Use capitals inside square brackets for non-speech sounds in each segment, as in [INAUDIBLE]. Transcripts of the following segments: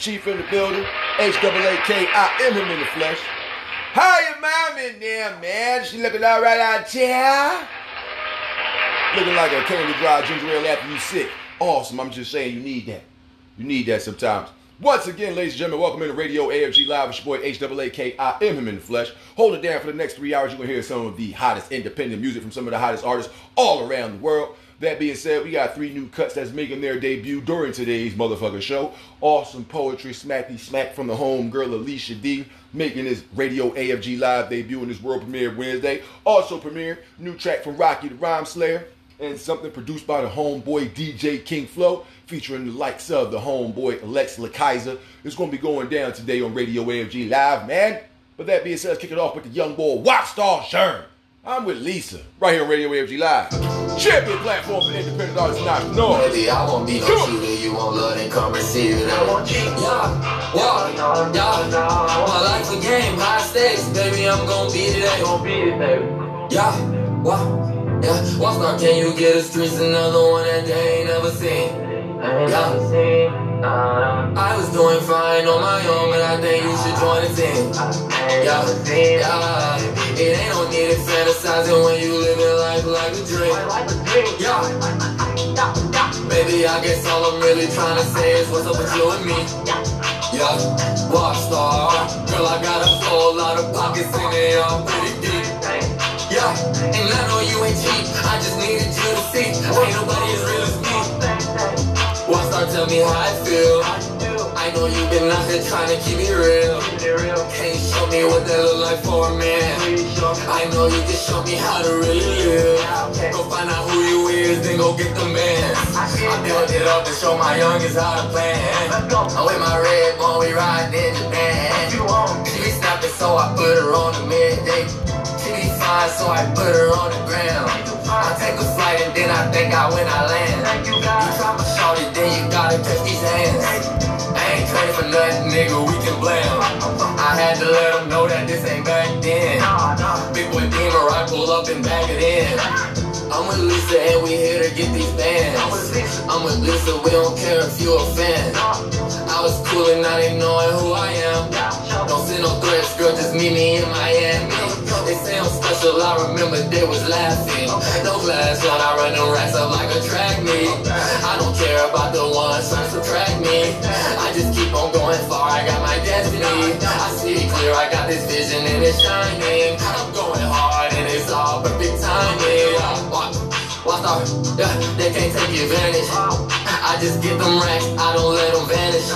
chief in the building. H-A-A-K, I am him in the flesh. How your mom in there, man? She looking all right out there? Looking like a candy dry ginger ale after you sick. Awesome. I'm just saying you need that. You need that sometimes. Once again, ladies and gentlemen, welcome into Radio AFG Live. It's your boy H-A-A-K. I am him in the flesh. Hold it down for the next three hours. You're going to hear some of the hottest independent music from some of the hottest artists all around the world. That being said, we got three new cuts that's making their debut during today's motherfucking show. Awesome poetry, smacky smack from the home girl Alisha D, making his Radio AFG Live debut in this world premiere Wednesday. Also premiere, new track from Rocky the Rhymeslayer and something produced by the homeboy DJ King Flow, featuring the likes of the homeboy Alex LeKaiser. It's going to be going down today on Radio AFG Live, man. But that being said, let's kick it off with the young boy Rockstar Sherm. I'm with Lisa, right here on Radio AFG Live. Champion platform for independent artists and entrepreneurs. Baby, I won't be no shooter. You won't love and come receive it. I want you. Yeah, yeah, yeah. My life a game, high stakes. Baby, I'm gon' beat it. Gon' beat it, baby. Yeah, wow. Yeah, what star can you get the streets? Another one that they ain't never seen. Yeah. Uh, I was doing fine on my own, but I think you should join the team. Yeah, yeah. It ain't no need in fantasizing when you living life like a dream. Yeah. Baby, I guess all I'm really trying to say is what's up with you and me. Yeah, rock star. Girl, I got a whole lot of pockets in they all pretty deep. Yeah, and I know you ain't cheap. I just needed you to see. Ain't nobody as real me. Tell me how I feel. I know you've been out here trying to keep me real. Can you show me what that look like for a man? I know you can show me how to really live. Go find out who you is, then go get the man. I built it up and show my youngest how to plan. I'm with my red bone, we riding in Japan. She snapping, so I put her on the midday. She be fine, so I put her on the ground. I take a flight and then I think I when I land. You try my shorty, then you gotta touch these hands. I ain't training for nothing, nigga, we can blame. I had to let them know that this ain't back then. Big boy Beamer, I pull up and back it in. I'm with Lisa and we here to get these bands. I'm with Lisa, we don't care if you a fan. Uh. I was cool and not even knowing who I am. Don't send no threats, girl, just meet me in Miami. They say I'm special, I remember they was laughing. No glass on, I run them racks up like a track meet. I don't care about the ones trying to subtract me. I just keep on going far, I got my destiny. I see it clear, I got this vision and it's shining. I'm going hard and it's all perfect timing. Yeah, watch, out, yeah, they can't take advantage. I just get them racks, I don't let them vanish.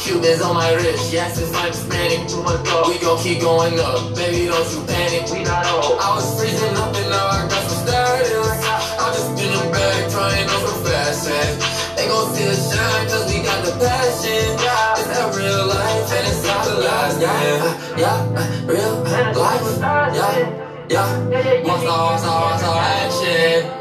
Cubans on my wrist, yes, it's like Hispanic. We gon' keep going up, baby, don't you panic. We not old. I was freezing up and now I got some status. I'm just in the bag, trying on some fast ass. They gon' see us shine, cause we got the passion. It's that real life, and it's not the last name. Yeah, real life. Yeah, Yeah, once I saw, I saw action.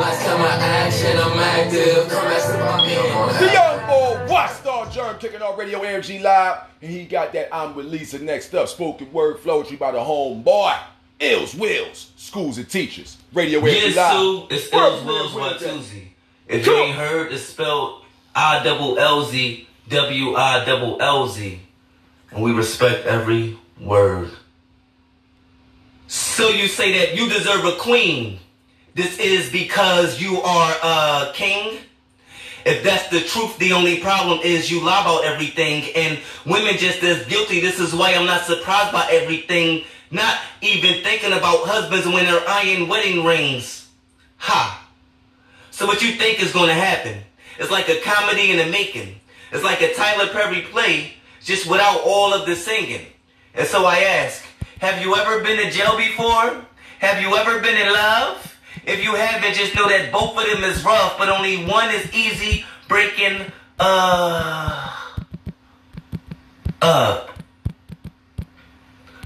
Last time I action, I'm active. Come back to my The man. young boy, Rockstar Germ, kicking off Radio AFG Live, and he got that I'm with Lisa next up. Spoken word poetry by the homeboy, Illz Willz, Schools and Teachers. Radio AFG Yes, Live. Sue, it's Word Ills for Wills word, word, Watusi. If you ain't heard, it's spelled I double L Z W I double L Z. And we respect every word. So you say that you deserve a queen. This is because you are a king? If that's the truth, the only problem is you lie about everything and women just as guilty. This is why I'm not surprised by everything. Not even thinking about husbands when they're eyeing wedding rings. Ha. So what you think is going to happen? It's like a comedy in the making. It's like a Tyler Perry play, just without all of the singing. And so I ask, have you ever been in jail before? Have you ever been in love? If you haven't, just know that both of them is rough, but only one is easy breaking uh up.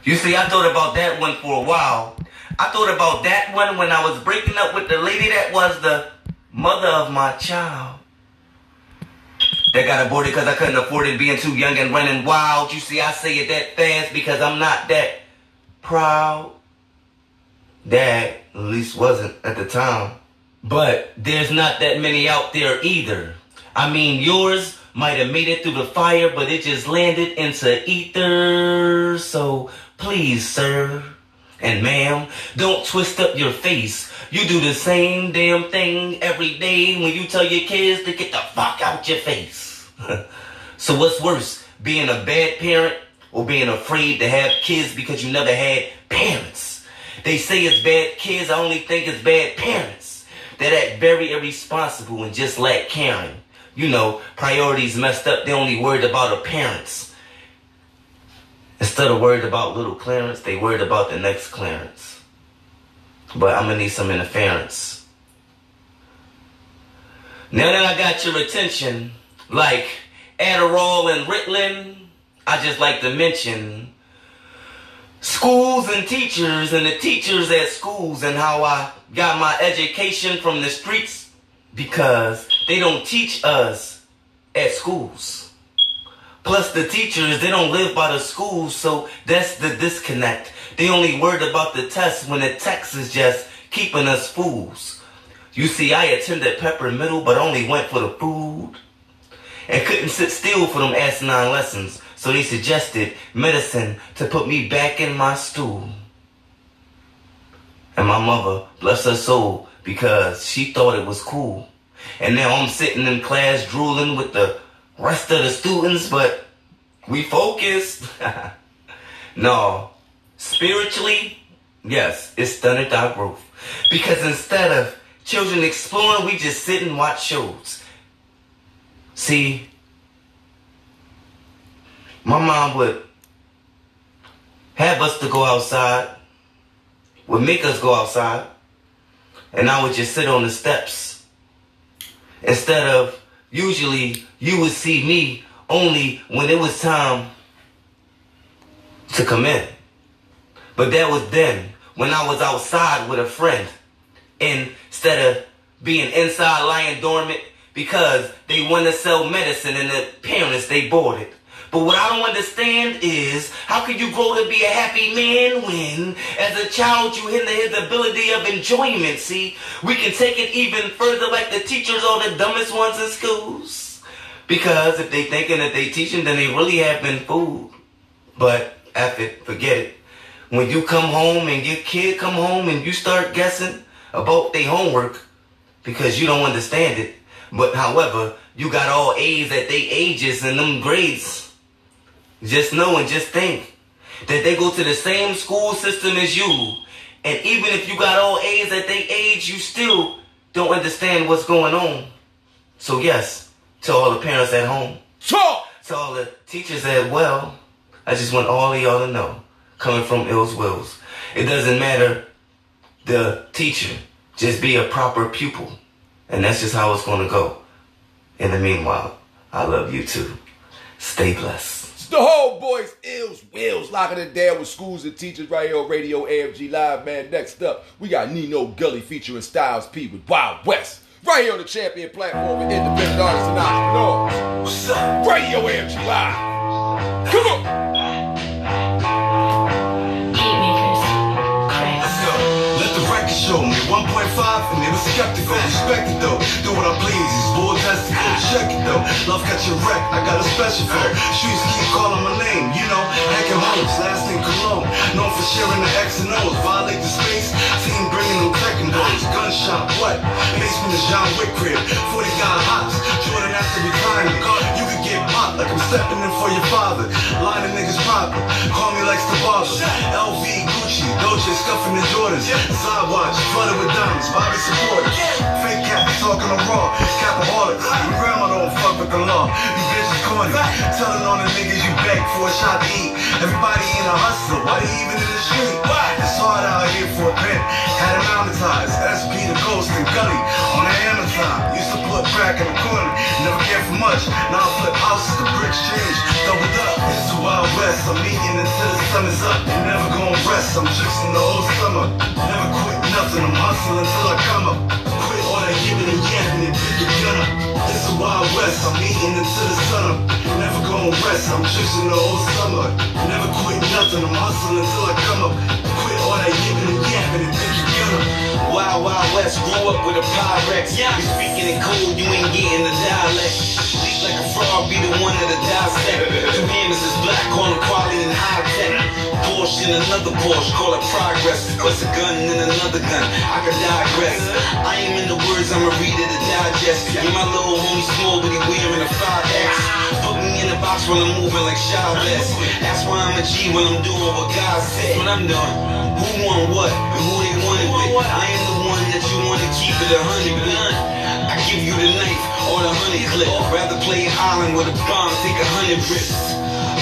You see, I thought about that one for a while. I thought about that one when I was breaking up with the lady that was the mother of my child. That got aborted because I couldn't afford it being too young and running wild. You see, I say it that fast because I'm not that proud. Dad, at least wasn't at the time. But there's not that many out there either. I mean, yours might have made it through the fire, but it just landed into ether. So please, sir and ma'am, don't twist up your face. You do the same damn thing every day when you tell your kids to get the fuck out your face. [LAUGHS] so what's worse, being a bad parent or being afraid to have kids because you never had parents? They say it's bad kids, I only think it's bad parents that act very irresponsible and just lack caring. You know, priorities messed up, they only worried about appearance. Instead of worried about little Clarence, they worried about the next Clarence. But I'm gonna need some interference. Now that I got your attention, like Adderall and Ritalin, I just like to mention schools and teachers and the teachers at schools and how I got my education from the streets because they don't teach us at schools. Plus the teachers, they don't live by the schools, so that's the disconnect. They only worried about the test when the text is just keeping us fools. You see, I attended Pepper Middle, but only went for the food. And couldn't sit still for them asinine lessons, so they suggested medicine to put me back in my stool. And my mother, bless her soul, because she thought it was cool. And now I'm sitting in class drooling with the rest of the students, but we focused. [LAUGHS] no, spiritually, yes, it's stunted our growth. Because instead of children exploring, we just sit and watch shows. See, my mom would have us to go outside, would make us go outside, and I would just sit on the steps. Instead of usually you would see me only when it was time to come in. But that was then when I was outside with a friend instead of being inside lying dormant because they want to sell medicine and the parents they bought it. But what I don't understand is how can you grow to be a happy man when as a child you hinder his ability of enjoyment? See, we can take it even further like the teachers are the dumbest ones in schools. Because if they thinking that they teaching, then they really have been fooled. But F it, forget it. When you come home and your kid come home and you start guessing about their homework because you don't understand it. But however, you got all A's at they ages and them grades. Just know and just think that they go to the same school system as you. And even if you got all A's at they age, you still don't understand what's going on. So yes, to all the parents at home, Talk! to all the teachers as well, I just want all of y'all to know, coming from Illz Willz, it doesn't matter the teacher, just be a proper pupil. And that's just how it's going to go. In the meanwhile, I love you too. Stay blessed. The whole boys, illz, willz, locking it down with schools and teachers right here on Radio AFG Live, man. Next up, we got Nino Gully featuring Styles P with Wild West. Right here on the champion platform for independent artists and entrepreneurs. What's up? Radio AFG Live. Come on. 1.5 and they were skeptical. Respect it though. Do what I please. These boys testicle. Check it though. Love got a wreck. I got a special for. Streets keep calling my name. You know, hacking homes. Last name Cologne. Known for sharing the X and O's. Violate the space. Team bringing them Tekken balls. Gunshot. What? Basement is John Wick crib. 40 guy hops. Jordan. You could get popped like I'm stepping in for your father. Line of niggas proper. Call me like Stababa. LV, Gucci, Dolce, scuffing the Jordans. Side watch, flooded with diamonds. Bobby supporters. Fake cat, talking on raw. Capaholics. Your grandma don't fuck with the law. You bitches corny. Telling on the niggas you beg for a shot to eat. Everybody in a hustle. In the corner. Never cared for much. Now I flip houses. The bricks change. Doubled up. It's the Wild West. I'm eating until the sun is up. And never gonna rest. I'm juicing the whole summer. Never quit nothing. I'm hustling until I come up. Quit all that giving and yapping and pick your gun up. It's the Wild West. I'm eating until the sun up. Never gonna rest. I'm juicing the whole summer. Never quit nothing. I'm hustling until I come up. Quit all that giving and yapping and pick. Wild Wild West grew up with a Pyrex. Yeah. You speaking in code, you ain't getting the dialect. Speak like a fraud, be the one that a dissect. Two hands is black, call it quality and high tech. Porsche and another Porsche, call it progress. Bust a gun and another gun, I could digress. I am in the words, I'm a reader to digest. Yeah, my little homie small, but he wearing a 5X. Put me in a box when I'm moving like Chavez. That's why I'm a G when I'm doing what God said. What I'm doing. Who want what who with. I am the one that you want to keep it a hundred with. I give you the knife or the honey clip. Rather play Island with a bomb, take a hundred risks.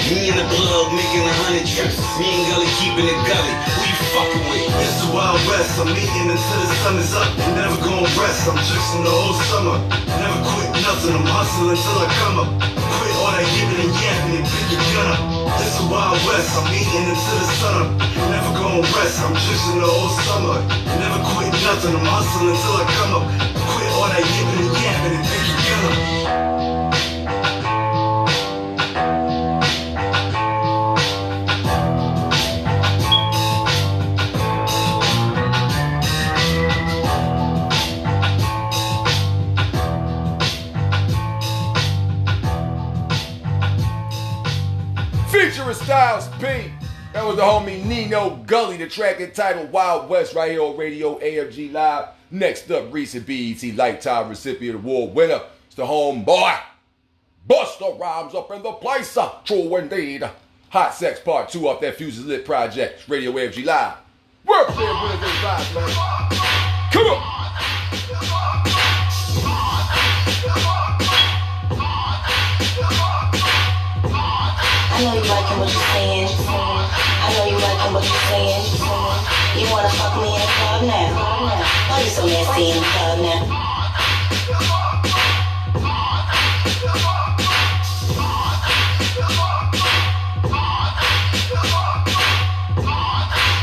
Me and the plug making a hundred trips. Me and Gully keeping it gully. Who you fucking with? It's the Wild West. I'm eating until the sun is up. Never gonna rest. I'm juicing the whole summer. Never quit nothing. I'm hustling until I come up. Quit that giving and pick your gun up. It's the Wild West. I'm eating until the sun up. Never gonna rest. I'm juicing the whole summer. Never quit nothing. I'm hustling until I come up. Quit all that giving and yapping and pick your gun Styles P. That was the homie Nino Gully, the track entitled Wild West, right here on Radio AFG Live. Next up, recent BET Lifetime Recipient Award winner. It's the homeboy. Busta Rhymes up in the place. True indeed. Hot Sex Part 2 off that Fuses Lit project. Radio AFG Live. Come on. I know you liking what you're saying. I know you liking what you're saying. You wanna fuck me in the club now? Why you so nasty in the club now?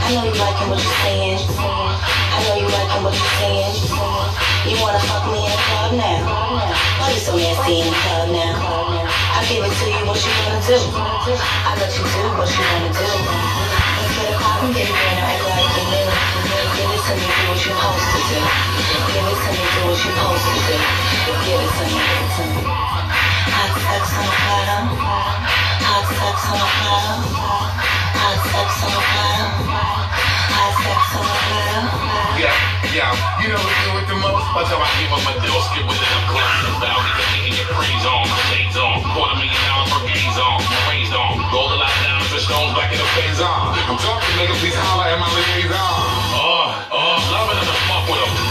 I know you liking what you're saying. I know you liking what you're saying. You wanna fuck me in the club now? Why you so nasty in the club now? Give it to you, what you gonna do? I let you do what you wanna do. Let's get it poppin', get act like you new. Give it to me, do what you're supposed to do. Give it to me, do what you're supposed to do. Give it to me, give it to me. Hot sex on the platter. Hot sex on the platter. Hot sex on the platter. The. Yeah, yeah, you know who do it the most? Watch how I give up my deal, skip with a lot down, the stones back in the phase on. I'm talking, nigga, please holler at my liaison. Oh, oh, loving them to fuck with them.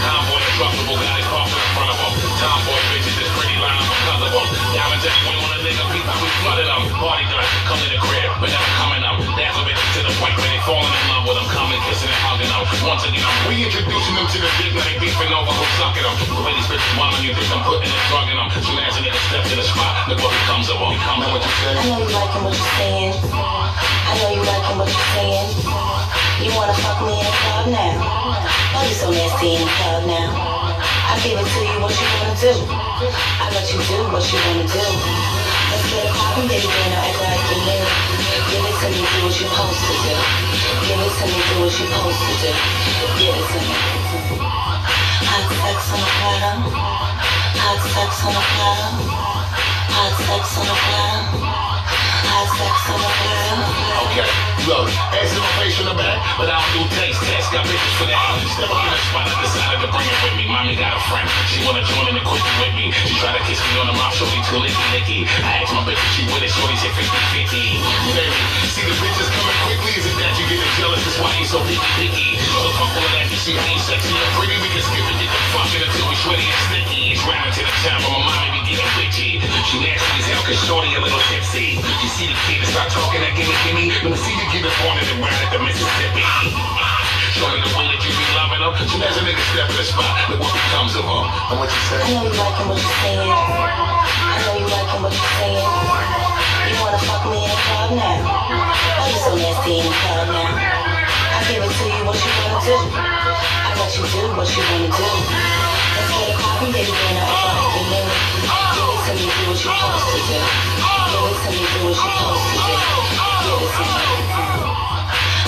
Them. Diamond jack wing on a nigga, peep how we flooded them. Party done, come to the crib, but never coming bitch to the they falling in love with coming, kissing and hugging. Once again, I'm reintroducing to the when they beefing over sucking these bitches whining, you think I'm putting a drug in a nigga steps in the spot, look what becomes of of what you I know you liking what you're saying. I know you liking what you're saying. You wanna fuck me in the club now? Why you so nasty in the club now? I give it to you what you wanna do. I let you do what you wanna do. Let's get it poppin', baby, girl, now act like you new. Give it to me, do what you supposed to do. Give it to me, do what you supposed to do. Give it to me. Hot sex on the platter. Hot sex on the platter. Hot sex on the platter. Okay, look, in my face in the back, but I don't do taste tests. Got bitches for that. Step up in the spot, I decided to bring it with me. Mommy got a friend, she wanna join in the quickie with me. She tried to kiss me on the mouth, shorty too licky licky. I asked my bitch if she with it, shorty said 50 50. Baby, see the bitches coming quickly, is it that you getting jealous? That's why you so picky picky. So fuck all that, you see me sexy and pretty, we can skip it, get the fucking until we sweaty and sticky. It's round to the time, but my mommy be getting bitchy. She nasty as hell, cause shorty a little tipsy. You see the kid start talking that gimme gimme. Let me see you get up on it and ride at the Mississippi. Show me the way that you be loving them. Soon as a nigga step in the spot, look what becomes of them. And what you I say? know you liking what you're saying. I know you liking what you're saying. You wanna fuck me in the club now? Why you so nasty in the club now? I give it to you what you wanna do. I let you do what you wanna do. Me.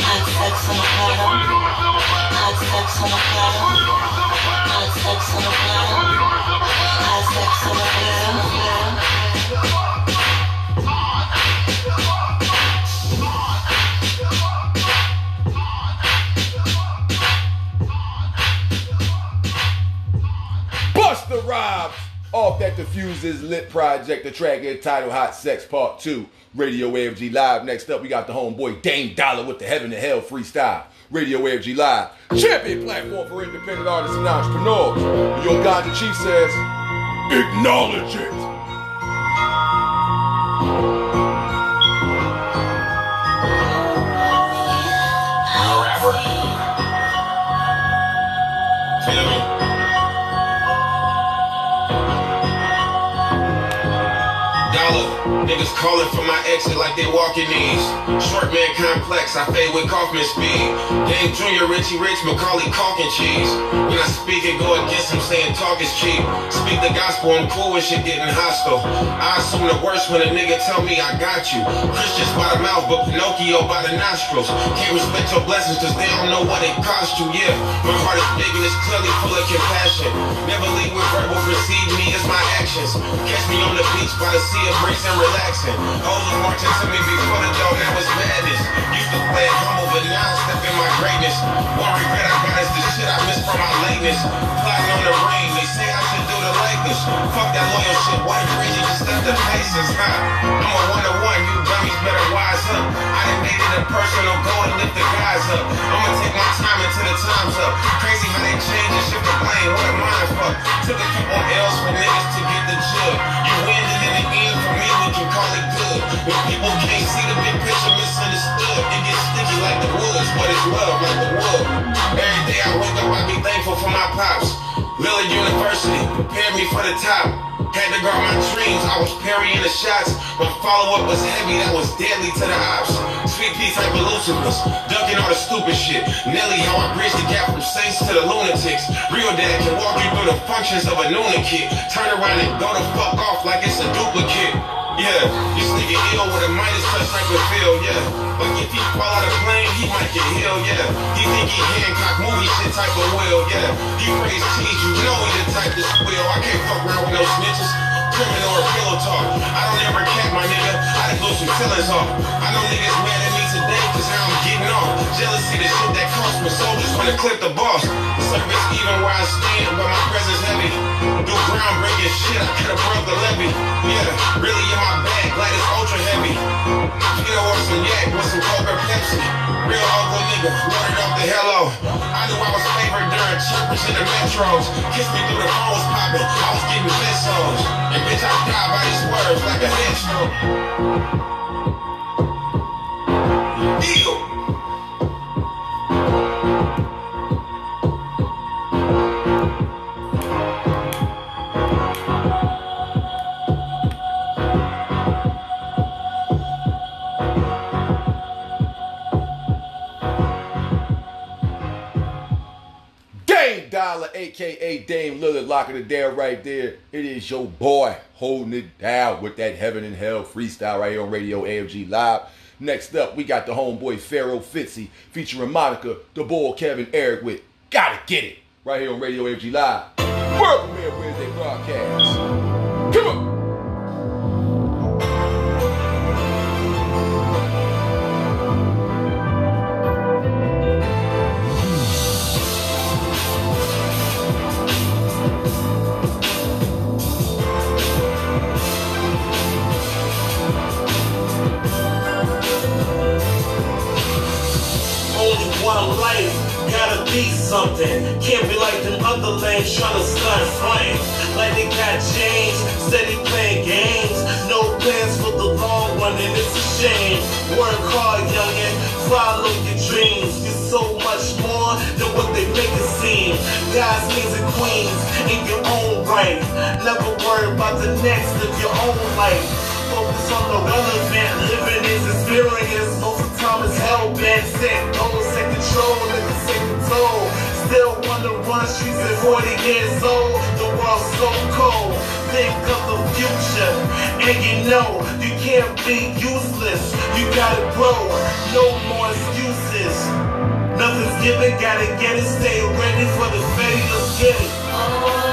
Hot sex on the platter. Hot sex on the platter. Hot sex on the platter. Off that Diffuses Lit Project, the track entitled Hot Sex Part 2, Radio AFG Live. Next up, we got the homeboy Dame Dollar with the Heaven to Hell freestyle. Radio AFG Live, champion platform for independent artists and entrepreneurs. Your Gandhi Chief says, acknowledge it. Forever. Niggas calling for my exit like they walking these. Short man complex, I fade with Kaufman speed. Dame Jr., Richie Rich, Macaulay Culkin cheese. When I speak and go against him, saying talk is cheap. Speak the gospel, I'm cool with shit getting hostile. I assume the worst when a nigga tell me I got you. Christians by the mouth, but Pinocchio by the nostrils. Can't respect your blessings cause they don't know what it cost you, yeah. My heart is big and it's clearly full of compassion. Never lead with verbal, precede me as my actions. Catch me on the beach by the sea of breeze and relaxing. Hoes was marching to me before the door, now it's madness. Used to play it humble, but now I step in my greatness. One regret I got is the shit I missed from my lateness. Plotting on the ring, they say I should do the Lakers. Fuck that loyal shit, white crazy, just step the paces, huh? I'm a one to one, you better wise up. I done made it a personal goal to lift the guys up. I'ma take my time until the time's up. Crazy how they change and shift the blame, what a mind fuck. Took a couple L's for niggas to get the jug. You win and in the end, for me, we can call it good. When people can't see the big picture, misunderstood. It gets sticky like the woods, but it's love like the wood. Every day I wake up, I be thankful for my pops. Lillard University prepared me for the top. Had to guard my dreams, I was parrying the shots. My follow up was heavy, that was deadly to the ops. Sweet peas like Lucifers, dunking all the stupid shit. Nelly, how I bridge the gap from saints to the lunatics. Real dad can walk you through the functions of a Nuna kid. Turn around and go the fuck off like it's a duplicate. Yeah, this nigga ill with a Midas touch like a feel, yeah. Like if he fall out of plane, he might get healed, yeah. He think he Hancock movie shit type of will, yeah. He praise cheese, you know he the type to squeal. I can't fuck around with no snitches. Criminal or pillow talk. I don't ever cap my nigga. I done blew some feelings off. I know niggas mad at me today cause how I'm getting off. Jealousy, the shit that cost me. Soldiers wanna clip the boss. Service even where I stand, but my presence heavy. Do groundbreaking shit, I could've broke the levee. Yeah, really in my bag, glad it's ultra heavy. Peter or some yak with some Coke or Pepsi. Real ugly nigga, loaded up the hello. I knew I was favored during chirpers in the metros. Kiss me through the phones popping, I was getting pesos. And bitch, I die by these words like a Deal. Dame Dollar, aka Dame Lillard, locking it right there. It is your boy holding it down with that heaven and hell freestyle right here on Radio AFG Live. Next up, we got the homeboy Pharaoh Fitzy featuring Monica, the boy Kevin Eric with Gotta Get It right here on Radio AFG Live. World premiere Wednesday broadcast. Come on. Something. Can't be like them other lanes trying to start flame. Like they got change, steady playing games. No plans for the long run, and it's a shame. Work hard, youngin', follow your dreams. You're so much more than what they make it seem. Guys, kings, and queens in your own right. Never worry about the next of your own life. Focus on the relevant, living is experience. Most of the time it's hell bent, set goals, set control, control. Still wanna run streets at 40 years old. The world's so cold. Think of the future, and you know you can't be useless. You gotta grow, no more excuses. Nothing's given, gotta get it. Stay ready for the. Let's get it.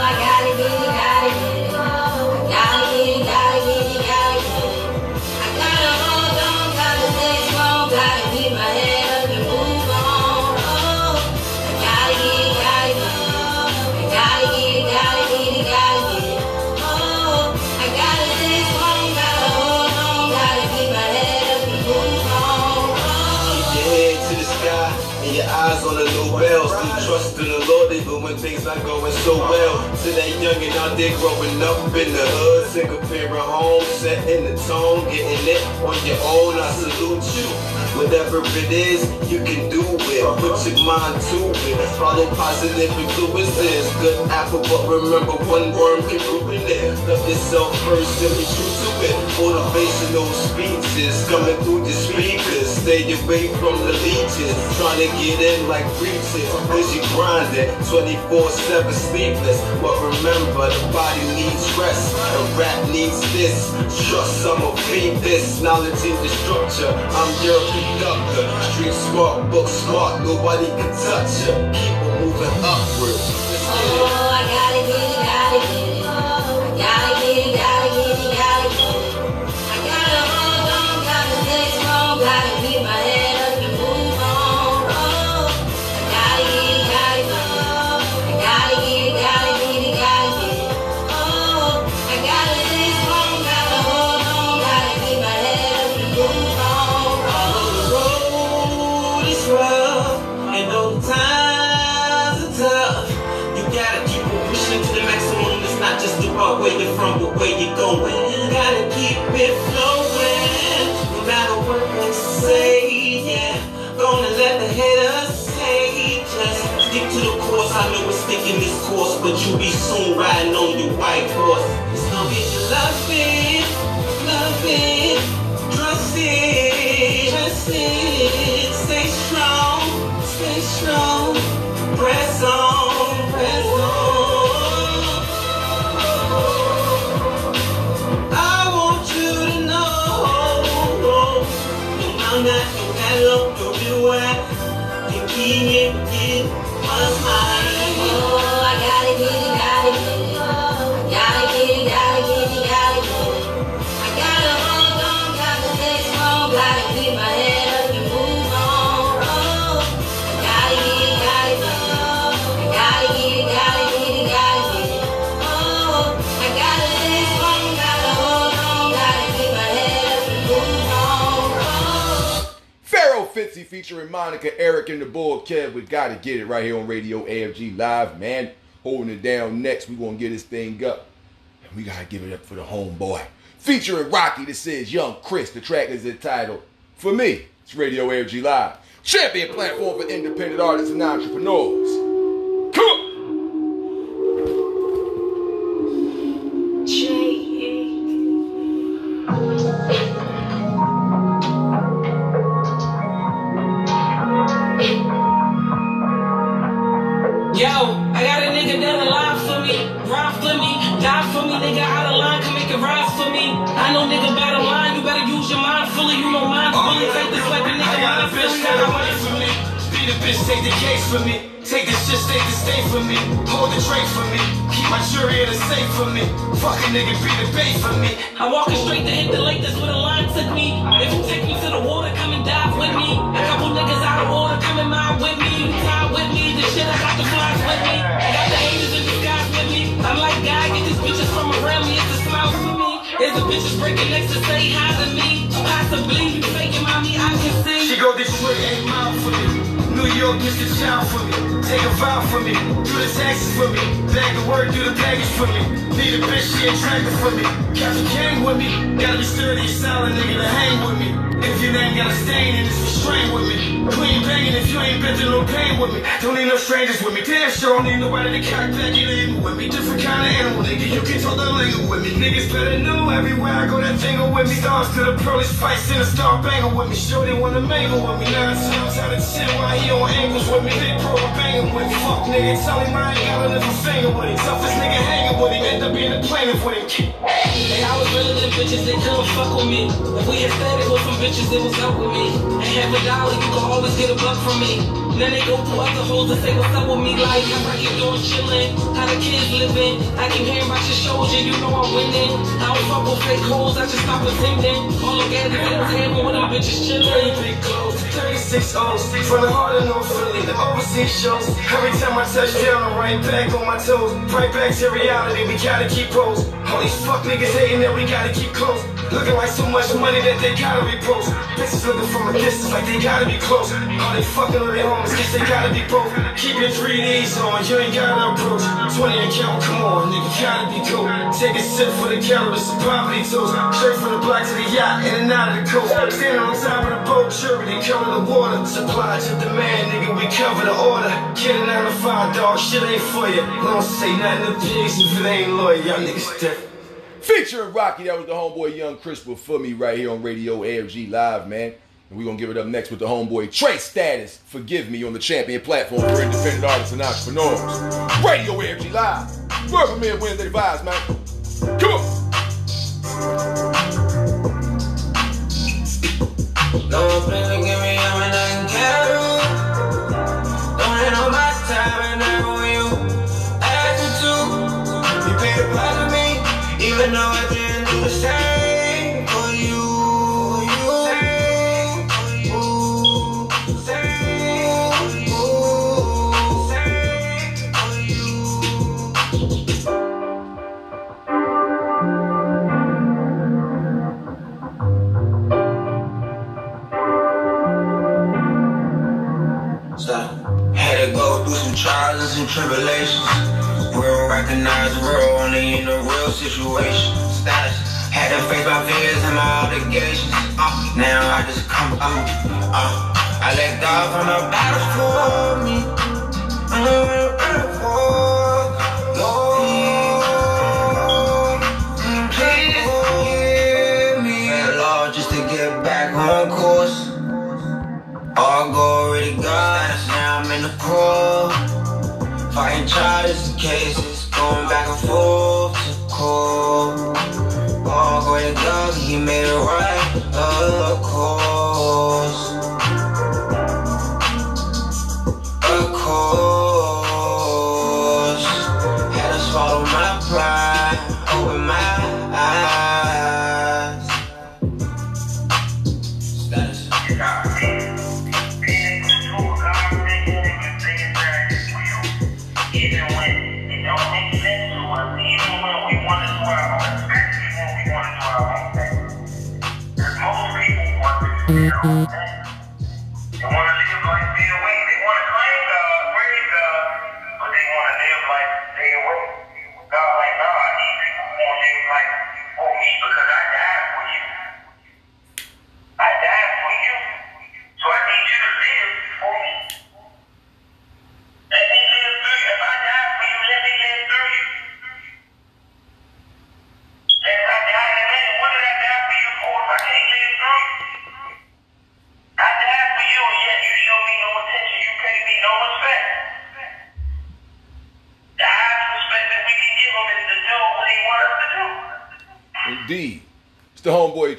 Things not going so well. To that youngin' out there growing up in the hood, single parent home, setting the tone, getting it on your own. I salute you. Whatever it is, you can do it. Put your mind to it. Follow positive influences. Good apple, but remember one worm can ruin it. Love yourself first and be true to it. Motivational speeches coming through the speakers. Stay away from the leeches. Trying to get in like preachers. You grinding 24-7 sleepless. But remember, the body needs rest. And rap needs this. Trust, I'ma feed this. Knowledge in the structure. I'm your Street smart, book smart. Nobody can touch you. Keep it moving upward. But you'll be soon riding on your white horse. It's gonna you loving, loving, featuring Monica, Eric, and the Bull Kev. We gotta get it right here on Radio AFG Live, man. Holding it down next. we gonna get this thing up. And we gotta give it up for the homeboy. Featuring Rocky, this is Young Chris. The track is entitled For Me. It's Radio AFG Live. Champion platform for independent artists and entrepreneurs. Fuck a nigga, be the bait for me. I'm walking straight to hit the lake, that's where the line took me. If you take me to the water, come and dive with me. A couple niggas out of water, come and mine with me. You tie with me, the shit, I got the flies with me. I got the haters in disguise with me. I'm like, God, get these bitches from around me, it's a smile for me. Is the bitches breaking next to say hi to me? Possibly, you faking mommy, I can see. She go Detroit, eight mile for me. York, Mr. Child for me. Take a vow for me. Do the taxes for me. Bag of work, do the baggage for me. Need a bitch, she attractive for me. Captain King with me. Gotta be sturdy solid, nigga, to hang with me. If your name got a stain and it's restrained with me. Queen banging if you ain't been through no pain with me. Don't need no strangers with me. Damn sure don't need nobody to cock back in even with me. Different kind of animal, nigga. You can talk the lingo with me. Niggas better know everywhere I go, that jingle with me. Stars to the pearly spice in a star banger with me. Sure they wanna mangle with me. Nine times out of ten, why he on angles with me? Big pro banging with me. Fuck nigga, tell him I ain't lift a finger with him. Toughest nigga hanging with him. End up being a plaintiff with him. Hey, I was really them bitches, they couldn't fuck with me. If we had started with some bitches, it was up with me. And half a dollar, you could always get a buck from me. Then they go to other hoes and say, what's up with me? Like, how I keep doing chillin', how the kids living. I keep hearing about your shows, yeah, you know I'm winning. I don't fuck with fake hoes, I just stop pretending. All I got is things happen when them bitches chillin'. Big clothes, 36 O's, from the heart of North Philly, the overseas shows. Every time I touch down, I'm right back on my toes. Right back to reality, we gotta keep pros. All these fuck niggas hating that we gotta keep close. Looking like so much money that they gotta repost. Bitches looking from a distance like they gotta be close. All they fucking with their homies, guess they gotta be broke. Keep your 3Ds on, you ain't gotta approach. 20 and count, come on, nigga, gotta be cool. Take a sip for the calories, some poverty toast. Straight from the block to the yacht, in and out of the coast. Standing on top of the boat, sure they cover the water. Supply to demand, nigga, we cover the order. Get a 9 to 5, dog, shit ain't for you. Don't say nothing to pigs if it ain't loyal, y'all niggas different. Featuring Rocky, that was the homeboy Young Chris for me right here on Radio AFG Live, man. And we're gonna give it up next with the homeboy Trey Status, Forgive Me, on the champion platform for independent artists and entrepreneurs. Radio AFG Live. Work for me and Wednesday vibes, man. Come on. Give me. Don't need no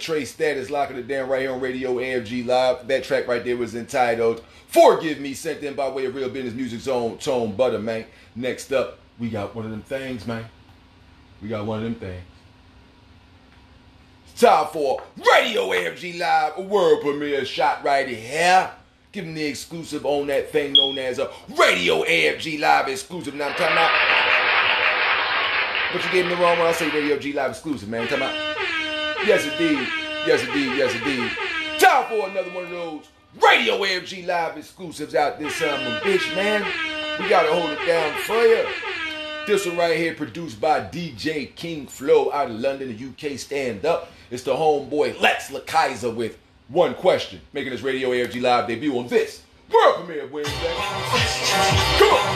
Trey Status locking it down right here on Radio AFG Live. That track right there was entitled Forgive Me, sent in by way of Real Business Music Zone, Tone Butter, man. Next up, we got one of them things, man. We got one of them things. It's time for Radio AFG Live, a world premiere shot right here. Give them the exclusive on that thing known as a Radio AFG Live exclusive. Now I'm talking about. But you gave me the wrong one. I say Radio G Live exclusive, man. I'm talking about. Yes, indeed. Yes, indeed. Yes, indeed. Time for another one of those Radio AFG Live exclusives out this summer, bitch, man. We gotta hold it down for you. This one right here, produced by DJ King Flow out of London, the UK. Stand up. It's the homeboy Lex LeKaiser with one question, making his Radio AFG Live debut on this world premiere Wednesday. Come on.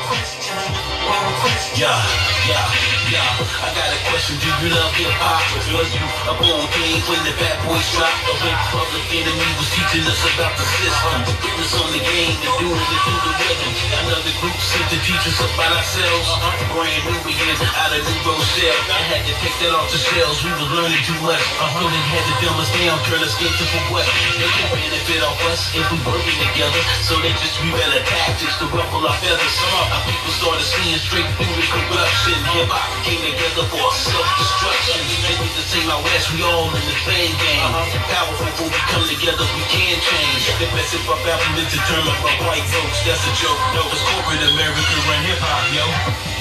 Yeah, yeah, yeah. I got a question. Do you love hip hop? Was you a born king when the bad boys dropped? Or when Public Enemy was teaching us about the system? Fitness on the game and doing it through the rhythm. Another group sent to teach us about ourselves. Brand Nubians out of New Rochelle. I had to take that off the shelves. We was learning too much. So they had to dumb us down, turn us into for what? They can benefit off us if we working together. So they just better tactics to ruffle our feathers. Some Our people started seeing straight through the corruption. Hip came together for self-destruction. Maybe the same out west, we all in the same game. Uh-huh. Powerful when we come together, we can change. The best hip hop album is determined by white folks. That's a joke. No, it's corporate America run hip hop, yo.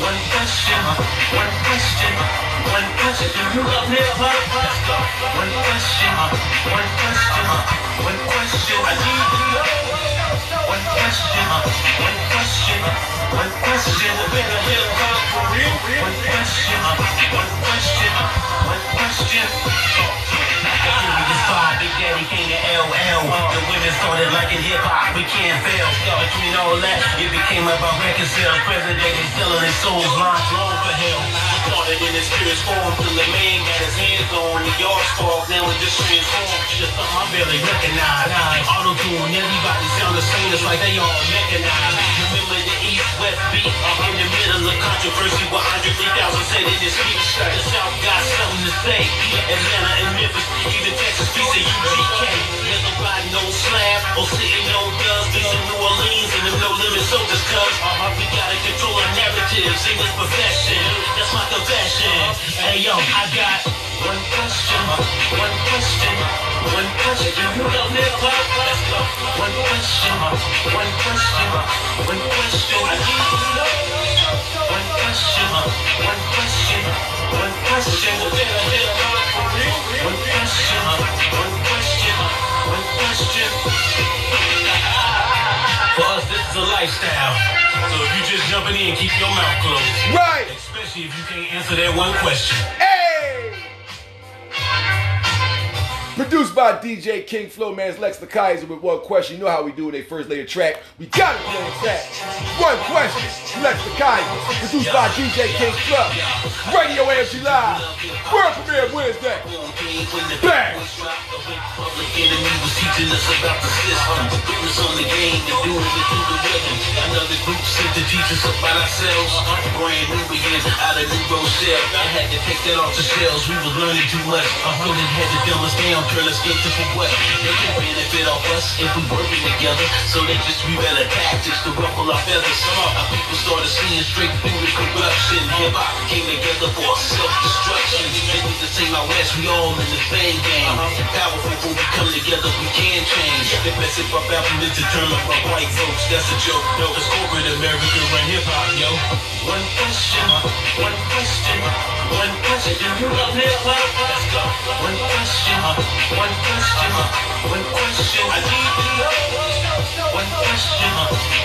One question, one question, one question. You love hip hop? One question, one question, one question. I need to know. One question, one question, one question. Better hip hop for real. One question, one question, one question. This five, Big Daddy Kane to LL. The women started liking hip hop. We can't fail. Between all that, it became about reconcile. President is selling his soul's line long for hell. Started in his spirit's form till the man got his hands on the yard spark. Now it just transformed. Just something I barely recognize. Auto tune, everybody sound the same. It's like they all mechanized. Remember West beat in the middle of controversy with Andre 3000 said in his speech. The South got something to say. Atlanta and Memphis, even Texas, piece of UGK. There's nobody no slab or sitting no dubs. These are New Orleans and them no limit soldiers, cuz uh-huh, we gotta control our narrative. Sing this profession. That's my confession. Hey yo, I got one question, one question, one question. You love hip hop? Let's go. One question, one question, one question. I need to know. One question, one question, one question. Better hip hop for real. One question, one question, one question. For us, this is a lifestyle. So if you just jumping in, keep your mouth closed. Right. Especially if you can't answer that one question. Hey! Produced by DJ King Flow, man's Lex LeKaiser with one question. You know how we do when they first lay a track. We gotta play a track. One question. Lex LeKaiser. Produced by DJ King Flow. Radio AFG Live. World premiere Wednesday. Bang! Another group to teach us about ourselves. Brand new out of New Rochelle. I had to take that off the shelves. We learning too much. Had to dumb us down, turn us into for what? They can benefit off us if we working together. So they just we better tactics to ruffle our feathers. Our people started seeing straight through the corruption. Hip hop came together for self-destruction. Maybe the same out west, we all in the same game. Uh-huh. Powerful when we come together, we can change. The best hip hop album is determined by white folks. That's a joke. No, it's corporate America run hip hop, yo. One question, uh-huh. one question, one question. You love hip hop? Let's go. One question, one question, one question. I need to know. One question,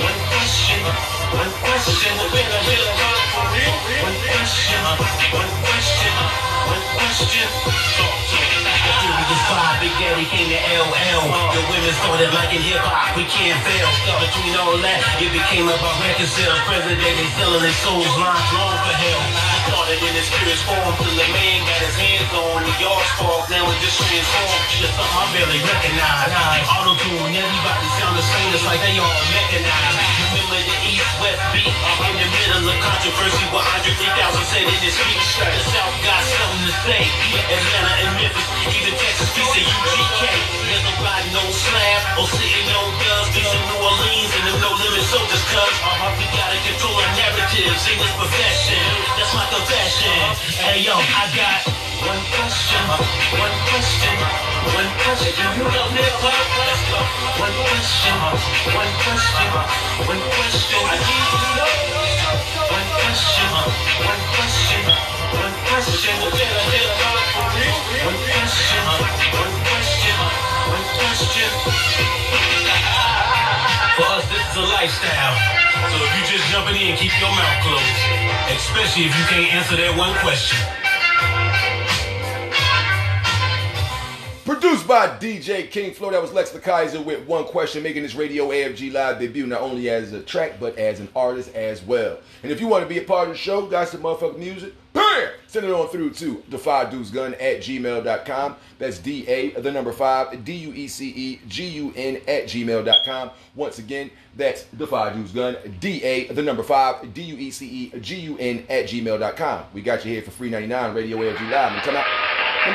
one question, one question. Better hip hop for real. One question, one question, one question. Talk to me. Big Daddy Kane to LL. The women started liking hip hop, we can't fail. Between all that, it became about reconcile. President is selling his soul's line long for hell. Started in his spirit's form till the man got his hands on the yard spark. Now it just transformed. Just something I barely recognize. Auto tune, everybody sound the same. It's like they all mechanized. Remember the East West beat. In the middle of controversy, where Andre 3000 said in his speech, the South got something to say. Atlanta and Memphis, even Texas, piece of UGK. There's nobody no slab or sitting on guns. These are New Orleans and them no limit soldiers, cuz uh-huh, we gotta control our narratives in this profession. That's my confession. Hey yo, I got one question, one question, one question. You hip hop, let's go. One question, one question, one question. I need to know. One question, one question, one question. One question, one question, one question. For us, this is a lifestyle. So if you just jumping in, and keep your mouth closed. Especially if you can't answer that one question. Produced by DJ King Flow. That was Lex LeKaiser with one question, making this radio AFG live debut not only as a track but as an artist as well. And if you want to be a part of the show, got some motherfucking music, bam! Send it on through to the Deuce Gun at gmail.com. That's D A, the number five, D U E C E G U N at gmail.com. Once again, that's the D A, the number five, D U E C E G U N at gmail.com. We got you here for free 99 Radio AFG Live. And come out.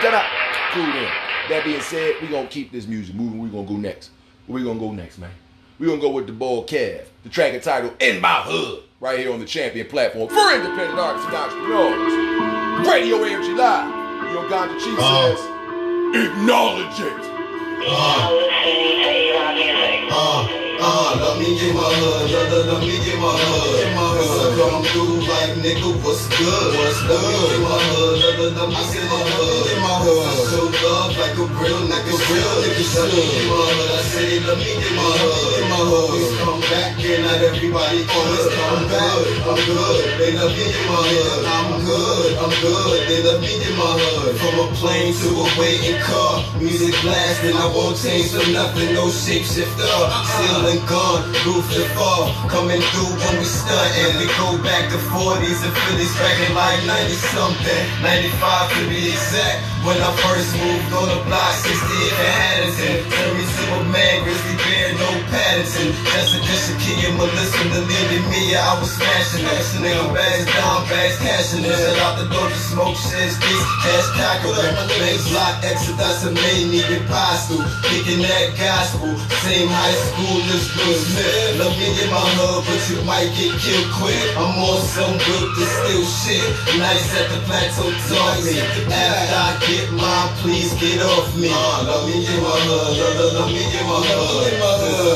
Come out. Cool then. That being said, we're gonna keep this music moving. We're gonna go next. Where we gonna go next, man? We're gonna go with the ball Kev, the track entitled In My Hood, right here on the champion platform for independent artists and entrepreneurs. Radio AFG Live. Your Ganja Chief says, acknowledge it. Uh, uh, let me get my hood, let, let, let me get my hood. My I come through like nigga, what's good? What's good? Get my hood, let, let me get my hood. Get my hood. Show love like a real nigga, real nigga should. Get my hood, I say, let me get my hood. Get my hood. Always come back and not everybody always come back. I'm good, they let me get my hood. I'm good, I'm good, they let me get my hood. From a plane to a waiting car, music blasting, I won't change for nothing, no shapeshifter. Ceiling gone, roof to fall, coming through when we stuntin'. We go back to 40s and 50s, back in like 90 something, 95 to be exact. When I first moved on the block, 60 in Addison. Every single man, Grizzly Bear, no Patterson. Jessica, Shakia, Melissa, Delaney, Mia, I was smashing that. Nigga, bags down, bags cashing it. Shut out the door to smoke shit, sticks, cash tackle. Bank block, that's and main needed postal. Kicking that gospel, same high school as Will Smith. Let me get my hood, but you might get killed quick. I'm on some good to steal shit. Nice at the plateau, talk me. After I get mine, please get off me. Uh, let me get my hood, let, let, let me get my hood.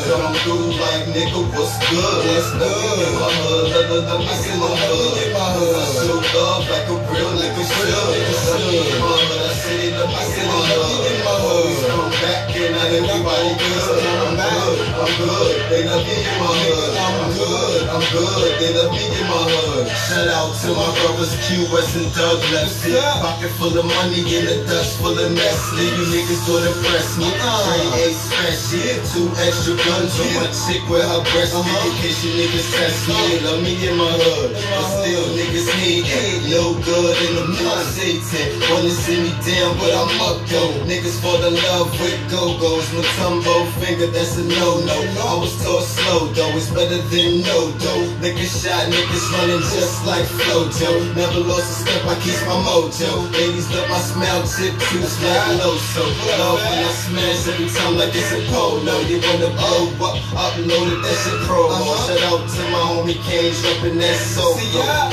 Come through like nigga, what's good? What's good? Let me get my hood, let, let, let me get my hood. I show love like a real nigga should. Let me get my hood, I say, let me get my hood. Come back and not everybody good. I'm good. They let me in my hood. I'm good, I'm good. They let me in my hood. Shout out to my brothers West and Doug Lefty. Pocket full of money in the dust full of Nestle. You niggas don't impress me. Train A special, two extra guns on my chick with her breast. In case you niggas test me, let me in my hood. But still niggas hate it. No good in the mood, Satan. Wanna see me down, but I'm up though. Niggas fall in love with go-go's. My tumbo finger, that's a no-no. I was taught slow though, it's better than no dough. Nigga shot, niggas running just like Flojo. Never lost a step, I keep my mojo. Ladies love my smell, tip juice like Loso. Love when I smash every time like it's a polo. You wanna blow up, uploaded that shit promo. Shout out to my homie Kane, dropping that soul.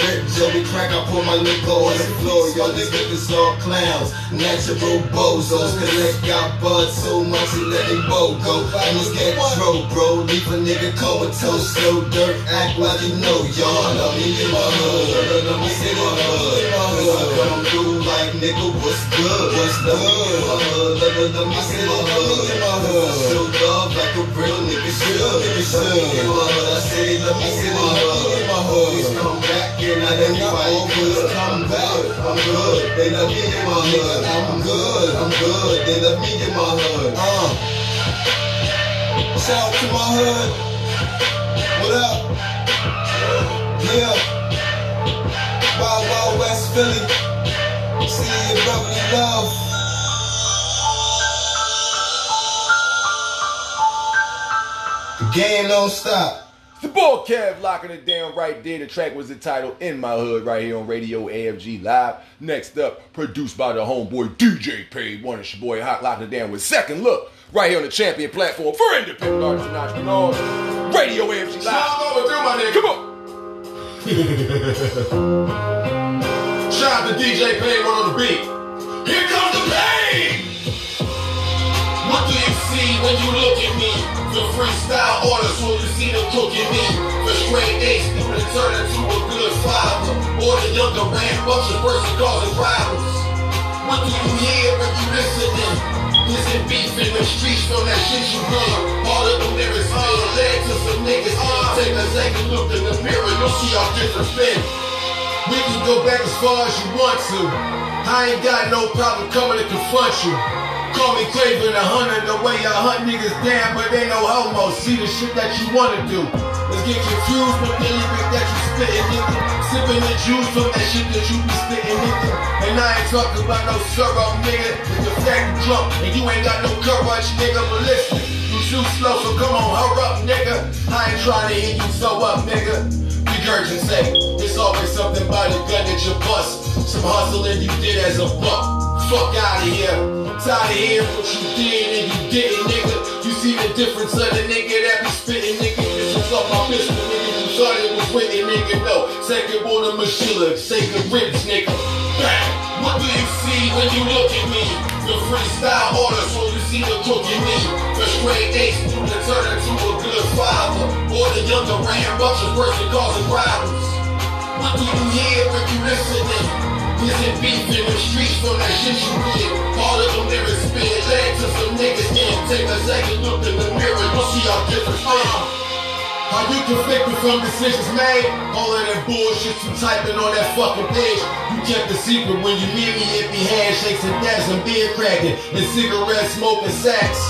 Rip Joey crack, I pour my liquor on the floor. These niggas all clowns, natural bozos. Collect got bud so much he let it go go. I just get throw, bro. Leave a nigga comatose, slow dirt, act like you know y'all. Let me get my hood, let me get my hood. Cause I come through like nigga, what's good? What's the hood? My hood, let, let, let me get my hood. Show love like a real nigga should. Nigga should. Get my hood, I say, let me get my hood. Hood, come back and not everybody good. Come back, I'm good. They let me get my hood. I'm good, I'm good. They let me get my hood. Uh. Shout out to my hood. What up? Yeah. Wild Wild West Philly. See your brotherly love. The game don't stop. The boy Kev locking it down right there. The track was entitled In My Hood right here on Radio AFG Live. Next up, produced by the homeboy DJ Pain One. It's your boy Hot locking it down with Second Look right here on the champion platform for independent artists and entrepreneurs. Radio AFG Live. Over through my nigga. Come on. [LAUGHS] Shout out to DJ Pain one on the beat. Here comes the pain. What do you see when you look at me? The freestyle orders when you see them cooking me. The straight A student turn into a good father. Or the younger man bunch of person causing problems. What do you hear when you listening? Beef in the streets from that shit you done? All of them to some niggas. Take a second look in the mirror, you'll see different been. We can go back as far as you want to. I ain't got no problem coming to confront you. Call me Craven a hundred, the way I hunt niggas down, but ain't no homo. See the shit that you wanna do. Let's get confused with the lyric that you spittin', nigga. Sippin' the juice from that shit that you be spittin', nigga. And I ain't talking about no syrup, nigga. It's the fact you drunk and you ain't got no courage, nigga. But listen, you too slow, so come on, hurry up, nigga. I ain't trying to hear you so up, nigga. It's always something by the gun that you bust. Some hustling you did as a buck. Fuck out of here. Tired of hearing what you did and you didn't, nigga. You see the difference of the nigga that be spitting, nigga. This is off my pistol, nigga. You thought it was winning, nigga. No. Second born Machilla, second ribs, nigga. Bang. What do you see when you look at me? The freestyle orders so you see the cooking me. The straight A student turn into a good father. Or the younger bunch of person causing problems. What do you hear when you listening? Is it beef in the streets from that shit you did? All of them lyrics spit led to some niggas in. Take a second look in the mirror, you'll see how different things. Are you convicted from decisions made? All of that bullshit you typing on that fucking page. You kept a secret when you meet me, it be handshakes and dabs and beer cracking and cigarette smoking sacks.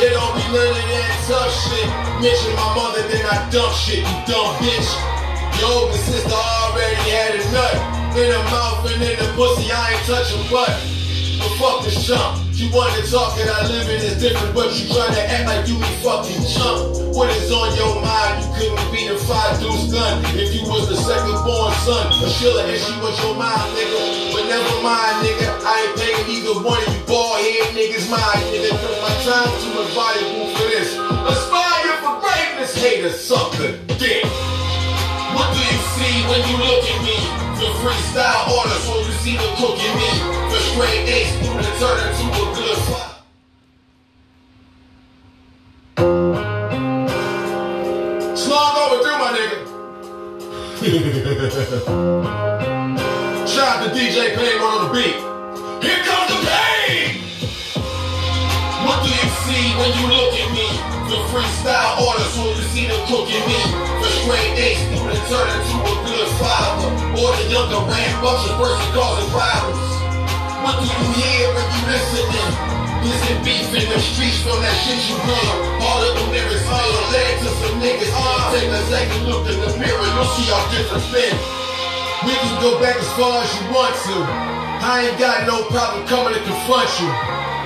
There don't be none of that tough shit. Mention my mother, then I dump shit, you dumb bitch. Your older sister already had a nut in her mouth and in the pussy. I ain't touching butt. But fuck this chump. You wanna talk and I live in is different, but you tryna act like you be fucking chump. What is on your mind? You couldn't be the five deuce gun if you was the second born son. A Sheila she was your mom, nigga. But never mind, nigga. I ain't paying either one of you bald head niggas mind, nigga. Cause my time too valuable for this. Aspire for greatness, haters, suck the dick. What do you see when you look at me? The freestyle orders when you see the cooking me. The straight A student turn into a good father. Slung over through my nigga. Shout out to DJ Pain on the beat. Here comes the pain. What do you see when you look at me? The freestyle orders when you see the cooking me. The straight A student turn into a good father. Or the younger ran bunch of person causing problems. What do you hear when you listening? Is it beef in the streets from that shit you done? All of them lyrics feel led to some niggas. Take a second look in the mirror, you'll see how different been. We can go back as far as you want to. I ain't got no problem coming to confront you.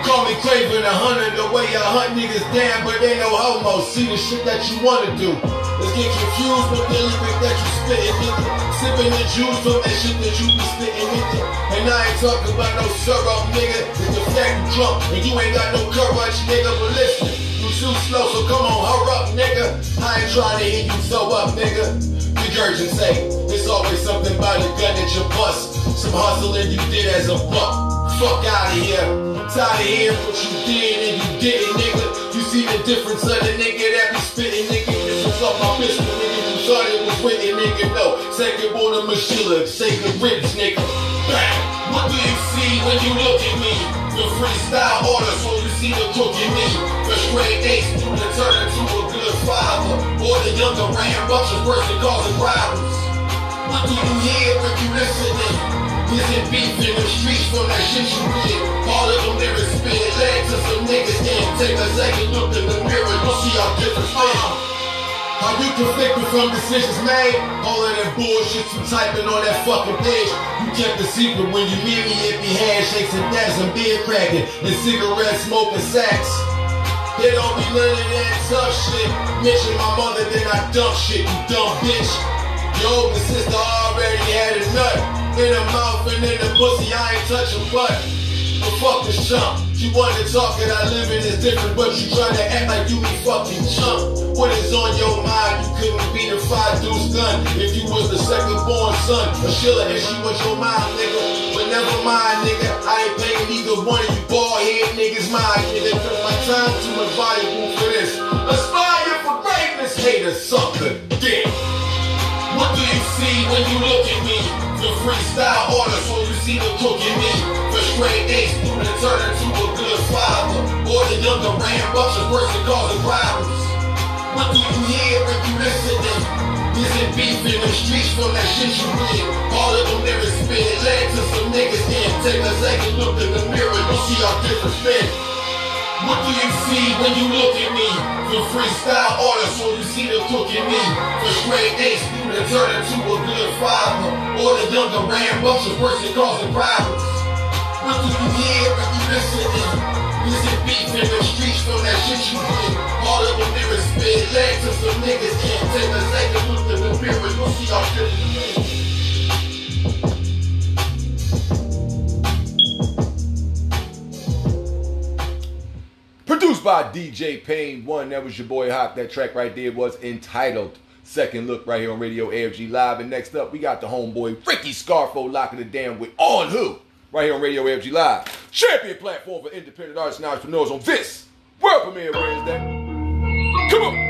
Call me Craven a hundred, the way I hunt niggas down, but ain't no homo. See the shit that you wanna do. Let's get confused with the lyric that you spittin', nigga. Sippin' the juice from that shit that you be spittin', nigga. And I ain't talking about no syrup, nigga. It's the fact you drunk and you ain't got no courage, nigga. But listen, too slow, so come on, hurry up, nigga. I ain't trying to hear you so up, nigga. Regurgitate. It's always something about the gun that you bust. Some hustling you did as a buck. Fuck out of here. Tired of hearing what you did and you didn't, nigga. You see the difference of the nigga that be spitting, nigga. This is off my pistol, nigga. You thought it was winning, nigga. No. Second born Machilla, second ribs, nigga. When you look at me? The freestyle orders so you see the cooking me. The straight A student turn into a good father. Or the younger ran bunch of person causing problems. What do you hear when you listening? Is it beef in the streets from that shit you did? All of them lyrics spit led to some niggas in. Take a second look in the mirror, you'll see how different things. Are you convicted from decisions made? All of that bullshit you typing on that fucking page. You kept a secret when you meet me, it be handshakes and dabs and beer cracking and cigarette smoking sacks. They don't be of that tough shit. Mention my mother, then I dump shit, you dumb bitch. Your older sister already had a nut. In her mouth and in the pussy, I ain't touching butt. But fuck the chump. You wanna talk and I live in is different, but you tryna act like you be fucking chump. What is on your mind? You couldn't be the five deuce gun if you was the second born son of Sheila she was your mind, nigga. But never mind, nigga. I ain't paying either one of you bald head niggas mind, nigga. My time too much valuable for this. Aspire for greatness, haters, suck the dick. What do you see when you look at me? The freestyle order, so you see the cooking me. The straight A student turn into a good father. Or the younger rambunctious person causing problems. What do you hear when you listening? Is it beef in the streets from that shit you did? All of them never spit led to some niggas in. Take a second look in the mirror, don't see our different spin. What do you see when you look at me? The freestyle order, so you see the cook in me. The straight A student turn into a good father. Or the younger rambunctious person causing problems. What do you hear when you listening? Is it beef in the streets from that shit you did? All of them lyrics spit led to some niggas in. Take a second look in the mirror, you'll see our different spin. Produced by DJ Pain One. That was your boy Hop. That track right there was entitled Second Look right here on Radio AFG Live. And next up, we got the homeboy Ricky Scarfo locking it down with On Who right here on Radio AFG Live. Champion platform for independent artists and entrepreneurs on this world premiere Wednesday. Come on.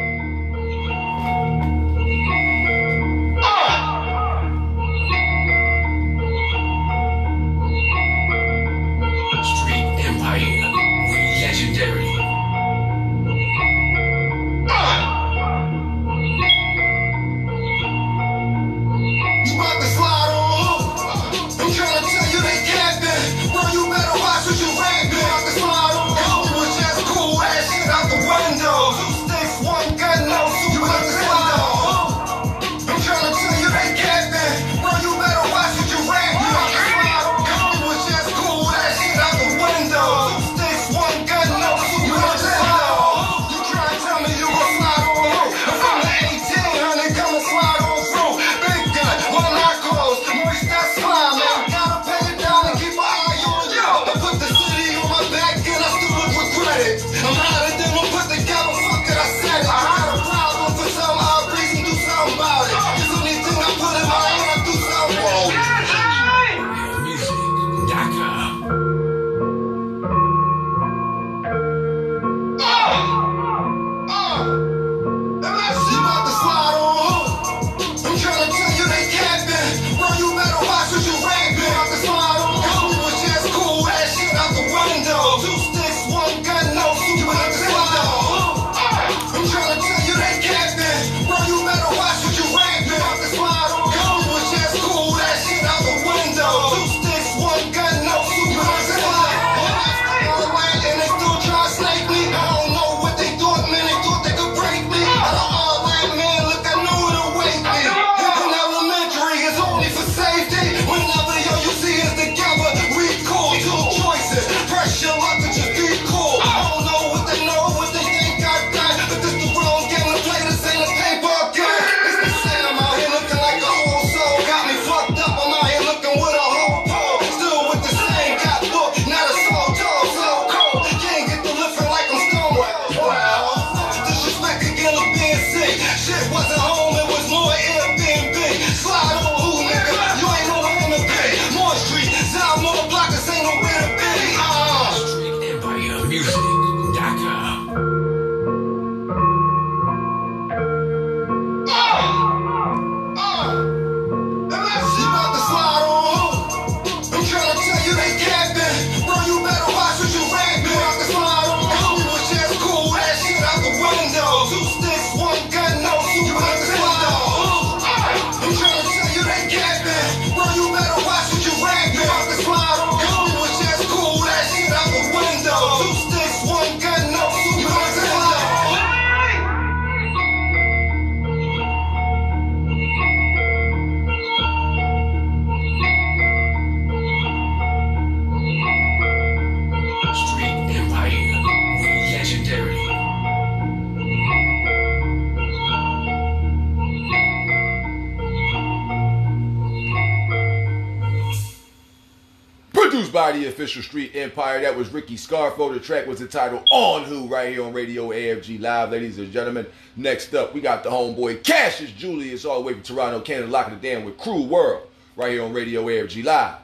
official Street Empire. That was Ricky Scarfo. The track was entitled On Who right here on Radio AFG Live, ladies and gentlemen. Next up, we got the homeboy Cassius Julius all the way from Toronto, Canada, locking it down with Cruel World right here on Radio AFG Live.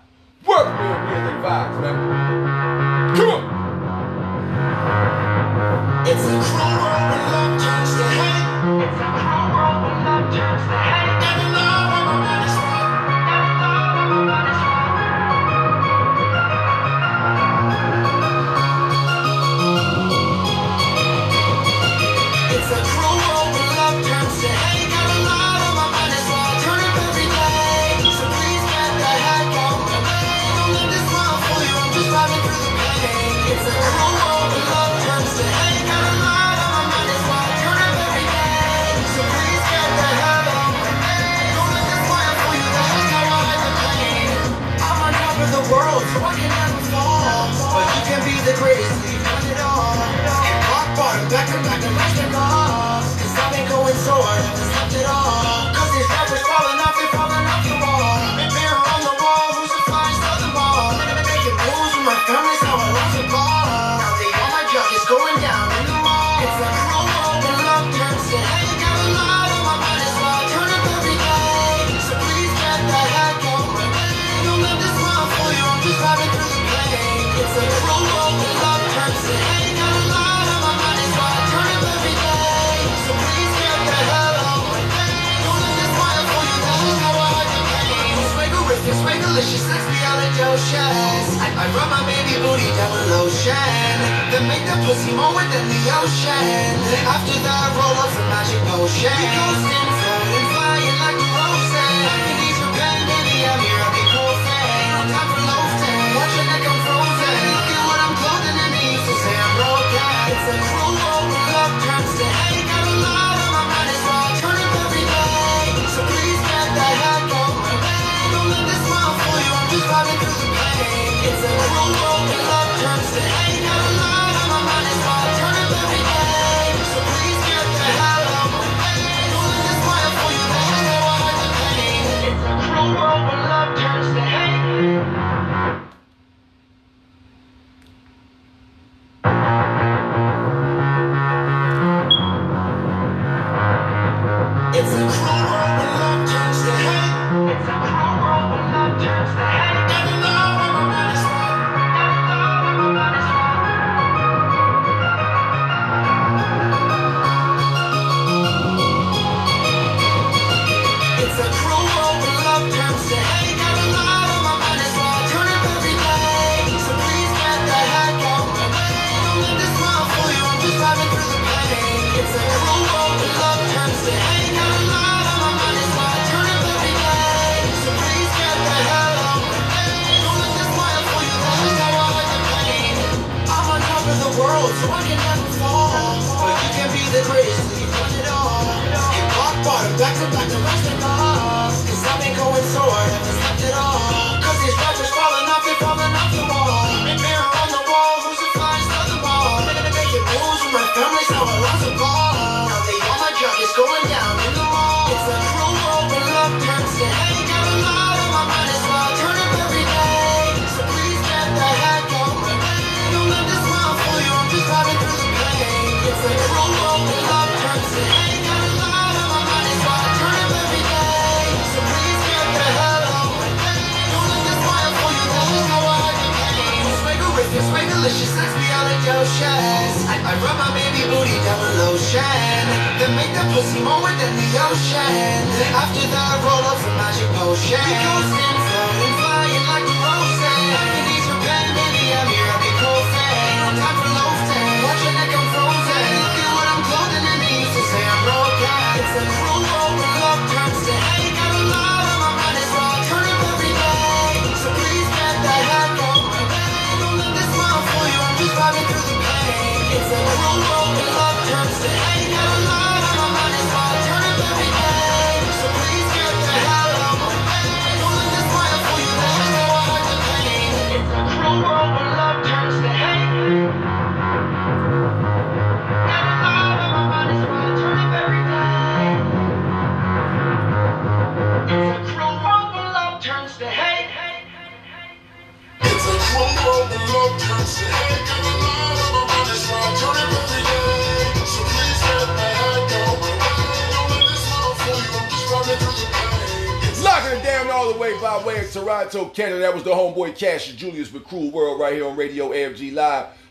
Work real music vibes, man. dollar, she sends me all the doshas I, rub my baby booty down with lotion. Then make the pussy more than the ocean. After that, I roll up some magic potion. It's a cruel, love turns to hate.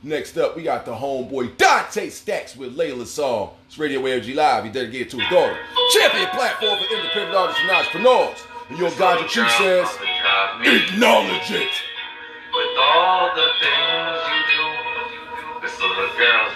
Next up, we got the homeboy Dante Stacks with Layla's song. It's Radio AFG Live. He dedicated to his daughter. Champion platform for independent artists and entrepreneurs. And your Ganja Chief says, acknowledge it. With all the things you do, this little girl's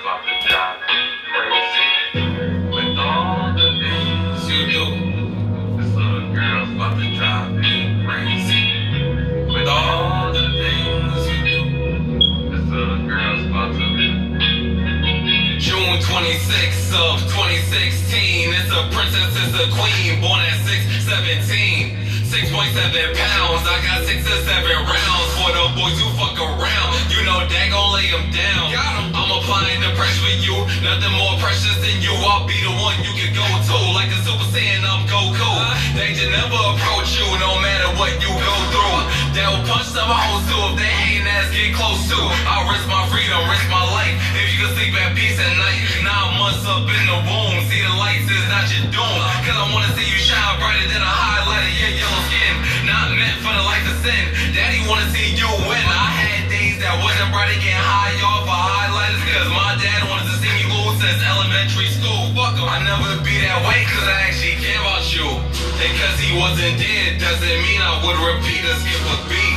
26th of 2016. It's a princess, it's a queen, born at 6, 17. 6.7 pounds, I got six or seven rounds for the boys who fuck around. You know that gon' lay them down. I'm applying the pressure with you, nothing more precious than you. I'll be the one you can go to, like a Super Saiyan, I'm Goku. Danger never approach you, no matter what you go through. They will punch some hoes too if they hating ass get close to. I'll risk my freedom, risk my life. If you can sleep at peace at night, months up in the womb, see the lights is not your doom. Cause I wanna see you shine brighter than a highlight of your yellow skin. Not meant for the life of sin. Daddy wanna see you win. I had days that wasn't bright again, high off for highlighters. Cause my dad wanted to see me lose since elementary school. Fuck him. I never be that way cause I actually care about you. And cause he wasn't dead doesn't mean I would repeat or skip a beat.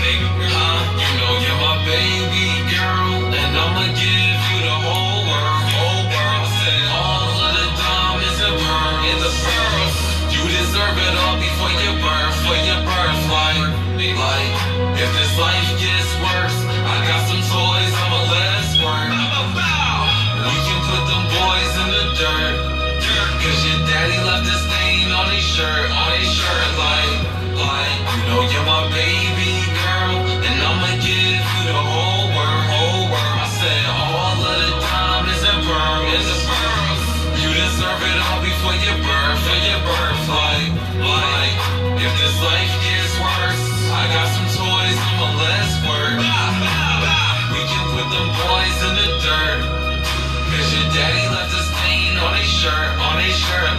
Huh? You know you're my baby if this life gets worse, I got some toys. We can put them boys in the dirt. Cause your daddy left stain on his shirt, on his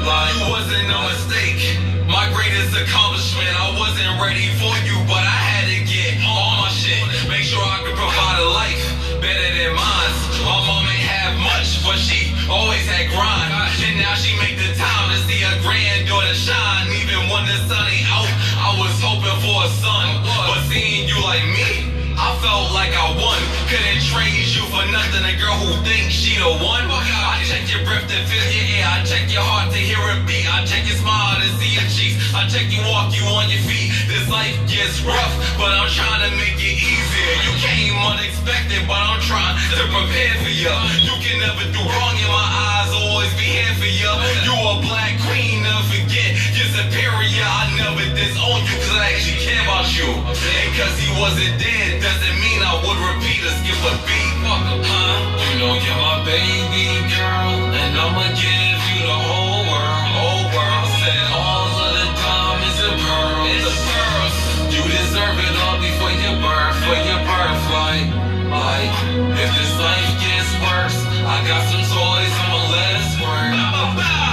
You wasn't no mistake. My greatest accomplishment, I wasn't ready for you, but I had to get all my shit. Make sure I could provide a life better than mine. My mom ain't have much, but she always had grind. And now she make the time to see her granddaughter shine. Even when the sun ain't out, I was hoping for a son. But seeing you like me, I felt like I won. Nothing. A girl who thinks she the one. I check your breath to feel your air. I check your heart to hear it beat. I check your smile to see your cheeks. I check you walk you on your feet. This life gets rough, but I'm trying to make it easier. You came unexpected, but I'm trying to prepare for you. You can never do wrong in my eyes. Always be here for you. You a black queen, never forget superior. I never disown you, cause I actually care about you. And cause he wasn't dead, doesn't mean I would repeat or skip a beat. Huh? You know you're my baby girl, and I'ma give you the whole world. Whole world. Said all of the diamonds and pearls. And the pearls. You deserve it all before your birth, for your birth. Like, like, if this life gets worse, I got some toys, I'ma let it squirt. [LAUGHS]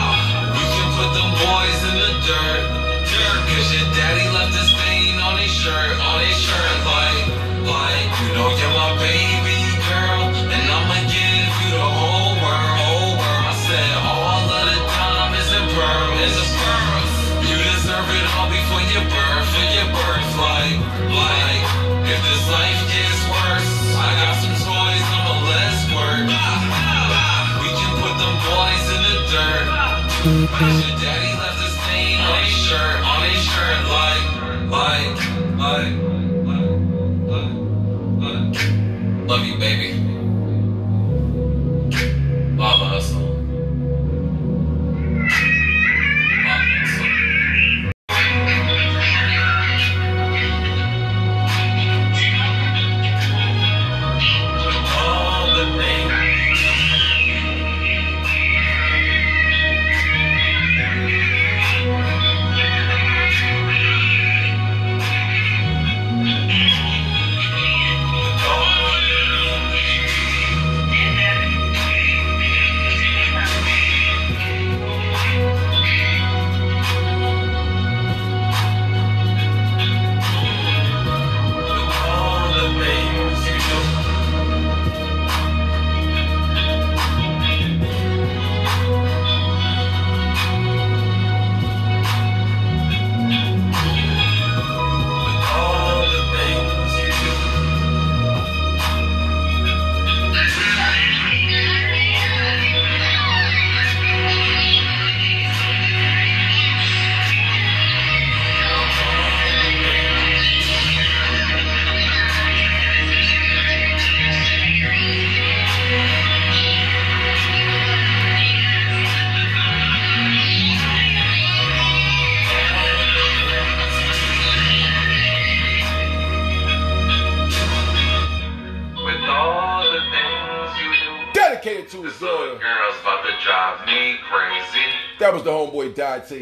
Them boys in the dirt. Dirt. Cause your daddy left a stain on his shirt, on his shirt. Like, like, you know you're my baby Love you, baby.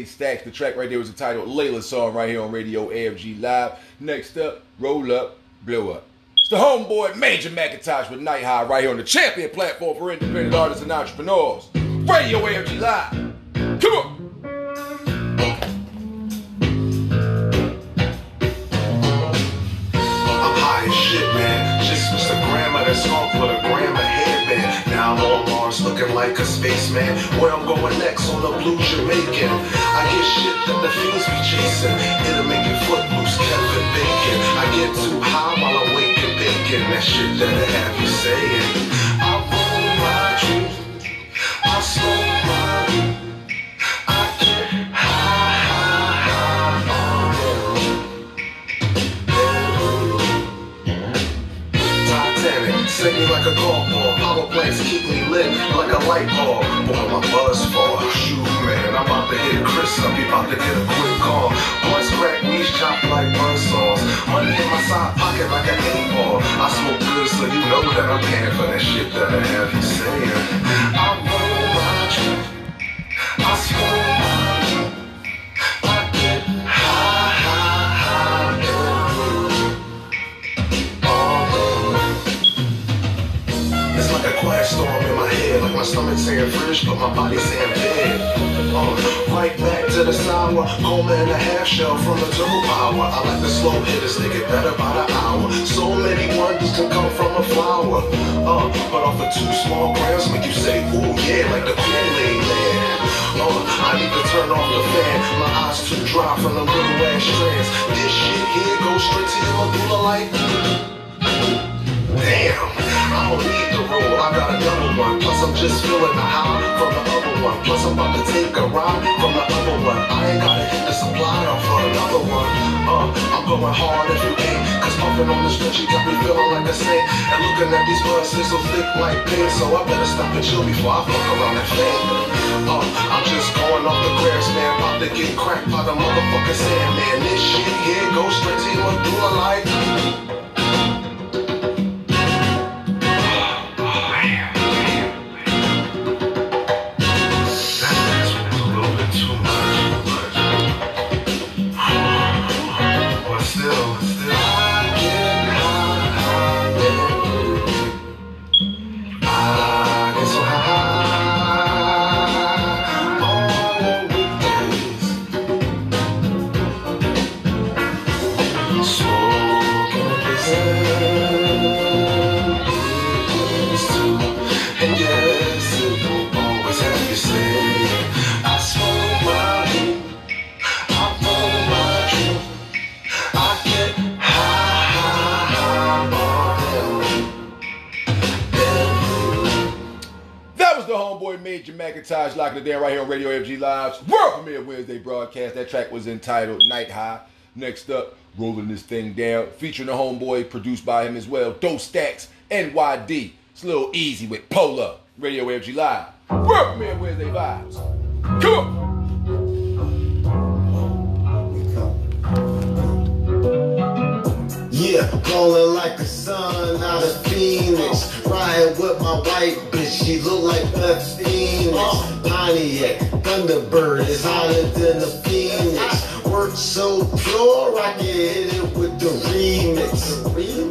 Stacks. The track right there was entitled Layla Song right here on Radio AFG Live. Next up, Roll Up, Blow Up. It's the homeboy Major Macintosh with Night High right here on the champion platform for independent artists and entrepreneurs. Radio AFG Live. Come on. Grammar headband. Now I'm on Mars looking like a spaceman. Where I'm going next on the blue Jamaican. Get shit that the fiends be chasing. It'll make you footloose, Kevin Bacon. I get too high while I'm waking bacon. That shit that I have you saying. I roll my truth. I smoke keep me lit like a light bulb. Boy, my buzz for shoot, man. I'm about to hit Chris up. He about to get a quick call. Boys crack, knees chop like buzz saws. Money in my side pocket like an eight ball. I smoke good, so you know that I'm paying for that shit that I have you saying. I roll my trip. I smoke my stomach saying fridge, but my body saying bed. Uh, right back to the sour, coma and a half shell from the turbo power. I like the slow hitters, they get better by the hour. So many wonders can come from a flower. Uh, but off of two small grams, make you say, ooh yeah, like the Kool-Aid man. Uh, I need to turn off the fan, my eyes too dry from the little ass strands. This shit here goes straight to your medulla like. Damn, I don't need the roll, I got a double one. Plus I'm just feeling the high from the other one. Plus I'm about to take a ride from the other one. I ain't gotta hit the supply off for another one. Uh, I'm going hard if you ain't. Cause puffing on this stretch, you got me feeling like a saint. And looking at these buds, they so thick like pain. So I better stop and chill before I fuck around that thing. Uh, I'm just going off the grass, man. About to get cracked by the motherfucking sand, man. This shit here goes straight to your medulla like. Macintosh locking it down right here on Radio AFG Live's world premiere Wednesday broadcast. That track was entitled Night High. Next up, rolling this thing down, featuring the homeboy produced by him as well, Dope Stacks NYD. It's a little easy with Polo. Radio AFG Live. World premiere Wednesday vibes. Come on. Yeah, glowing like the sun out of Phoenix. Riding with my white bitch, she look like Beth Phoenix. Pontiac, Thunderbird is hotter than the Phoenix. Work so pure, I can hit it with the remix.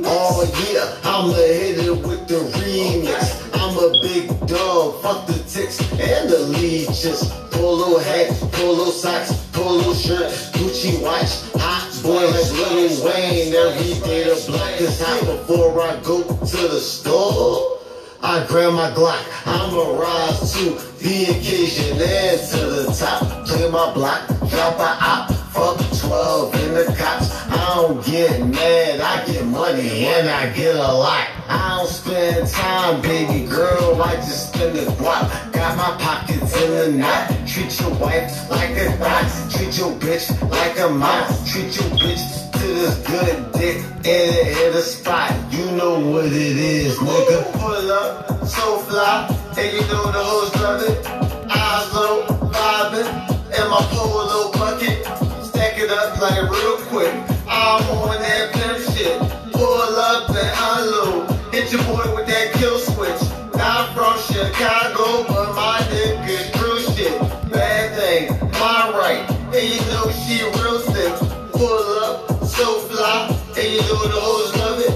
Oh yeah, I'ma hit it with the remix. I'm a big dog, fuck the ticks and the leeches. Polo hat, polo socks, polo shirt, Gucci watch, hot boy like Lil Wayne. Every day the block is hot before I go to the store. I grab my Glock, I'ma rise to the occasion and to the top. Play my block, drop a op, fuck 12 in the cops. I don't get mad, I get money and I get a lot. I don't spend time, baby girl, I just spend the guap. Got my pockets in the knot. Treat your wife like a thot. Treat your bitch like a mouse. Treat your bitch to this good dick in the, in the spot. You know what it is, nigga. Pull up, so fly, and you know the hoes love it. Eyes low, vibing, and my polo bucket get us play real quick. I'm on that pimp shit. Pull up and unload. Hit your boy with that kill switch. Not from Chicago, but my nigga true shit. Bad thing, my right. And you know she real sick. Pull up, so fly. And you know the hoes love it.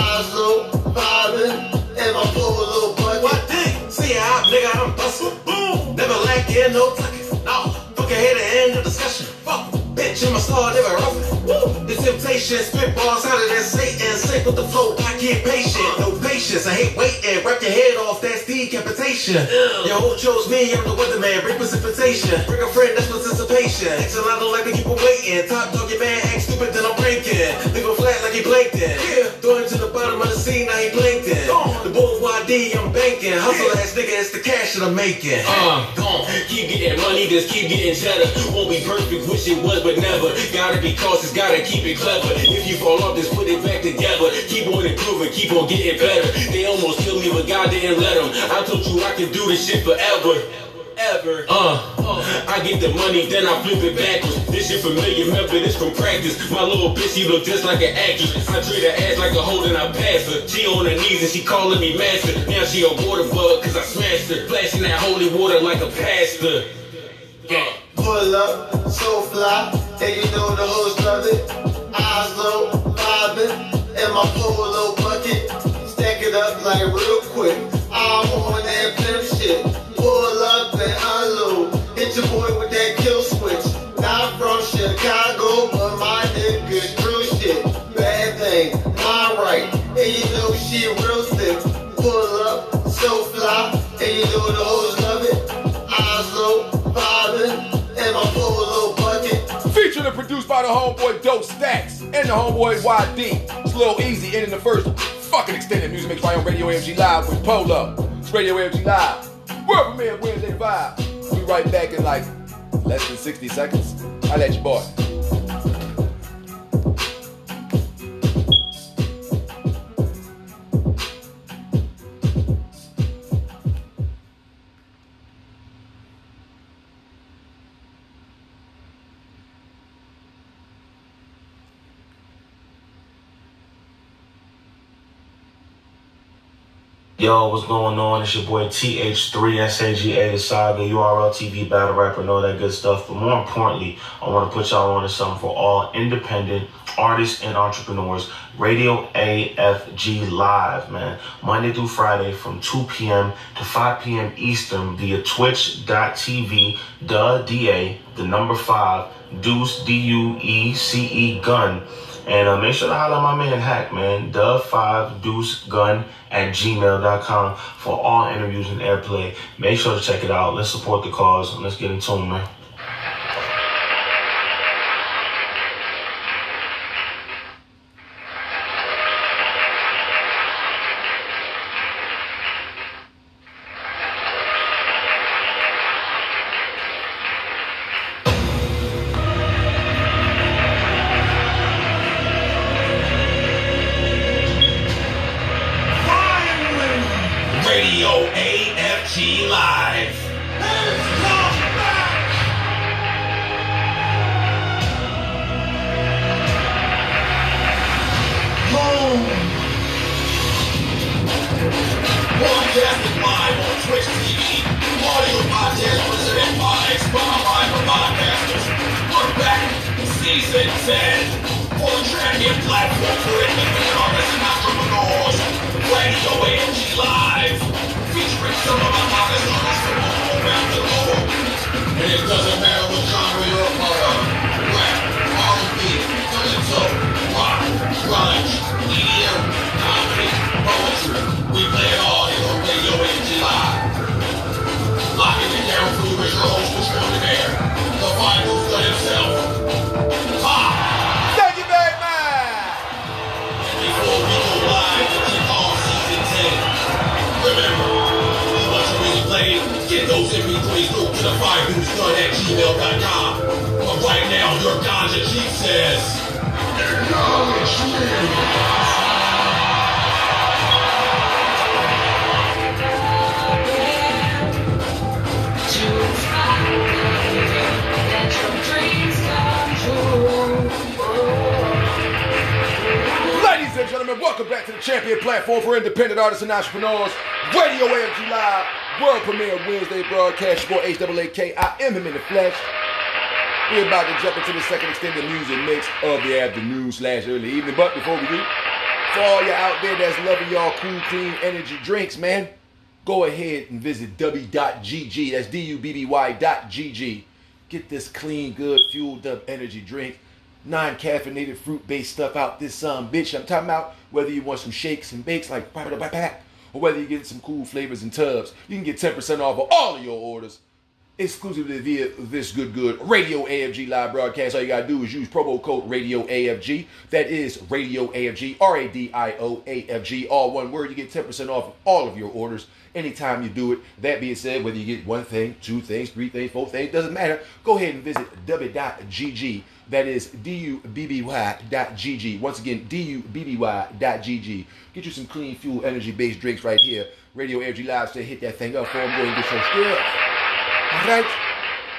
Eyes low, bobbing, And my poor little bucket. What thing? See how nigga, I'm bustin'. Boom! Never lack in no pockets. No, Look ahead and to end the discussion. Fuck. Bitch, I'm a star, never rough. Woo. The temptation, spit balls out of that Satan. Sick with the flow, I can't patient. No patience, I hate waiting. Rip your head off, that's decapitation. Your hoe chose me, I'm the weatherman. Bring precipitation. Bring a friend, that's participation. Excellent, I don't like to keep him waiting. Top dog, your man act stupid, then I'm breaking. Leave him flat like he blanked. Yeah. Throw him to the bottom of the sea, now he blanked. The bull YD, I'm banking. Hustle ass nigga, it's the cash that I'm making. Uh, gone. Keep getting money, just keep getting cheddar. Won't be perfect, wish it was, but never. Gotta be cautious, gotta keep it clever. If you fall off, just put it back together. Keep on improving, keep on getting better. They almost killed me, but God didn't let them. I told you I can do this shit forever. Ever. Uh, I get the money, then I flip it backwards. This shit familiar method, it's from practice. My little bitch, she look just like an actress. I treat her ass like a hoe, then I pass her. She on her knees and she calling me master. Now she a water bug, cause I smashed her. Flashing that holy water like a pastor. Yeah. Pull up, so fly, and you know the hoes love it. Eyes low, vibing, and my polo bucket. Stack it up like real quick. I'm on that pimp shit. Pull up and unload. Hit your boy with that kill switch. Not from Chicago, but my nigga true shit. Bad thing, my right. And you know she real thick. Pull up, so fly, and you know the hoes and the homeboy Dope Stacks and the homeboy YD. It's a little easy ending the first fucking extended music mix right on Radio AFG Live with Polo. It's Radio AFG Live. World premiere Wednesday 5. We'll be right back in like less than 60 seconds. I let you boy. Yo, what's going on? It's your boy TH3SAGA, the Saga, URL TV battle rapper, and all that good stuff. But more importantly, I want to put y'all on to something for all independent artists and entrepreneurs. Radio AFG Live, man. Monday through Friday from 2 p.m. to 5 p.m. Eastern via twitch.tv, the DA, the number 5, Deuce, D-U-E-C-E, Gun. And uh, make sure to holler my man Hack, man. The5 Deuce Gun at gmail.com for all interviews and airplay. Make sure to check it out. Let's support the cause let's get in tune, man. Entrepreneurs. Radio AFG Live, world premiere Wednesday broadcast. Boy HAAK, I am him in the flesh. We're about to jump into the second extended music mix of the afternoon slash early evening. But before we do, for all you out there that's loving y'all cool, clean energy drinks, man, go ahead and visit dubby.gg. That's D-U-B-B-Y dot G-G. Get this clean, good, fueled up energy drink. Non-caffeinated fruit-based stuff out this some bitch. I'm talking about whether you want some shakes and bakes like or whether you get some cool flavors and tubs. You can get 10% off of all of your orders exclusively via this good good radio AFG live broadcast. All you gotta do is use promo code radio AFG. That is radio AFG, R A D I O A F G, all one word. You get 10% off of all of your orders anytime you do it. That being said, whether you get one thing, two things, three things, four things, doesn't matter. Go ahead and visit dubby.gg. That is D-U-B-B-Y dot G-G. Once again, D-U-B-B-Y dot G-G. Get you some clean fuel energy based drinks right here. Radio AFG Live say hit that thing up for and get your stuff. All right?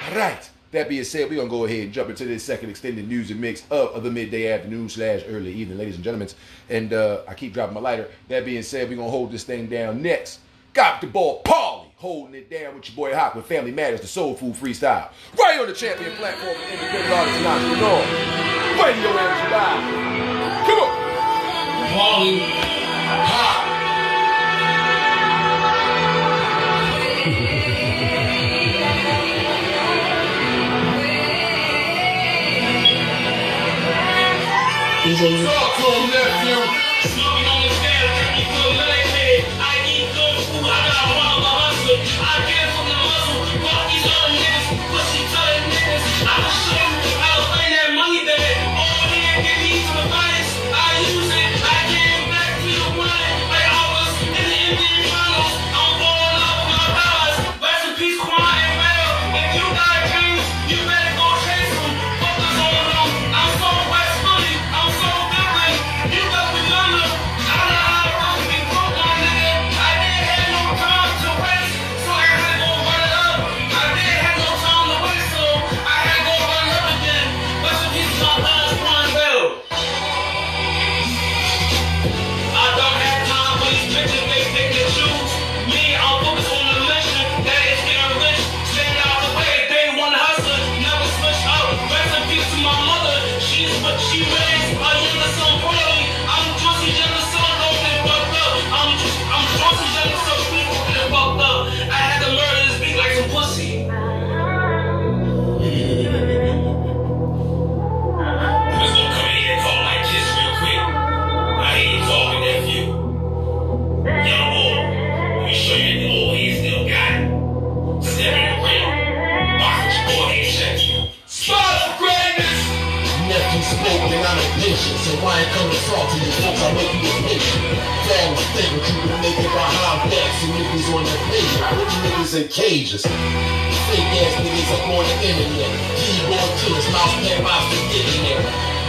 All right. That being said, we're going to go ahead and jump into this second extended news and mix up of the midday afternoon slash early evening, ladies and gentlemen. And uh, I keep dropping my lighter. That being said, we're going to hold this thing down next. Got the ball, Paulie, holding it down with your boy Hawk with Family Matters, the Soul Food Freestyle. Right on the champion platform for independent artists and entrepreneurs. Radio AFG Live. Come on. Paulie, Hawk. DJ in cages. Fake ass niggas up on the internet. Keyboard killers, mouse pad mouse for internet.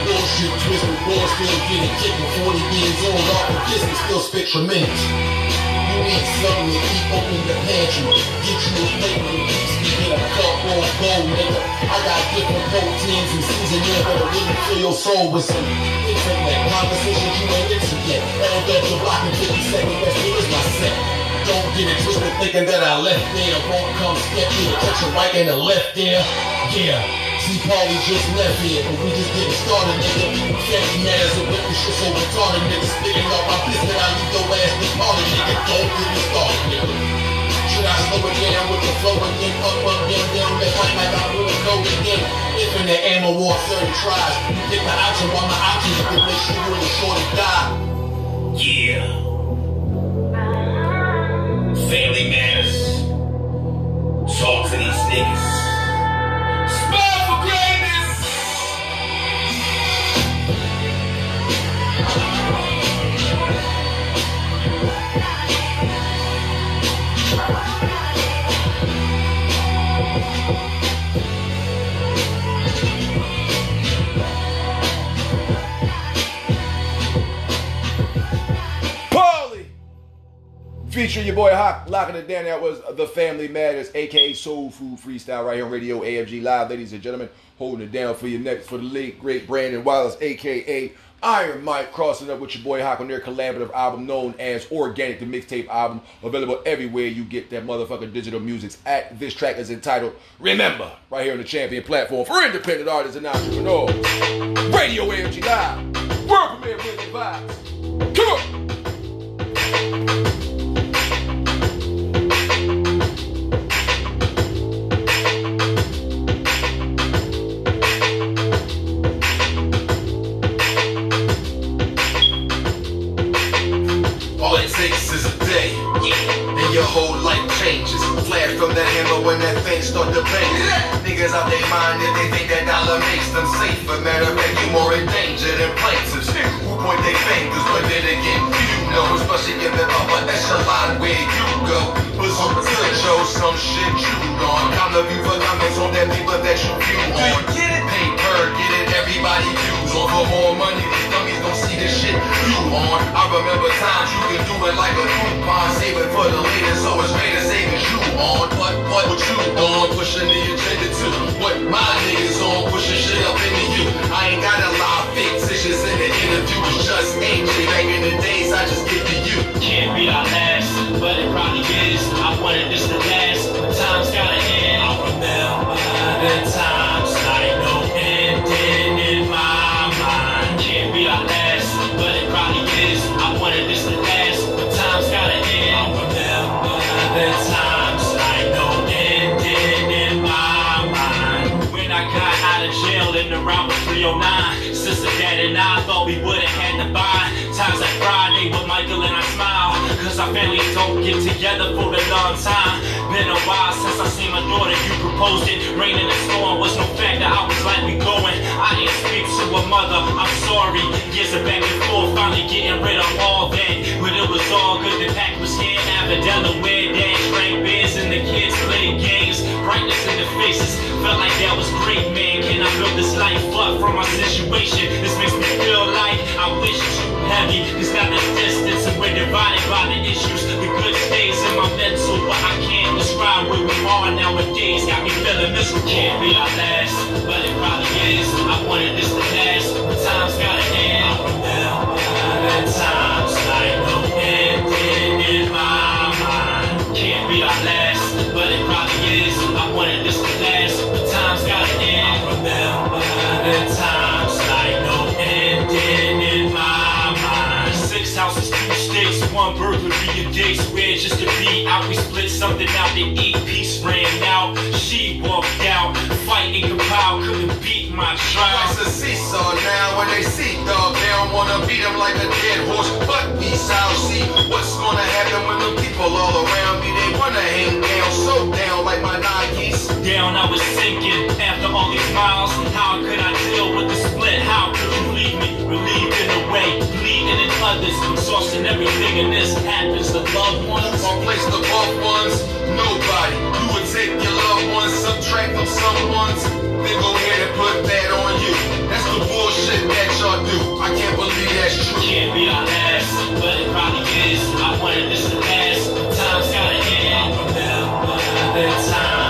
Bullshit twisted, boys still getting kicked at 40 years old, off the distance, still spit tremendous. You need something to keep open the pantry. Get you a plate with a piece, you get a cup a bowl, nigga. I got different proteins and seasoning that'll really fill your soul with some internet conversations you ain't into yet. Held up the block in 50 seconds, that's me, is my set. Don't get it twisted thinking that I left there. Won't come step in, catch a right and a left there. Yeah. See, Paulie just left here, but we just getting started, nigga. Family matters and what this shit so retarded, nigga. Spitting off my biscuit, I leave your ass departed, nigga. Don't get me started, nigga. Should I slow it down with the flow again? Up, up, down, down, right, like I'm really cold again. the ammo war, certain tries. You pick the option while my options can make sure you and the shorty die. Yeah. Family matters. Featuring your boy Hawk, locking it down. That was the Family Matters, aka Soul Food Freestyle, right here on Radio AFG Live, ladies and gentlemen. Holding it down for you next for the late great Brandon Wallace, aka Iron Mike crossing up with your boy Hawk on their collaborative album known as Organic, the mixtape album, available everywhere you get that motherfucking digital music. At this track is entitled Remember, right here on the Champion platform for independent artists and entrepreneurs. Radio AFG Live, world premiere vibes. Come on! And your whole life changes. Flash from that hammer when that thing start to bang. Niggas out their mind if they think that dollar makes them safer. Matter of fact, you more in danger than plaintiffs. Who point their fingers, but then again, you know, especially in the upper echelon where you go. Bazooka could show some shit you on. Count the view for comments on that paper that you view on. Get it? Paper, get it? Everybody views on. For more money, dummies don't see the shit you on. I remember times you can do it like a coupon, save it for the later, so it's greater savings you on. What, what, what you on? Pushing the agenda to what my niggas on, pushing shit up into you. I ain't got a lot of fictitious in the interview, it's just AJ. Back in the days, I just get to you. Can't be our last, but it probably is. I wanted this to last, but time's gotta end. I remember the times like no ending 09. Sister, dad, and I thought we would've had to buy. Times like Friday with Michael and I smile. Cause our families don't get together for a long time. Been a while since I seen my daughter, you proposed it. Rain and storm was no factor, I was like we going. I didn't speak to a mother, I'm sorry. Years of back and forth, finally getting rid of all that. But it was all good, the pack was here, a Delaware, day drank beers and the kids played games. Brightness in the faces, felt like that was great, man. Can I build this life up from my situation? This makes me feel like I wish too heavy. Cause now the distance and we're divided by the issues. The good stays in my mental, but I can't describe where we are nowadays. Got me feeling miserable. Can't be our last, but it probably is. I wanted this to last, but time's gotta burglary a day. Swear just to be out, we split something out to eat. Peace ran out, she walked out. Fighting compile, couldn't beat my trial. It's a seesaw now when they see dog. They don't wanna beat him like a dead horse, but we shall see what's gonna happen when the people all around me they wanna hang down, so down like my Nikes. Down, I was sinking after all these miles. How could I deal with the split? How could me relieved in a way, bleeding in others, exhausting everything? And this happens to loved ones. Or place the loved ones, nobody. You would take your loved ones, subtract from someone's, then go ahead and put that on you. That's the bullshit that y'all do. I can't believe that's true. Can't be our last, but it probably is. I wanted this to last, but time's gotta end. I remember the times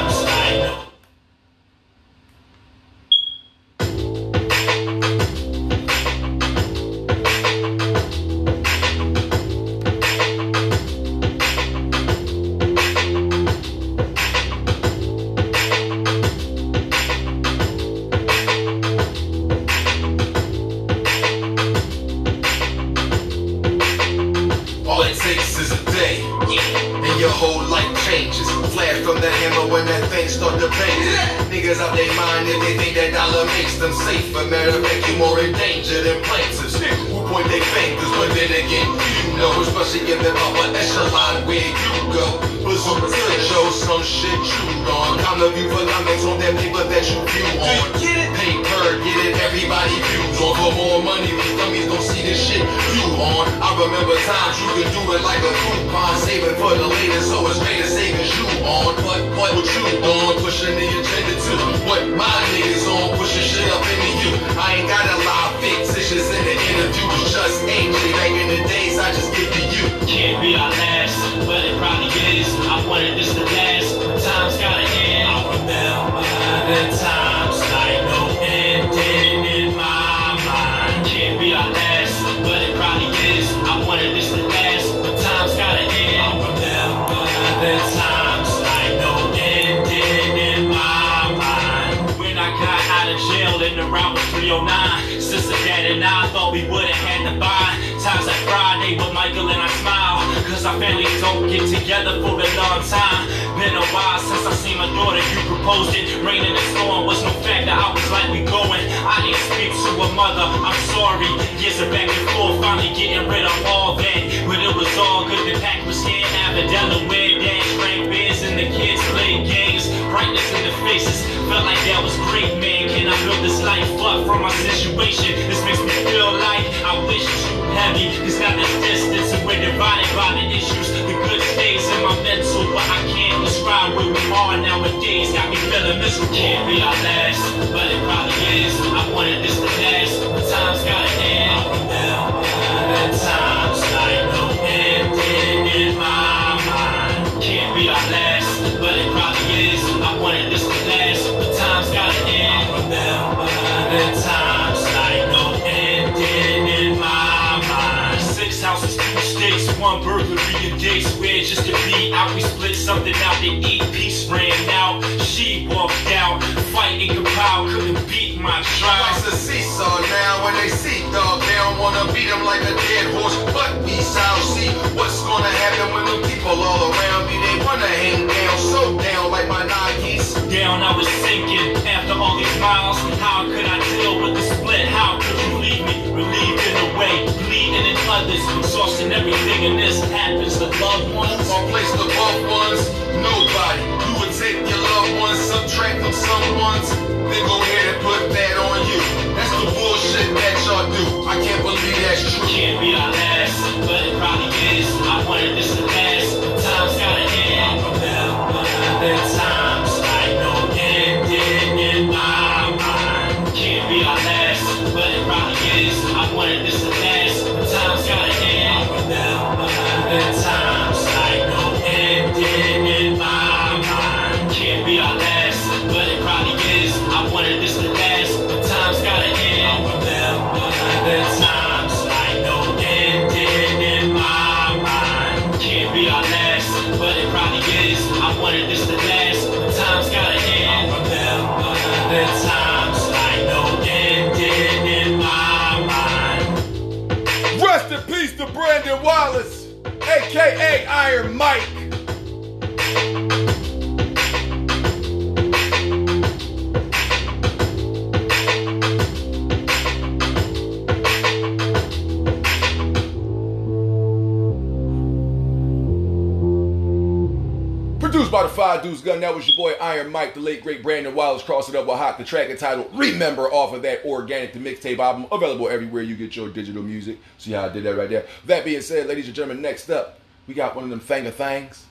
By the Five Deuce Gun. That was your boy Iron Mike, the late great Brandon Wallace, crossing up with Hot, the track entitled Remember off of that Organic the Mixtape album, available everywhere you get your digital music. See how I did that right there? That being said, ladies and gentlemen, next up, we got one of them thing of things.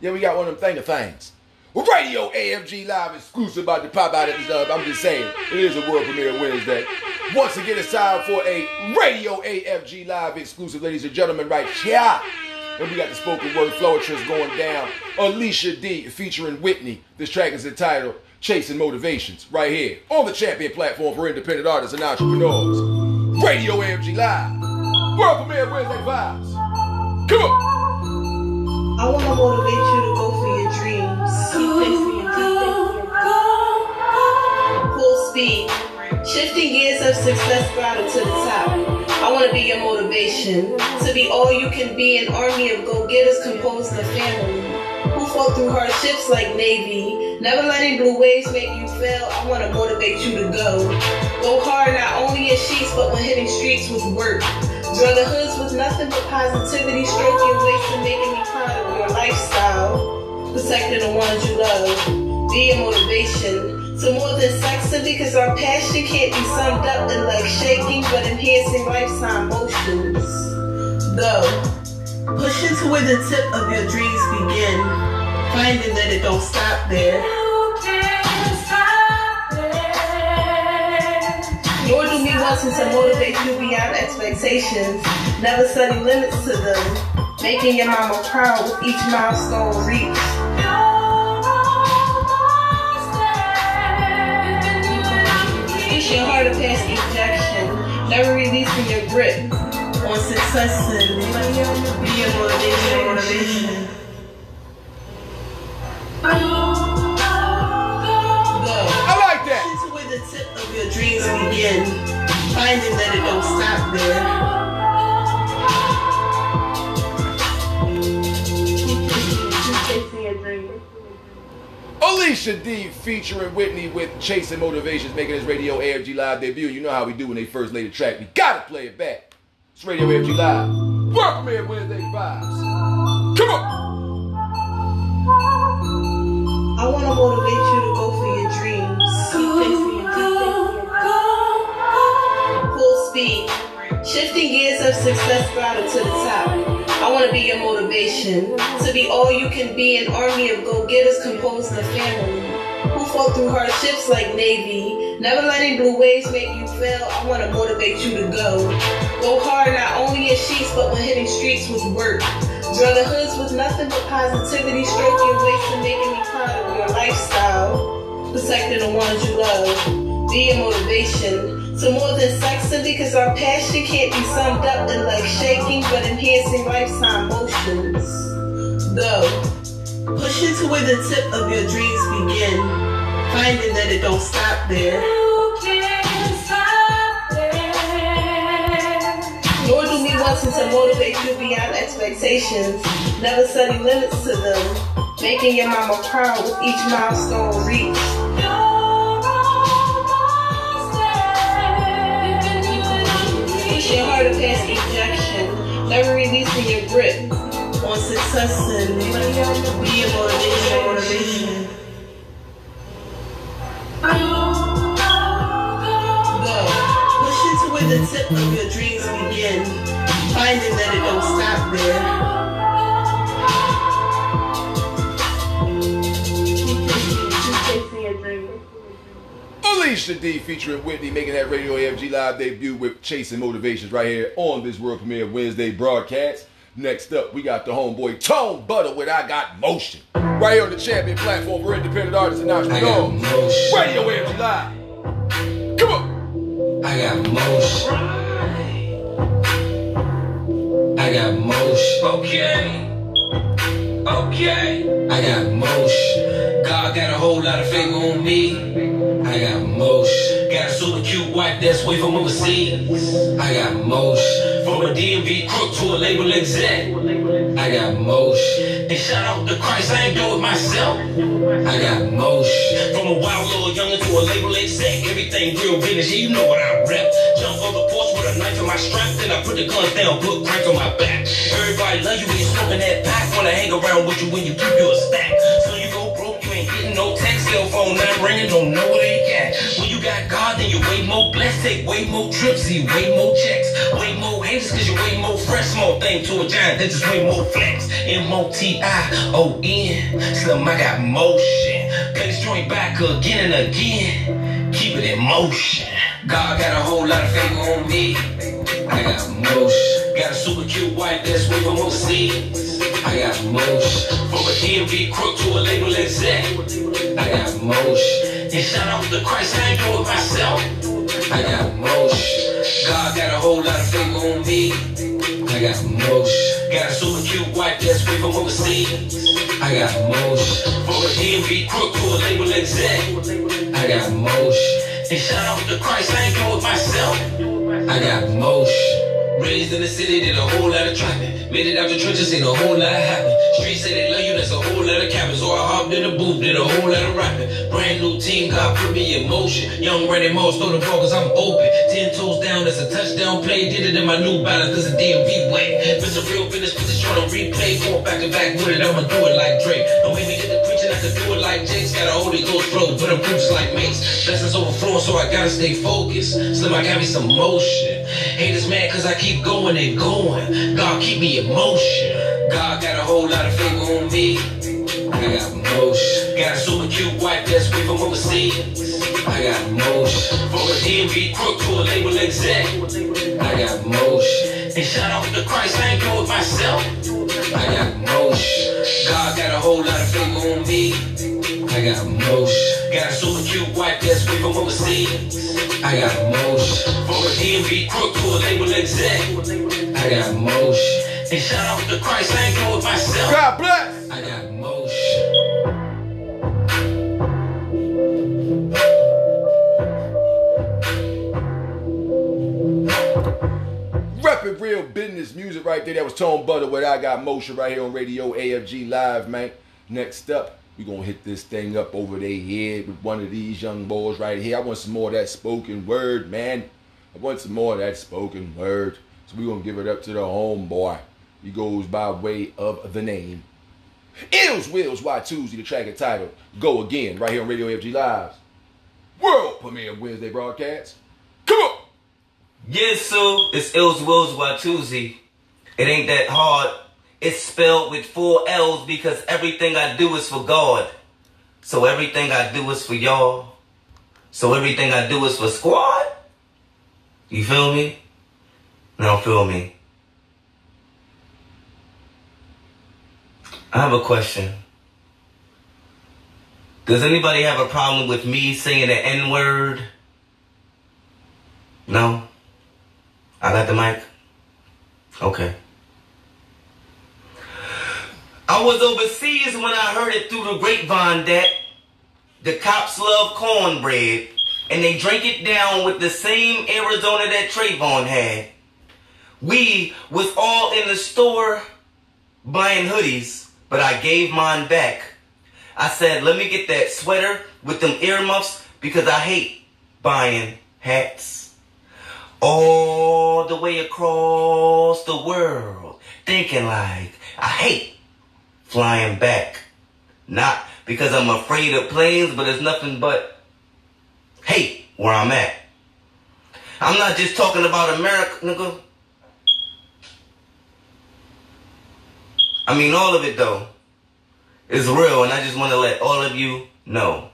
Yeah, we got one of them thing of things. Radio AFG Live exclusive about to pop out at the dub. I'm just saying, it is a world premiere Wednesday. Once again, it's time for a Radio AFG Live exclusive, ladies and gentlemen, right here. And we got the spoken word floetress going down. Alisha D featuring Whitney. This track is entitled Chasing Motivations, right here on the champion platform for independent artists and entrepreneurs. Radio AFG Live. World premiere Wednesday vibes. Come on. I want to motivate you to go for your dreams. Keep chasing your dreams. Full speed. Shifting gears of success brought to the top. I want to be your motivation. To be all you can be, an army of go-getters composed of family. Who fought through hardships like Navy. Never letting blue waves make you fail. I want to motivate you to go. Go hard not only in sheets, but when hitting streets with work. Draw the hoods with nothing but positivity, stroking waist and making me proud of your lifestyle. Protecting the ones you love. Be a motivation to more than sexing because our passion can't be summed up in like shaking, but enhancing lifetime motions. Go. Pushing to where the tip of your dreams begin. Finding that it don't stop there. Nor do me wanting to motivate you beyond expectations. Never setting limits to them. Making your mama proud with each milestone reached. Push your heart of past ejection. Never releasing your grip on success and be your motivation. motivation. I like that. Pushing to where the tip of your dreams begin, finding that it don't stop there. Alisha D featuring Whitney with Chasing Motivations making his Radio AFG Live debut. You know how we do when they first lay the track. We gotta play it back. It's Radio AFG Live. Welcome here Wednesday vibes. Come on. I want to motivate you to go for your dreams. Full speed. Shifting gears of success throttle to the top. I want to be your motivation. To be all you can be, an army of go-getters composed of family. Who fought through hardships like Navy. Never letting blue waves make you fail. I want to motivate you to go. Go hard not only in sheets, but when hitting streets with work. Draw the hoods with nothing but positivity, stroke your waist and making me proud of your lifestyle. Protecting the ones you love. Be your motivation to more than sexing because our passion can't be summed up in like shaking but enhancing lifetime motions. Go. Pushing to where the tip of your dreams begin. Finding that it don't stop there. Nor do we want to motivate you beyond expectations. Never setting limits to them. Making your mama proud with each milestone reached. Pushing harder past ejection. Never releasing your grip on success and be your motivation. Go. Pushing to where the tip of your dreams begin. Finding that it don't stop there. Alisha D featuring Whitney making that Radio AFG Live debut with Chasing Motivations right here on this world premiere Wednesday broadcast. Next up, we got the homeboy Tone Butter with I Got Motion. Right here on the champion platform for independent artists and entrepreneurs. Radio AFG Live. Come on. I got motion. I got motion. Okay. Okay. I got motion. God got a whole lot of favor on me. I got motion. Got a super cute wife that's way from overseas. I got motion. From a DMV crook to a label exec. I got motion. And shout out to Christ, I ain't do it myself. I got motion. From a wild little youngin' to a label exec. Everything real business, you know what I rep. Jump on the porch with a knife in my strap. Then I put the guns down, put crank on my back. Everybody love you when you smoking that pack. Wanna hang around with you when you keep you a stack. So you go broke, you ain't getting no text, cell phone not ringing, don't know where they at. Got God, then you way more blessed, take way more trips, see way more checks, way more haters, cause you way more fresh. Small thing to a giant, that just way more flex. M-O-T-I-O-N, Slim, I got motion. Play this joint back again and again. Keep it in motion. God got a whole lot of favor on me. I got motion. Got a super cute wife that's way from overseas. I got motion. From a DMV crook to a label exec. I got motion. And shout out to Christ, I ain't it myself. I got motion. God got a whole lot of favor on me. I got motion. Got a super cute wife that's way from overseas. I got motion. From a DMV crook to a label exec. I got motion. And shout out to Christ, I ain't do it myself. I got motion. Raised in the city, did a whole lot of trapping. Made it out the trenches, ain't a whole lot happen. Streets say they love you, that's a whole lot of capping. So I hopped in the booth, did a whole lot of rapping. Brand new team, God put me in motion. Young Randy Moss, throw the ball cause I'm open. Ten toes down, that's a touchdown play. Did it in my new balance, cause a DMV way. It's a real finish, put this short on replay. Going back and back with it, I'ma do it like Drake. Don't make me get the preaching, I can do it like Jake's. Got a Holy Ghost flow, but I'm proofs like Mace. Blessings overflowing, so I gotta stay focused. Slim, I got me some motion. Haters mad cause I keep going and going. God keep me in motion. God got a whole lot of favor on me. I got motion. Got a super cute wife that's way from overseas. I got motion. From a DMV crook to a label exec. I got motion. And shout out to Christ, I ain't do it myself. I got motion. God got a whole lot of favor on me. I got motion. Got a super cute white that's waving on the scene. I got motion. From a DMV crook to a label exec. I got motion. And shout out to Christ, I ain't going with myself. God bless. I got motion. Rapping real business music right there. That was Tone Butter with I Got Motion right here on Radio AFG Live, man. Next up, we gonna hit this thing up over their head with one of these young boys right here. I want some more of that spoken word, man. I want some more of that spoken word. So we gonna give it up to the homeboy. He goes by way of the name. Illz Willz Y Tuesday, the track and title. Go again, right here on Radio AFG Live. World premiere Wednesday broadcast. Come on! Yes, so it's Illz Willz Watusi. It ain't that hard. It's spelled with four L's because everything I do is for God. So everything I do is for y'all. So everything I do is for squad. You feel me? Now feel me. I have a question. Does anybody have a problem with me saying the N word? No? I got the mic? Okay. I was overseas when I heard it through the grapevine that the cops love cornbread and they drink it down with the same Arizona that Trayvon had. We was all in the store buying hoodies, but I gave mine back. I said, let me get that sweater with them earmuffs because I hate buying hats. All the way across the world, thinking like, I hate flying back. Not because I'm afraid of planes, but it's nothing but hate where I'm at. I'm not just talking about America, nigga. I mean, all of it though is real, and I just want to let all of you know.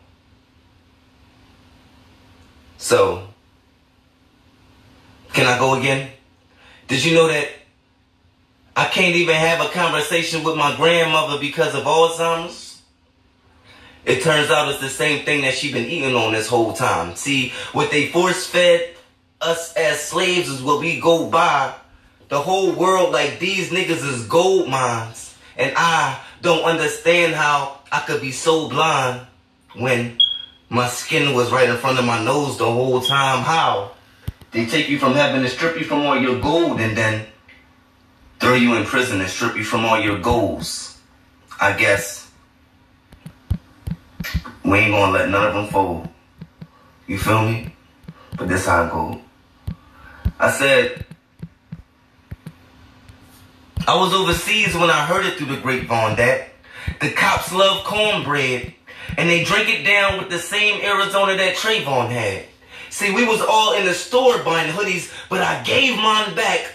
So, can I go again? Did you know that I can't even have a conversation with my grandmother because of Alzheimer's? It turns out it's the same thing that she been eating on this whole time. See, what they force fed us as slaves is what we go by the whole world like these niggas is gold mines. And I don't understand how I could be so blind when my skin was right in front of my nose the whole time. How? They take you from heaven and strip you from all your gold and then throw you in prison and strip you from all your goals. I guess we ain't gonna let none of them fold. You feel me? But this how I go. I said, I was overseas when I heard it through the grapevine that the cops love cornbread and they drink it down with the same Arizona that Trayvon had. See, we was all in the store buying hoodies, but I gave mine back.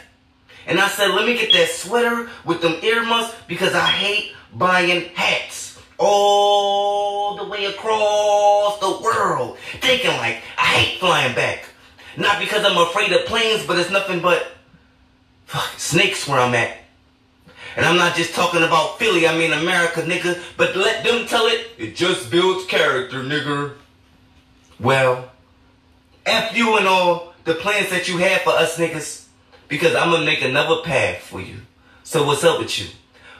And I said, let me get that sweater with them earmuffs because I hate buying hats all the way across the world. Thinking like, I hate flying back. Not because I'm afraid of planes, but it's nothing but fuck, snakes where I'm at. And I'm not just talking about Philly, I mean America, nigga. But let them tell it, it just builds character, nigga. Well, F you and all the plans that you have for us niggas. Because I'm gonna make another path for you. So what's up with you?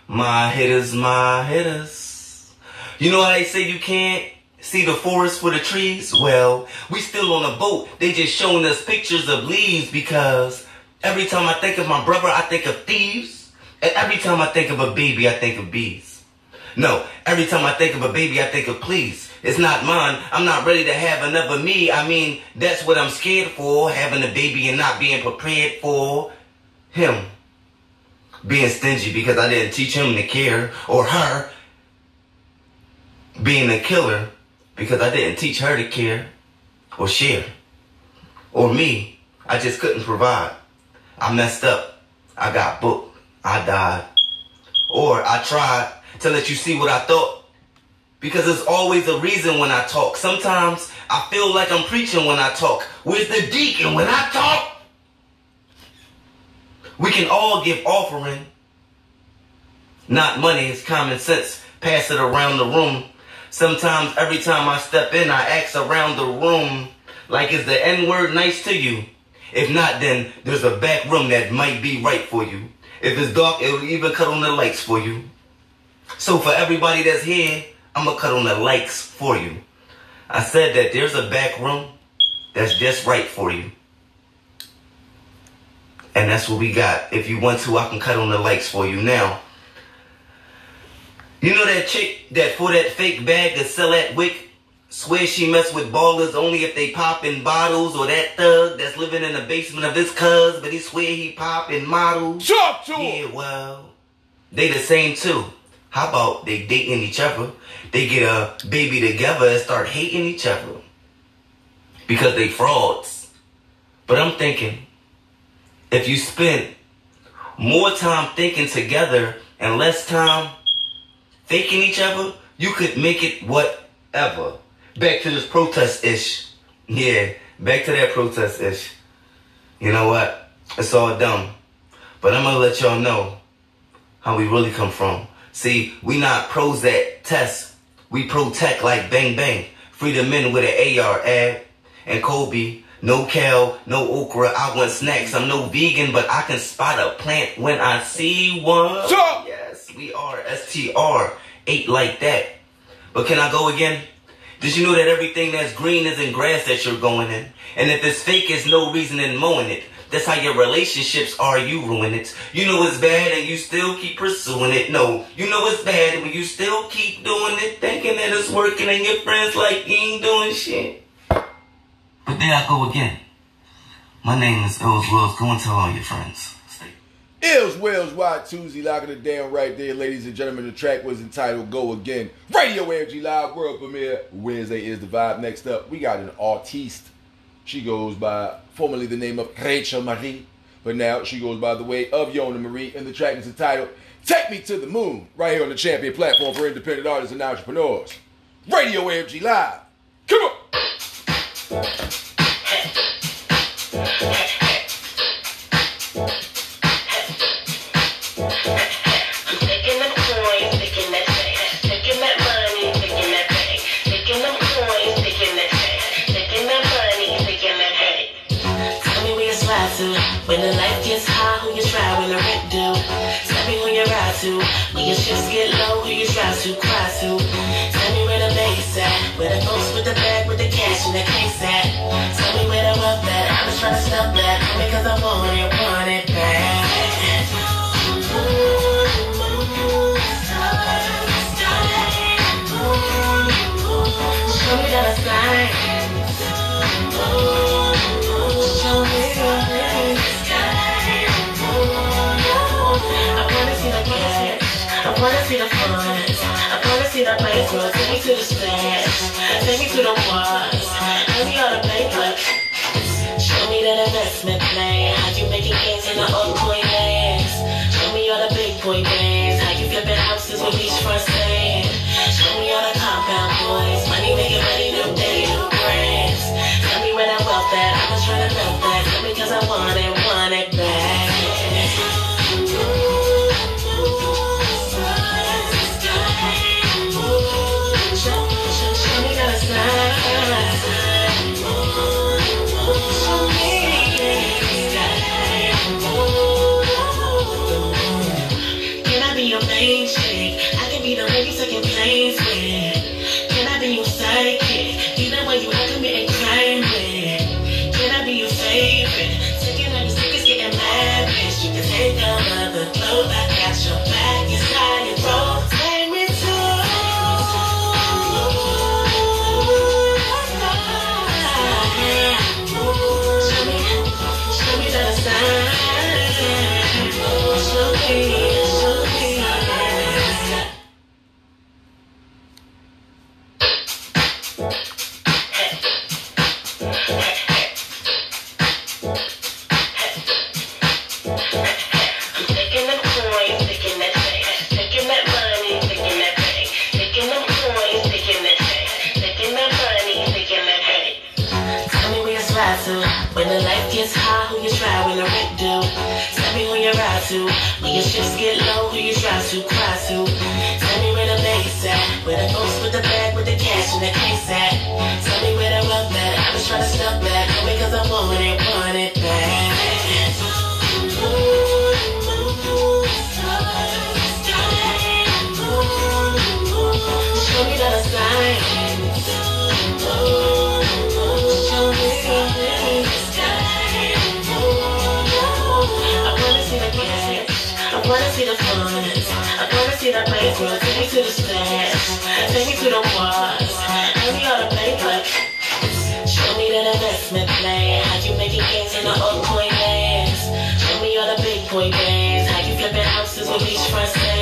My hitters, my hitters. You know how they say you can't see the forest for the trees? Well, we still on a boat. They just showing us pictures of leaves because every time I think of my brother, I think of thieves. And every time I think of a baby, I think of bees. No, every time I think of a baby, I think of please. It's not mine. I'm not ready to have another me. I mean, that's what I'm scared for, having a baby and not being prepared for him. Being stingy because I didn't teach him to care, or her being a killer because I didn't teach her to care or share. Or me, I just couldn't provide. I messed up. I got booked. I died. Or I tried to let you see what I thought. Because there's always a reason when I talk. Sometimes I feel like I'm preaching when I talk. Where's the deacon when I talk? We can all give offering. Not money, it's common sense. Pass it around the room. Sometimes every time I step in, I ask around the room, like, is the N-word nice to you? If not, then there's a back room that might be right for you. If it's dark, it'll even cut on the lights for you. So for everybody that's here, I'm gonna cut on the likes for you. I said that there's a back room that's just right for you. And that's what we got. If you want to, I can cut on the likes for you now. You know that chick that for that fake bag to sell at Wick swear she mess with ballers only if they pop in bottles or that thug that's living in the basement of his cuz but he swear he pop in models. Yeah, well, they the same too. How about they dating each other? They get a baby together and start hating each other because they frauds. But I'm thinking, if you spend more time thinking together and less time faking each other, you could make it whatever. Back to this protest ish. Yeah, back to that protest ish. You know what? It's all dumb. But I'm gonna let y'all know how we really come from. See, we not pros that test. We protect like bang bang. Freedom the men with an AR ad. And Kobe, no kale, no okra. I want snacks. I'm no vegan, but I can spot a plant when I see one. Yes, we are STR. Eight like that. But can I go again? Did you know that everything that's green is in grass that you're going in? And if it's fake, there's no reason in mowing it. That's how your relationships are, you ruin it. You know it's bad and you still keep pursuing it. No, you know it's bad when you still keep doing it, thinking that it's working and your friends like you ain't doing shit. But there I go again. My name is Illz Willz. Go and tell all your friends. Illz Willz Wide Tuesday, locking it down right there, ladies and gentlemen. The track was entitled Go Again. Radio AFG Live World Premiere. Wednesday is the vibe. Next up, we got an artiste. She goes by formerly the name of Rachel Marie, but now she goes by the way of Yona Marie, and the track is entitled Take Me to the Moon, right here on the champion platform for independent artists and entrepreneurs. Radio AFG Live. Come on. Get low, who you drive to, cry to. Tell me where the base at. Where the folks with the bag, with the cash and the case at. Tell me where the wealth at. I was trying to stop that. Because I want it, Me all the paper. Show me that investment plan. How you making gains in the old to the wars. Tell me all the paper. Show me that investment plan. How you making gains in the old coin lands. Show me all the big boy bands. How you flipping houses with beachfront sand. Show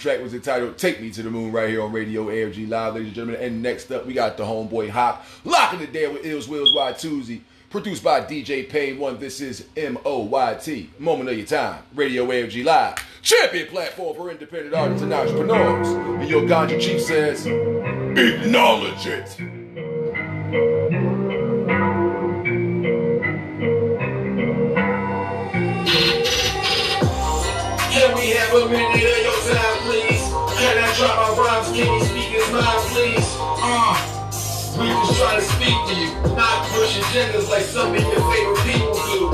track was entitled Take Me to the Moon right here on Radio AFG Live, ladies and gentlemen. And next up, we got the homeboy Hop, locking it down with Illz Willz Y Tuesday. Produced by DJ Pain One. This is M O Y T. Moment of your time. Radio AFG Live. Champion platform for independent artists and entrepreneurs. And your ganja chief says, acknowledge it. Have a minute of your time? Can I drop my rhymes? Can you speak his mind, please? Uh, we just try to speak to you, not push agendas like some of your favorite people do.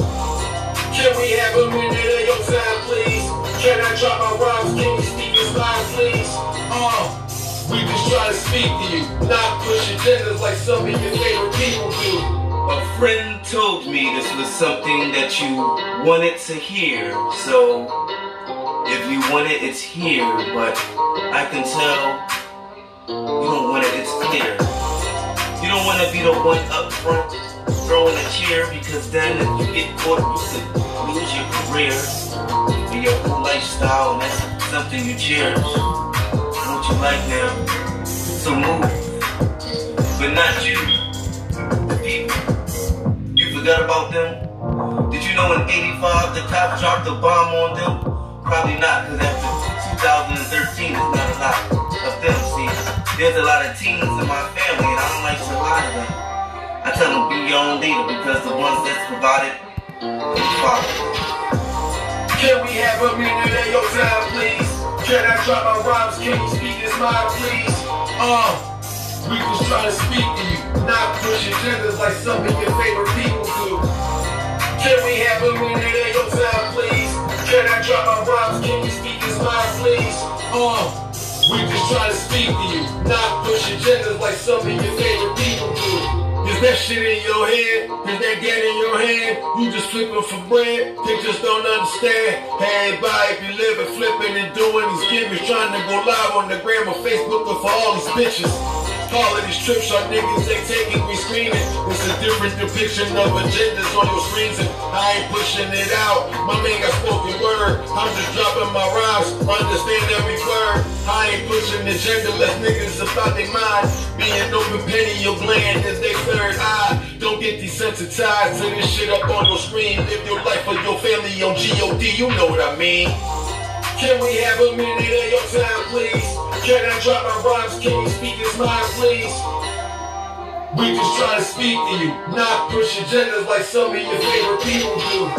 Can we have a minute of your time, please? Can I drop my rhymes? Can you speak his mind, please? Uh, we just try to speak to you, not push agendas like some of your favorite people do. A friend told me this was something that you wanted to hear, so if you want it, it's here, but I can tell you don't want it, it's clear. You don't want to be the one up front throwing a chair because then if you get caught, you could lose your career and your whole lifestyle, and that's something you cherish. What you like now, so move, but not you. The people. You forgot about them? Did you know in 85 the cops dropped a bomb on them? Probably not, because after 2013 there's not a lot of them. See, there's a lot of teens in my family, and I don't like to lie to them. I tell them be your own leader because the ones that's provided, follow. Can we have a minute of your time, please? Can I drop my rhymes? Can you speak his mind, please? Uh, we just try to speak to you, not push agendas like some of your favorite people do. Can we have a minute of your time, please? Can I drop my rhymes? Can you speak his mind, please? Uh, we just try to speak to you, not push agendas like some of your favorite people do. Is that shit in your head? Is that get in your hand? You just flipping for bread? They just don't understand. Hey, everybody be living, flipping and doing these gimmicks, trying to go live on the gram or Facebook for all these bitches. All of these trips are niggas they taking, we screaming. It's a different depiction of agendas on your screens, and I ain't pushing it out. My man got spoken word. I'm just dropping my rhymes, understand every word. I ain't pushing agenda, let niggas about their mind. Being open pineal, gland is their third eye. Don't get desensitized to this shit up on your screen. Live your life for your family on God, you know what I mean. Can we have a minute of your time, please? Can I drop my rhymes? Can you speak his mind, please? We just try to speak to you, not push agendas like some of your favorite people do.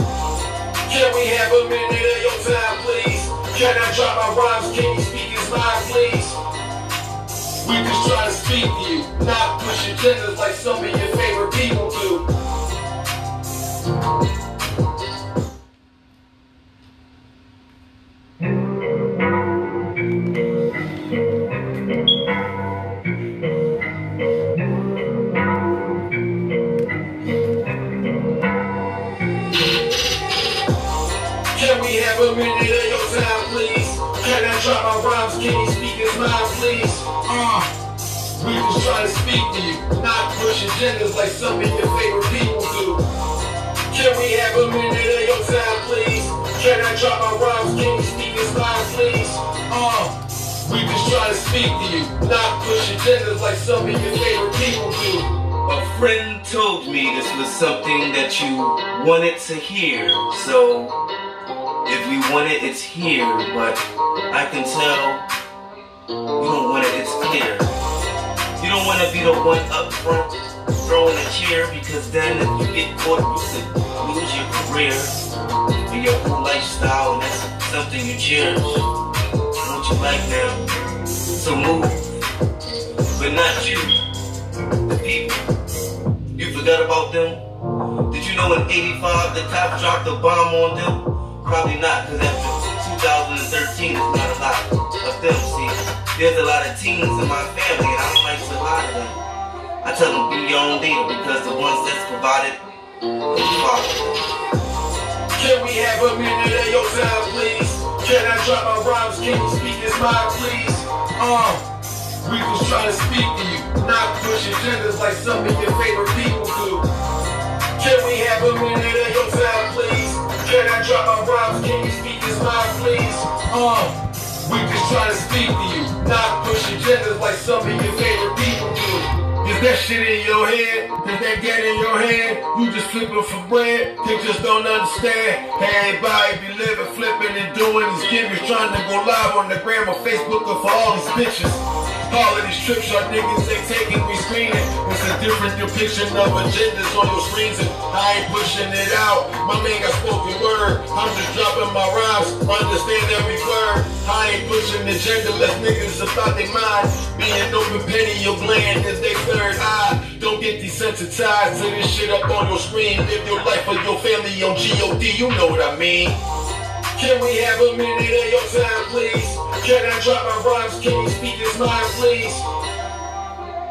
Can we have a minute of your time, please? Can I drop my rhymes? Can you speak his mind, please? We just try to speak to you, not push agendas like some of your favorite people do. Agendas like some of your favorite people do. Can we have a minute of your time, please? Can I drop my rhymes? Can you speak his mind, please? Uh, we just try to speak to you, not push agendas like some of your favorite people do. A friend told me this was something that you wanted to hear, so if you want it, it's here, but I can tell you don't want it, it's clear. You don't want to be the one up front throwing a chair because then if you get caught, you could lose your career and your lifestyle, and that's something you cherish. What you like now? So move, but not you, the people. You forgot about them? Did you know in 85 the cops dropped a bomb on them? Probably not, because after 2013 there's not a lot of them. See, there's a lot of teens in my family, and I don't like to lie to them. I tell them be your own leader because the ones that's provided, follow them. Can we have a minute of your time, please? Can I drop my rhymes? Can you speak his mind, please? Uh, we just trying to speak to you, not push agendas like some of your favorite people do. Can we have a minute of your time, please? Can I drop my rhymes? Can you speak his mind, please? Uh, we just try to speak to you, not push agendas like some of your favorite people Is that shit in your head? Is that get in your head? You just flipping for bread? They just don't understand. Hey, everybody be living, flipping and doing these gimmicks, trying to go live on the gram or Facebook or for all these bitches. All of these trips are niggas they taking, we screening. It's a different depiction of agendas on your screens, and I ain't pushing it out. My man got spoken word. I'm just dropping my rhymes, understand every word. I ain't pushing agenda, let niggas about their mind. Being open pineal, your gland is their third eye. Don't get desensitized to this shit up on your screen. Live your life for your family on God, you know what I mean. Can we have a minute of your time, please? Can I drop my rhymes? Can you speak his mind, please?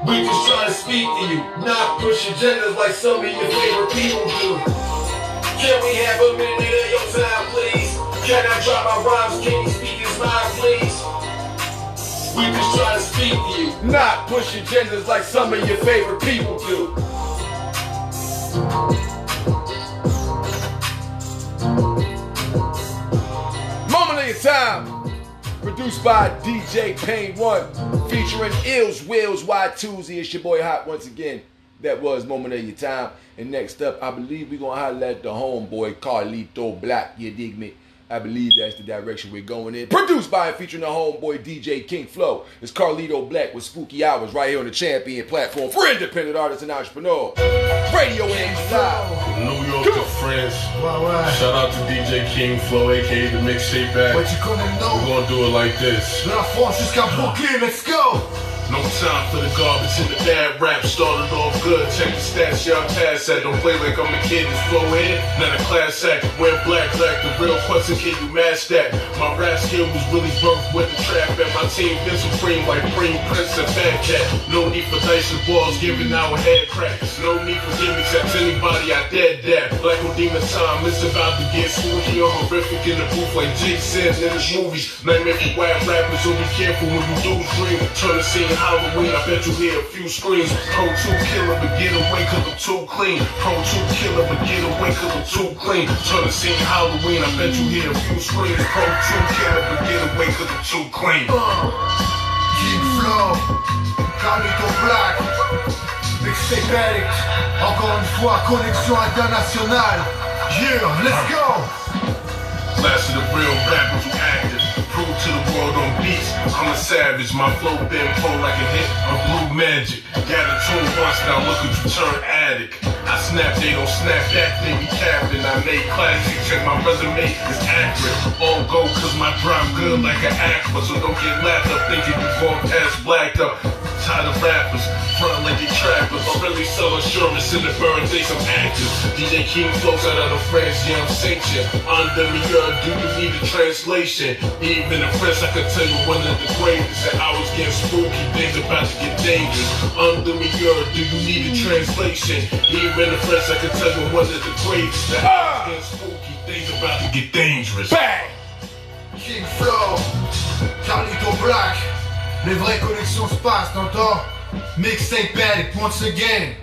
We just trying to speak to you, not push agendas like some of your favorite people do. Can we have a minute of your time, please? Can I drop my rhymes? Can you speak his mind, please? We to speak to you, not push agendas like some of your favorite people do. Moment of your time. Produced by DJ Pain One, featuring Illz, Willz, Y2Z. It's your boy Hot once again. That was Moment of Your Time. And next up, I believe we're gonna highlight the homeboy Carlito Black. You dig me? I believe that's the direction we're going in. Produced by and featuring the homeboy DJ King Flow. It's Carlito Black with Spooky Hours right here on the Champion platform for independent artists and entrepreneurs. Radio and live. New York to France. Wow, wow. Shout out to DJ King Flow, aka the mixtape back. What you gonna know? We're gonna do it like this. La France jusqu'à Brooklyn, let's go! No time for the garbage and the bad rap. Started off good. Check the stats, y'all pass that. Don't play like I'm a kid. This flow in, not a class act. Wear black, black. The real question, can you match that? My rap skill was really birthed with the trap, and my team been supreme like Cream Prince and Fat Cat. No need for dice and balls, giving out head cracks. No need for gimmicks, that's anybody I dead that. Black on demon time, it's about to get spooky or horrific in the booth like Jake said in his movies. Nightmare for whack rappers, so be careful when you do dream. Turn the scene Halloween, I bet you hear a few screams. Pro 2 killer, but get away cause I'm too clean. Pro 2 killer, but get away cause I'm too clean. Turn the scene Halloween, I bet you hear a few screams. Pro 2 killer, but get away cause I'm too clean. Uh, King Flow, Carlito Black, Mixtape Addict, encore une fois, connexion internationale. Yeah, let's go! Last of the real rappers who acted. To the world on beats. I'm a savage. My flow been pulled like a hit of blue magic. Got a tune once, now look at you turn addict. I snap, they don't snap that, they be capping. I made classic, check my resume, it's accurate. All go cause my drop good like an aqua. So don't get laughed up thinking you going past blacked up. Tired of rappers, front like they trappers. I really sell insurance in the burn days some actors. DJ King flows out of the France, yeah, I'm sanctioned. Under me, uh, do you need a translation? Even in French, I can tell you one of the greatest. And I was getting spooky, things about to get dangerous. Under me, uh, do you need a translation? Even in the French, I can tell you one of the greatest. And I was getting spooky, things about to get dangerous. Bang! King Flow, Carlito Black, les vraies connexions se passent, t'entends? Mixtape Addict, once again.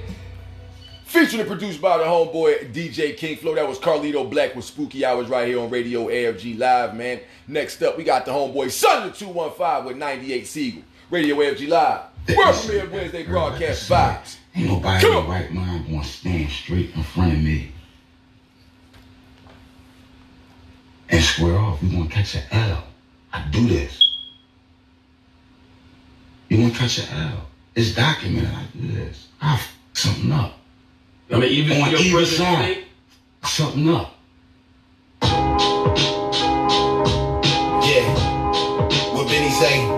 Featured and produced by the homeboy DJ King Flow. That was Carlito Black with Spooky Hours right here on Radio AFG Live, man. Next up, we got the homeboy of 215 with 98 Siegel. Radio AFG Live. World premiere Wednesday broadcast vibes. Ain't nobody in right mind gonna stand straight in front of me and square off. We gonna catch an L. I do this. You wanna catch an L? It's documented. I do this. I f- something up. I mean, even on your either present side, state? something up. Yeah. What Benny say?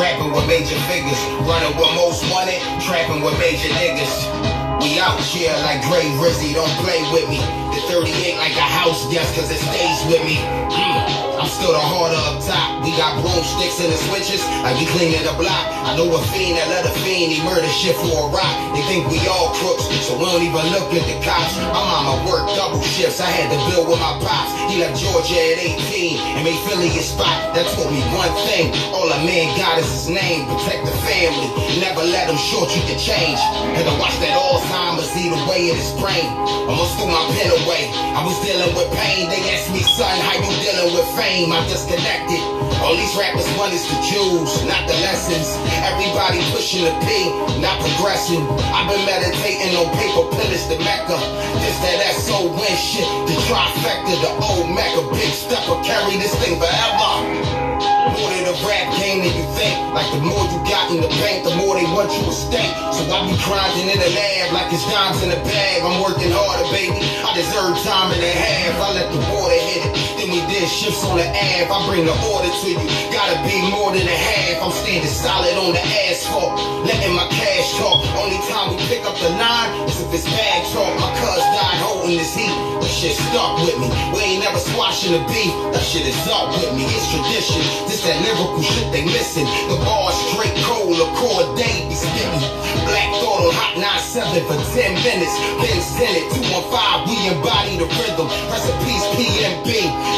Rapping with major figures, running with most wanted, trapping with major niggas. We out here like Gray Rizzy, don't play with me. The 38 like a house guest cause it stays with me. Mm. I'm still the harder up top. We got broomsticks and the switches, like we cleaning the block. I know a fiend that let a fiend, he murder shit for a rock. They think we all crooks, so we don't even look at the cops. I'm on my mama worked double shifts, I had to build with my pops. He left Georgia at 18 and made Philly his spot. That taught me one thing, all a man got is his name. Protect the family, never let him short you can change. Had to watch that Alzheimer's eat away at his brain. Almost threw my pen away, I was dealing with pain. They asked me, son, how you dealing with fame? I'm disconnected. All these rappers want is the jewels, not the lessons. Everybody pushing the P, not progressing. I've been meditating on paper pillars to Mecca. This that SO win shit, the trifecta, the old Mecca. Big stepper, carry this thing forever. More than a rap game than you think. Like the more you got in the bank, the more they want you to stay. So I be grinding in the lab like it's dimes in a bag. I'm working harder, baby. I deserve time and a half. I let the water hit it. Then we did shifts on the Ave. I bring the order to you. Gotta be more than a half. I'm standing solid on the asphalt. Letting my cash talk. Only time we pick up the line is if it's bag talk. My cuz died this heat. That shit stuck with me. We ain't never squashing the beef. That shit is up with me. It's tradition. This that lyrical shit they missing. The bars straight cold. A core day be spitting. Black thought on hot 97 for 10 minutes. Ben Senate 215. We embody the rhythm. Recipes PMB.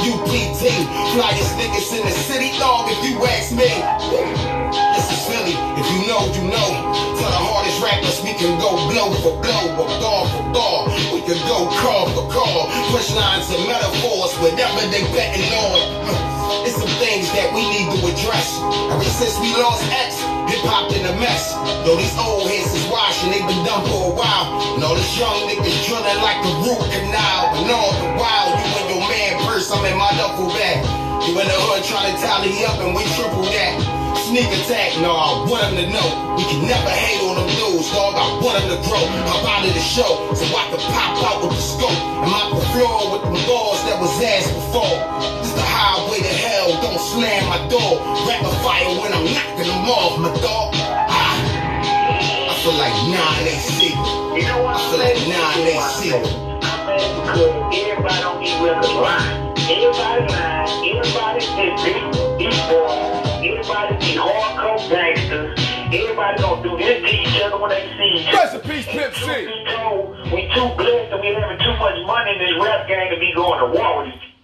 UPT. Flyest niggas in the city, dog, if you ask me. This is Philly. If you know, you know. To the hardest rappers, we can go blow for blow, or bar for bar. We can go car for car. Punchlines and metaphors, whatever they betting on. It's some things that we need to address. Ever since we lost X, hip hop in a mess. Though these old heads is washing, they been done for a while. And all these young niggas drilling like the root canal. And all the while, you and your man purse, I'm in my duffel bag. You in the hood trying to tally up and we triple that. Sneak attack, no, I want them to know. We can never hate on them dudes, dog. I want them to grow. Hop out of the show so I can pop out with the scope. And mop the floor with the bars that was asked before. This the highway to hell, don't slam my door. Rapid fire when I'm knocking them off, my dog. Ah, I feel like 9AC. I feel like 9AC. Because everybody don't be willing to lie. Everybody lying, everybody get big, big boys, everybody be hardcore gangsters. Everybody gonna do this to each other when they see. Rest in peace, Pimp C. We told, we too blessed and we having too much money in this rap game to be going to war with each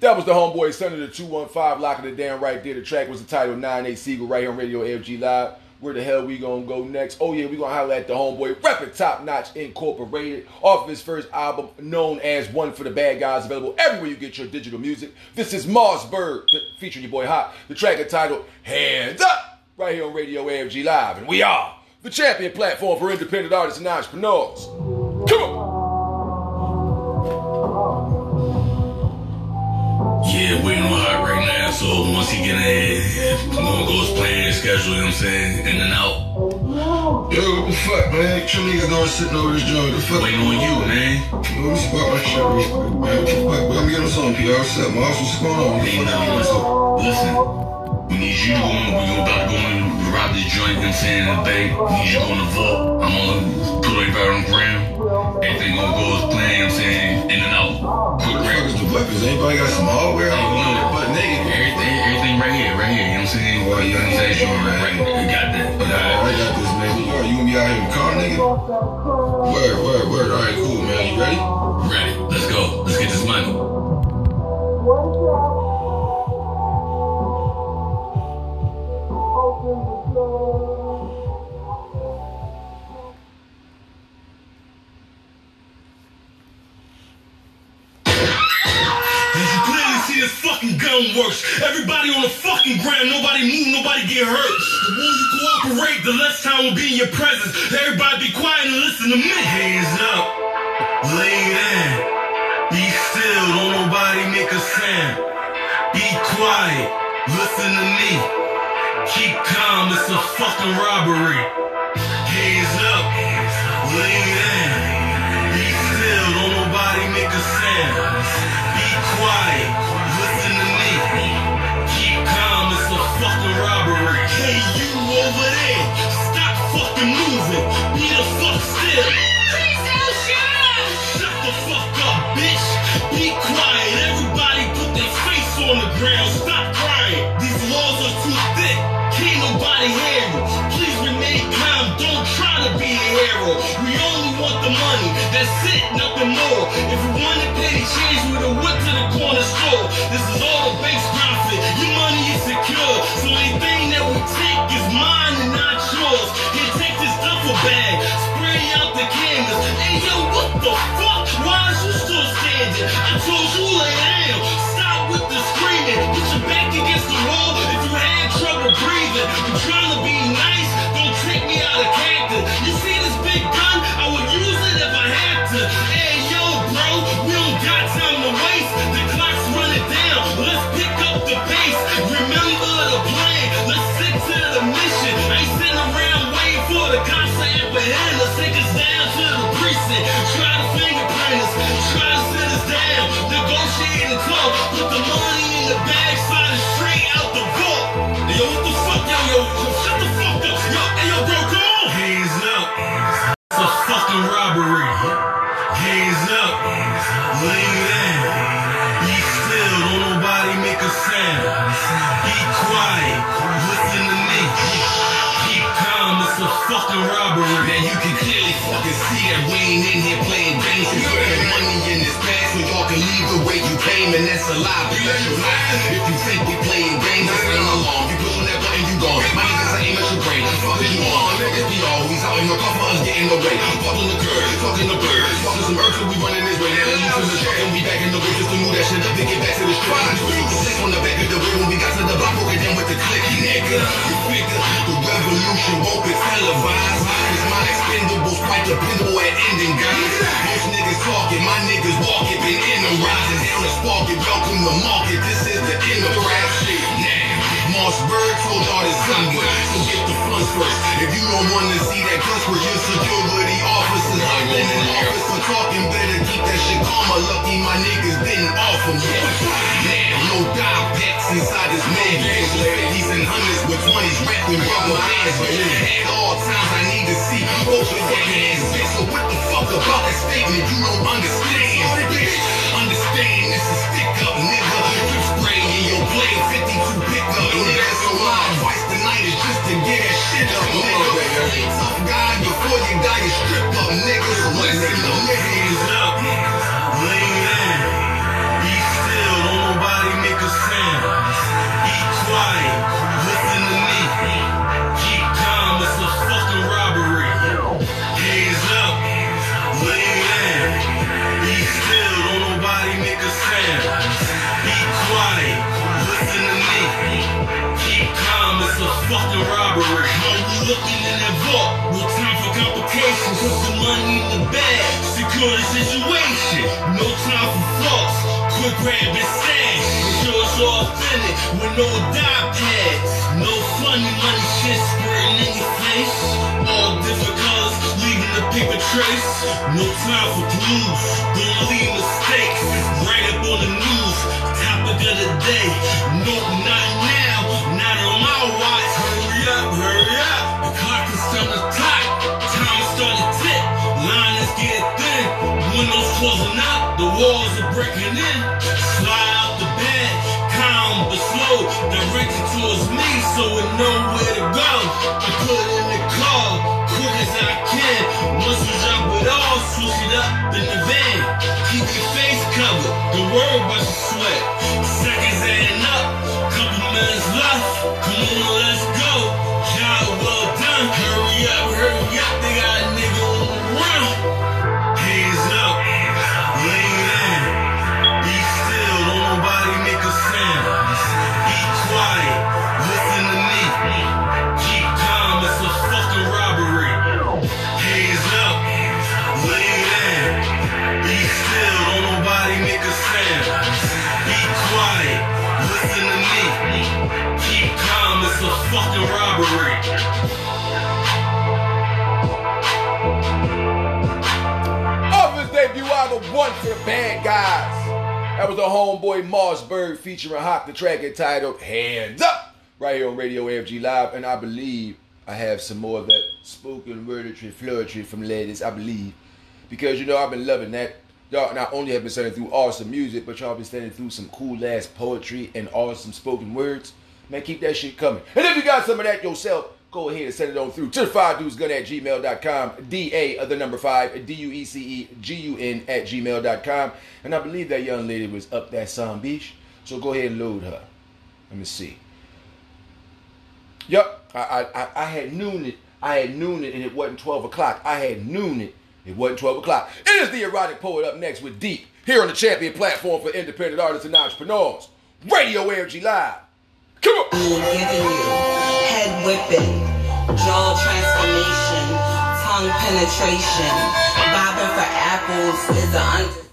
That was the homeboy son of the 215 locking it down right there. The track was entitled 9 8 Seagull right here on Radio AFG Live. Where the hell we gonna go next? Oh yeah, we gonna highlight the homeboy Reppin' Top Notch Incorporated off of his first album known as One for the Bad Guys, available everywhere you get your digital music. This is Mossberg featuring your boy Hot. The track entitled Hands Up right here on Radio AFG Live, and we are the champion platform for independent artists and entrepreneurs. Come on. Yeah, waiting on Hot right now, so once he get in, I'm gonna go his plan, schedule, you know what I'm saying, in and out. Yo, what the fuck, man? Two niggas doing sitting over this joint. The fuck? Waiting on you, man. Let me spot my shit real quick, man. What the fuck? Let me get on something, P.R. What's up, man? What's going on? Ain't nothing, listen, listen. We need you to go on, we gonna about to go and rob this joint, you know what I'm saying, in the bank. Need you to go in the vault. I'm gonna put everybody on the ground. Everything gonna go as planned, you know what I'm saying, in and out. Quick What the fuck rap. is the weapons? Anybody got some hardware? Hey, you know that. Butt naked. Everything, everything right here, right here, you know what I'm saying? Well, you ain't Right, saying right, right. right, got that. All right, I got this, man. You, you gonna be out here in the car, nigga? Word, word, word. All right, cool, man. You ready? Ready. Let's go. Let's get this money. See, this fucking gun works. Everybody on the fucking ground, nobody move, nobody get hurt. The more you cooperate, the less time will be in your presence. Everybody be quiet and listen to me. Hands up, lay down, be still, don't nobody make a sound. Be quiet, listen to me. Keep calm, it's a fucking robbery. Hands up, lay down, be still, don't nobody make a sound. Be quiet, listen to me. Keep calm, it's a fucking robbery. Hey, you over there, stop fucking moving. Be the fuck still. Nothing. If you want to pay the change, we the whip to the corner store. This is all base profit. Your money is secure. So anything that we take is mine and not yours. Here, take this duffel bag. Spray out the canvas. Hey, yo, what the fuck? Why is you still standing? I told you lay down. Stop with the screaming. Put your back against the wall if you had trouble breathing. I'm trying to be nice. Don't take me out of character. You see this big gun? I would use it if I had to. The street. The on the back of the way when we got to the block, broke down with the click, nigga. The revolution won't be televised. Cause my expendables quite dependable at ending, guys. Most niggas talking, my niggas walking, been in the rising down the spark. Welcome to market, this is the end of rap shit. Mossberg told all his son, so get the fun guns first. If you don't wanna see that guns first, your security officers been in office for talking. Better keep that shit calm. Lucky my niggas didn't offer me. No dime packs inside this man. Hundreds with twenties rapping rubber bands. But at all times I need to see both of your hands. Bitch, so what the fuck about that statement you don't understand? Bitch, understand this is stick up, nigga. Drip spray in your blade, 52 pickup, nigga. So my advice tonight is just to get that shit up, nigga. Tough guy before you die, you strip up, nigga. Listen up, nigga. Up, lean in, Be quiet, listen to me. Keep calm, it's a fucking robbery. Hands up, be still, don't nobody make a sound. Be quiet, listen to me. Keep calm, it's a fucking robbery. Looking in that vault, no time for complications. Put the money in the bag, secure the situation. No time for faults, quick grab and authentic with no pads. No funny money shit squirting in your face. All different colors, leaving a paper trace. No time for blues, don't leave mistakes. Right up on the news, topic of the day. No, not now, not on my watch. Hurry up, hurry up. The clock is starting to tick. Time is starting to tick. Line is getting thin. Windows closing out, the walls are breaking in. But slow. Directed towards me, so it know where to go. I put in the car, quick as I can. Once we drop it all, switch it up in the van. Keep your face covered, don't worry about your sweat. Seconds adding up, couple minutes left. Come on, let's go. Job well done. Hurry up, hurry up. They got a nigga the Bad Guys. That was a homeboy Mossberg featuring Hawk the track entitled Hands Up right here on Radio AFG Live. And I believe I have some more of that spoken wordetry, flirtry from ladies, I believe. Because you know I've been loving that. Y'all not only have been sending through awesome music, but y'all been sending through some cool ass poetry and awesome spoken words. Man, keep that shit coming. And if you got some of that yourself, go ahead and send it on through to five deuce gun at gmail.com. D-A of uh, the number five, D-U-E-C-E-G-U-N at gmail.com. And I believe that young lady was up that some beach. So go ahead and load her. Let me see. Yup, I, I, I, had noon it. I had noon it and it wasn't 12 o'clock. I had noon it. It wasn't 12 o'clock. It is the erotic poet up next with Deep here on the champion platform for independent artists and entrepreneurs. Radio AFG Live. Come on. Giving you head whipping, jaw transformation, tongue penetration, bobbing for apples is the under.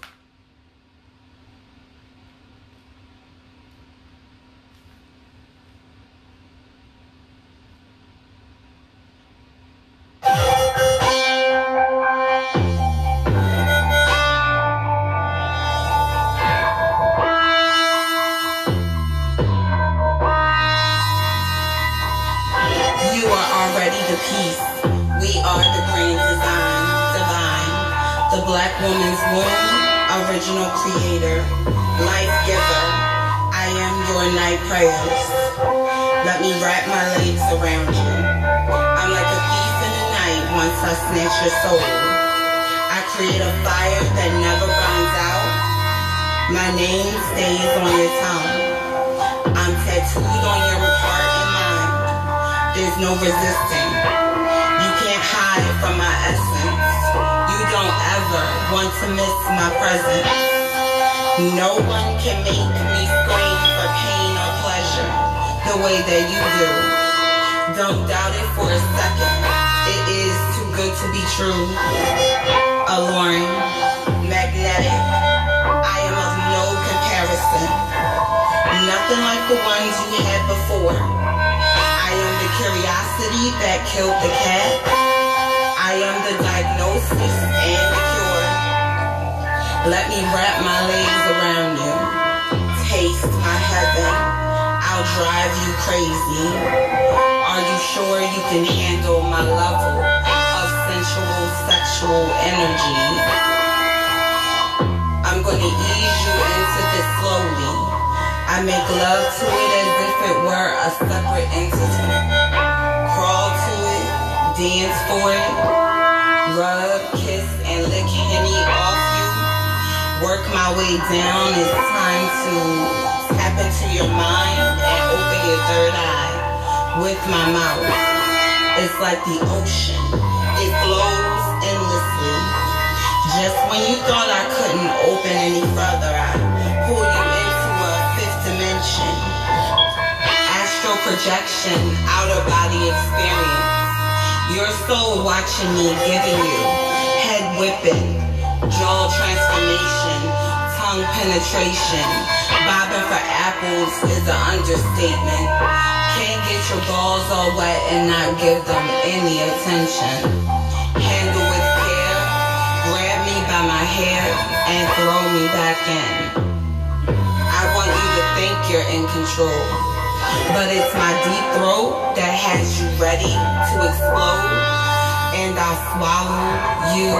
Prayers. Let me wrap my legs around you. I'm like a thief in the night once I snatch your soul. I create a fire that never burns out. My name stays on your tongue. I'm tattooed on your heart and mind. There's no resisting. You can't hide from my essence. You don't ever want to miss my presence. No one can make me scream the way that you do. Don't doubt it for a second. It is too good to be true. Alluring, magnetic. I am of no comparison. Nothing like the ones you had before. I am the curiosity that killed the cat. I am the diagnosis and the cure. Let me wrap my legs around you. Taste my heaven. I'll drive you crazy. Are you sure you can handle my level of sensual sexual energy? I'm gonna ease you into this slowly. I make love to it as if it were a separate entity. Crawl to it, dance for it, rub, kiss, and lick any off you. Work my way down. It's time to tap into your mind and open your third eye with my mouth. It's like the ocean. It flows endlessly. Just when you thought I couldn't open any further, I pull you into a fifth dimension. Astral projection, outer body experience. Your soul watching me, giving you head whipping, jaw transformation, tongue penetration. Apples is an understatement. Can't get your balls all wet and not give them any attention. Handle with care, grab me by my hair and throw me back in. I want you to think you're in control. But it's my deep throat that has you ready to explode. And I'll swallow you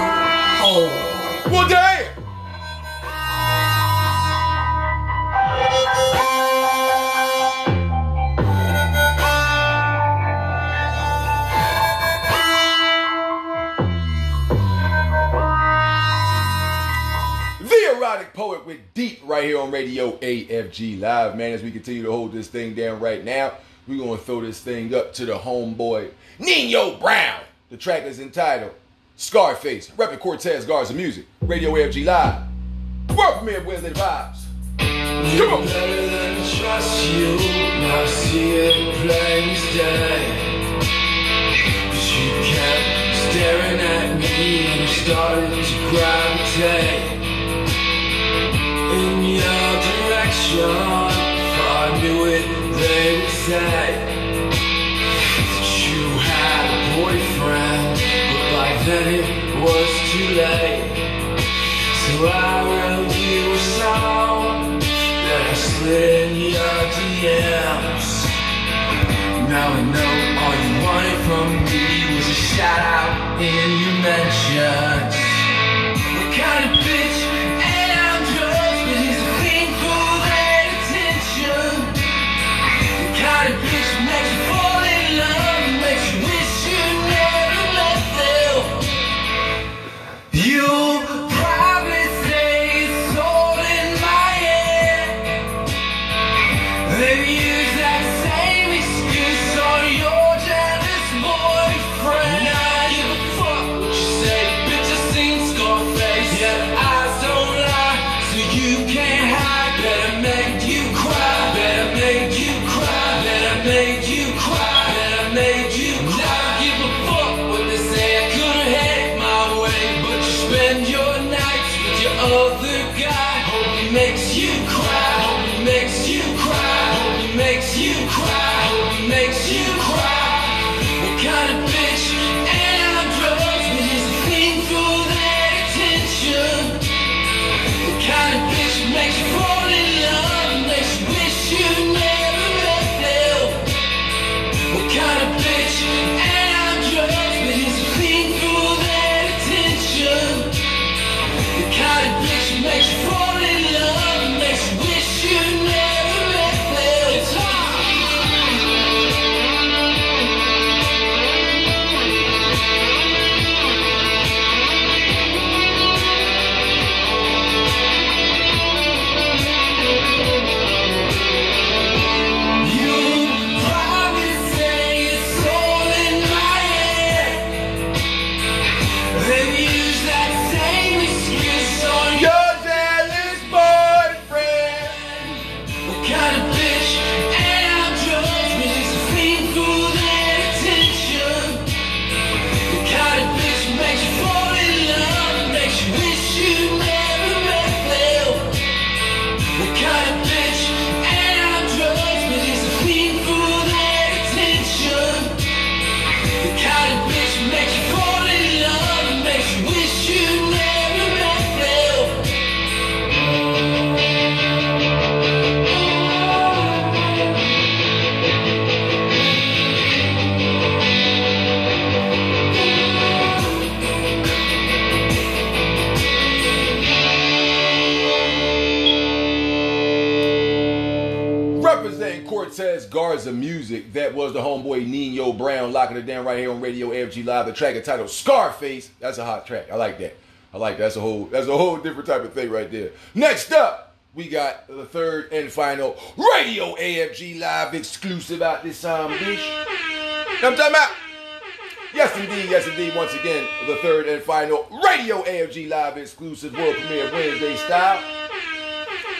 whole. Well, right here on radio AFG Live, man. As we continue to hold this thing down right now, we're gonna throw this thing up to the homeboy Nino Brown. The track is entitled Scarface, repping Cortez Garza Music, radio AFG Live. World premiere Wednesday vibes. Come on. Trust you, now see it. But kept staring at me and started to gravitate in your direction. If I knew it, they would say that you had a boyfriend, but by then it was too late. So I wrote you a song that I slid in your DMs. Now I know all you wanted from me was a shout out in your mentions. What kind of bitch Garza music. That was the homeboy Nino Brown locking it down right here on Radio AFG Live. The track entitled Scarface. That's a hot track. I like that. I like that. That's a whole that's a whole different type of thing right there. Next up, we got the third and final Radio AFG Live exclusive out this time, bitch. I'm talking about? Yes, indeed. Yes, indeed. Once again, the third and final Radio AFG Live exclusive world premiere Wednesday style.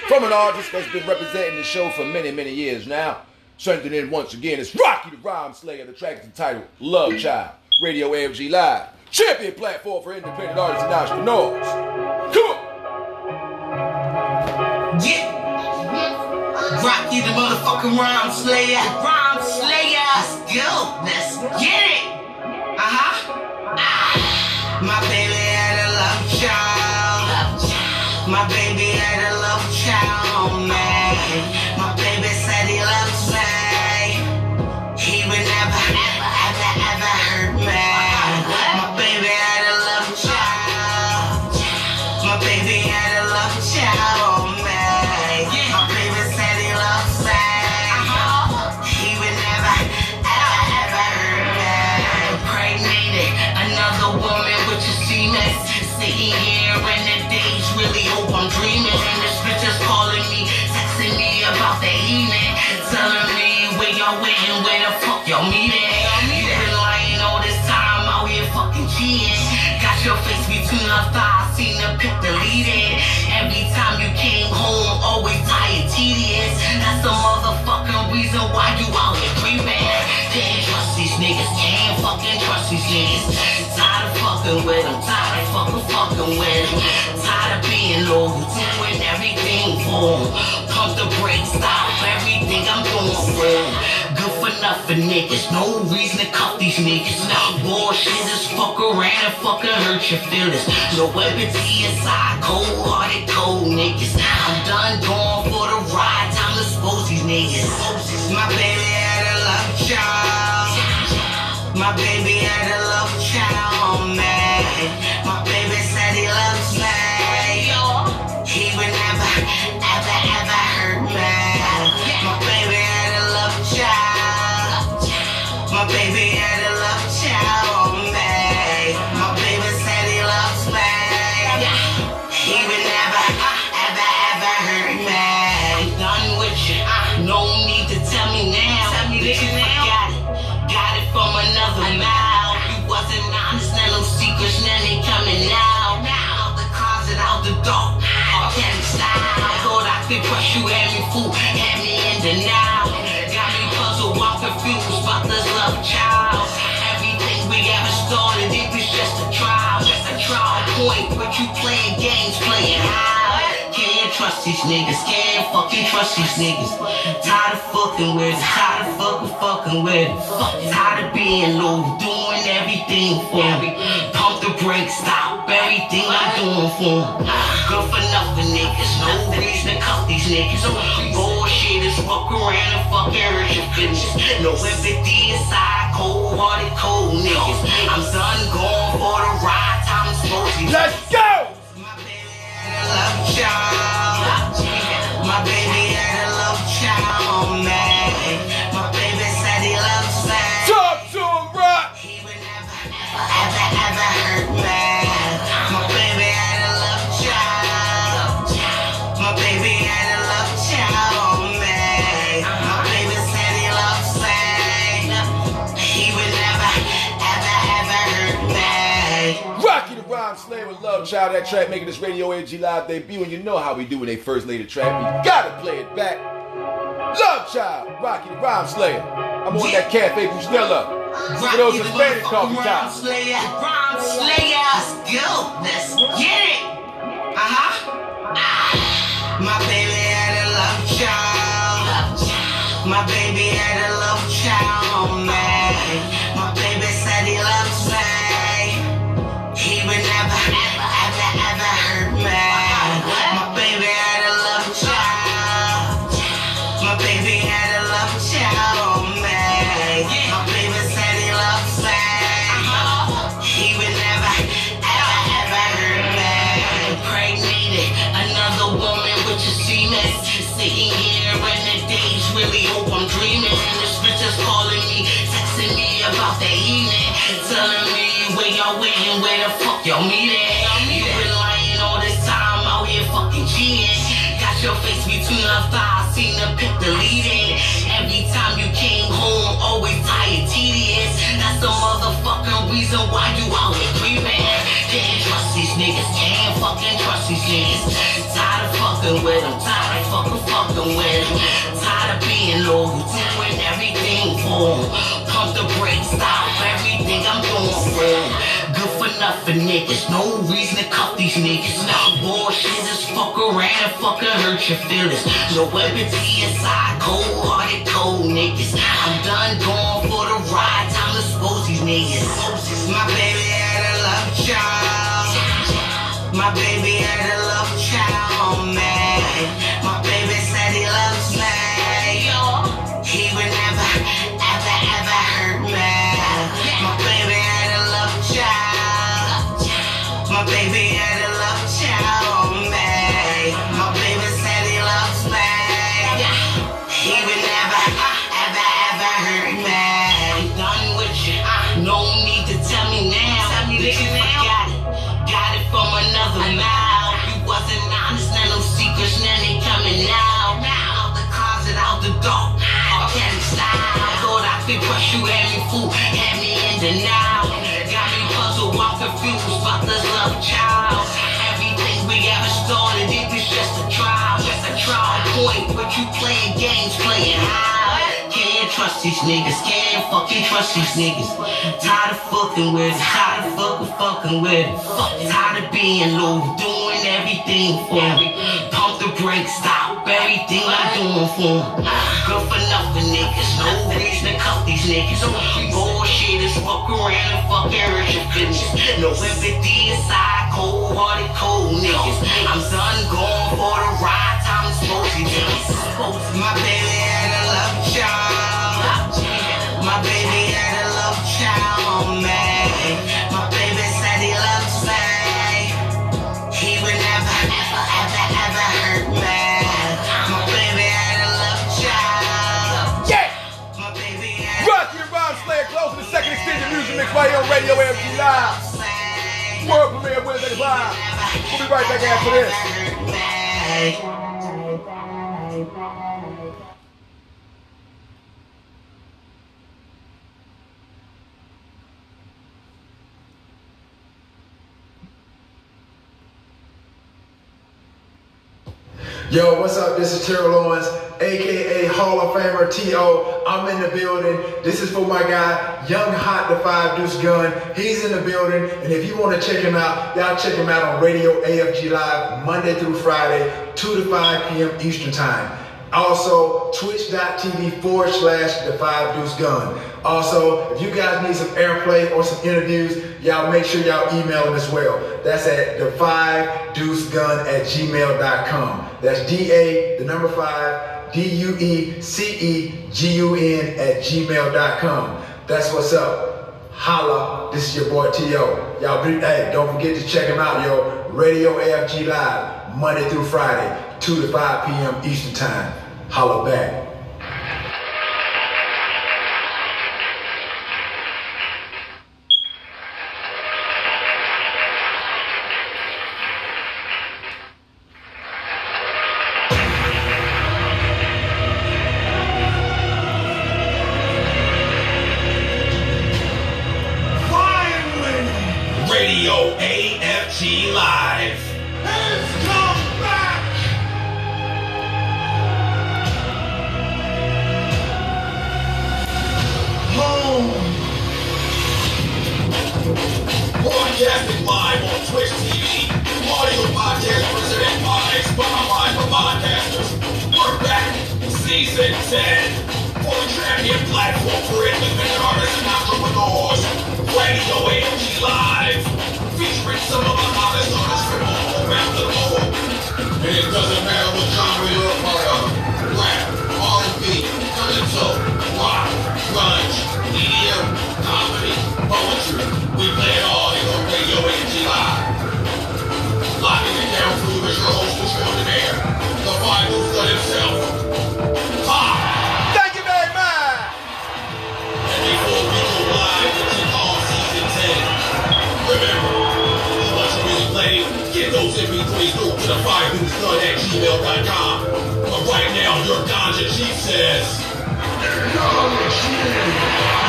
From an artist that's been representing the show for many, many years now. Sending in once again, it's Rocky the Rhymeslayer. The track is entitled Love Child. Radio AFG Live. Champion platform for independent artists and entrepreneurs. Come on. Yeah. Rocky the motherfucking rhymeslayer. Rhyme slayer. Let's go. Let's get it. Uh huh. Ah. My baby had a love child. My baby had a love child, man. Fucking with them, tired of fucking fucking with them. Tired of being loyal, doing everything 'em. Pump the brakes, stop everything I'm doing 'em. Good for nothing niggas, no reason to cuff these niggas. Bullshit, just fuck around and fucking hurt your feelings. No empathy inside, cold hearted, cold niggas. I'm done going for the ride, time to expose these niggas. My baby had a love child. My baby had a love child, man. My baby said he loves me. He would never, ever, ever hurt me. My baby had a love child. My baby Could crush you, had me fool, had me in denial. Got me puzzled, I'm confused about this love child. Everything we ever started, it was just a trial, just a trial point. But you playing games, playing how? Can't trust these niggas, can't fucking trust these niggas. Tired of fucking with it, tired of fucking fucking with it. Tired of being low, doing everything for me. Pump the brakes, stop everything I'm doing for 'em. Good for nothing niggas, no reason to cuff these niggas. Bullshit is fuck around and fucking hurt your feelings. No empathy inside, cold hearted, cold niggas. I'm done going for the ride, time to smoke these Let's go! Slayer with Child. That track making this Radio AFG Live debut. And you know how we do when they first lay the track. We gotta play it back. Love Child, Rocky the Rhymeslayer. I'm on that Cafe Bustella. For those Hispanic coffee Rhyme time. Slayer, Rhyme Slayer, let's go, let's get it. Uh huh. My baby had a love child. My baby had a love child, reason why you always creeping. Can't trust these niggas, can't fucking trust these niggas. Tired of fucking with them, tired of fucking fucking with them. Tired of being low, doing everything for. Pump the brakes, stop everything I'm doing for. Good for nothing niggas, no reason to cuff these niggas. Bullshit, just fuck around and fucking hurt your feelings. No empathy inside, cold hearted, cold niggas. I'm done going for the ride, time to expose these niggas. My baby had a love child. My baby had a love child, man. You, had me fool, had me in denial. Got me puzzled, I'm confused about this love child. Everything we ever started, it was just a trial, just a trial point. But you playing games, playing how? Trust these niggas, can't fucking trust these niggas. Tired of fucking with it, tired of fucking fucking with it. Tired of being low, doing everything for me. Pump the brakes, stop everything I'm doing for 'em. Good for nothing niggas, no reason to cut these niggas. Bullshit is fuck around and fucking hurt your feelings. No empathy inside, cold hearted, cold niggas. I'm done going for the ride, time expose these niggas. My baby right on Radio AFG Live. World premiere Wednesday live. We'll be right back after this. Yo, what's up? This is Terrell Owens, aka Hall of Famer T.O. I'm in the building. This is for my guy, Young Hot the Five Deuce Gun. He's in the building. And if you want to check him out, y'all check him out on Radio AFG Live Monday through Friday, 2 to 5 p.m. Eastern Time. Also, twitch.tv forward slash the five deuce gun. Also, if you guys need some airplay or some interviews, y'all make sure y'all email him as well. That's at the five deuce gun at gmail.com. That's D A, the number five, D U E C E G U N at gmail.com. That's what's up. Holla, this is your boy T.O. Y'all hey, don't forget to check him out, yo. Radio AFG Live, Monday through Friday, 2 to 5 p.m. Eastern Time. Holla back. Broadcasting live on Twitch TV. Audio podcast presented by Spotify for podcasters. We're back. Season 10. For the champion platform for independent artists and entrepreneurs. Radio AFG Live. Featuring some of the hottest artists from all around the globe. And it doesn't matter what genre you're a part of. Rap, R&B, calypso, poetry. We play it all here your Radio AFG Live. Locking it down for you is your host extraordinaire, the Bible for himself. Thank you very much! And before we go live all season 10, remember, you must really play. Get those to the at gmail.com. But right now, your Ganja Chief says... Acknowledge me!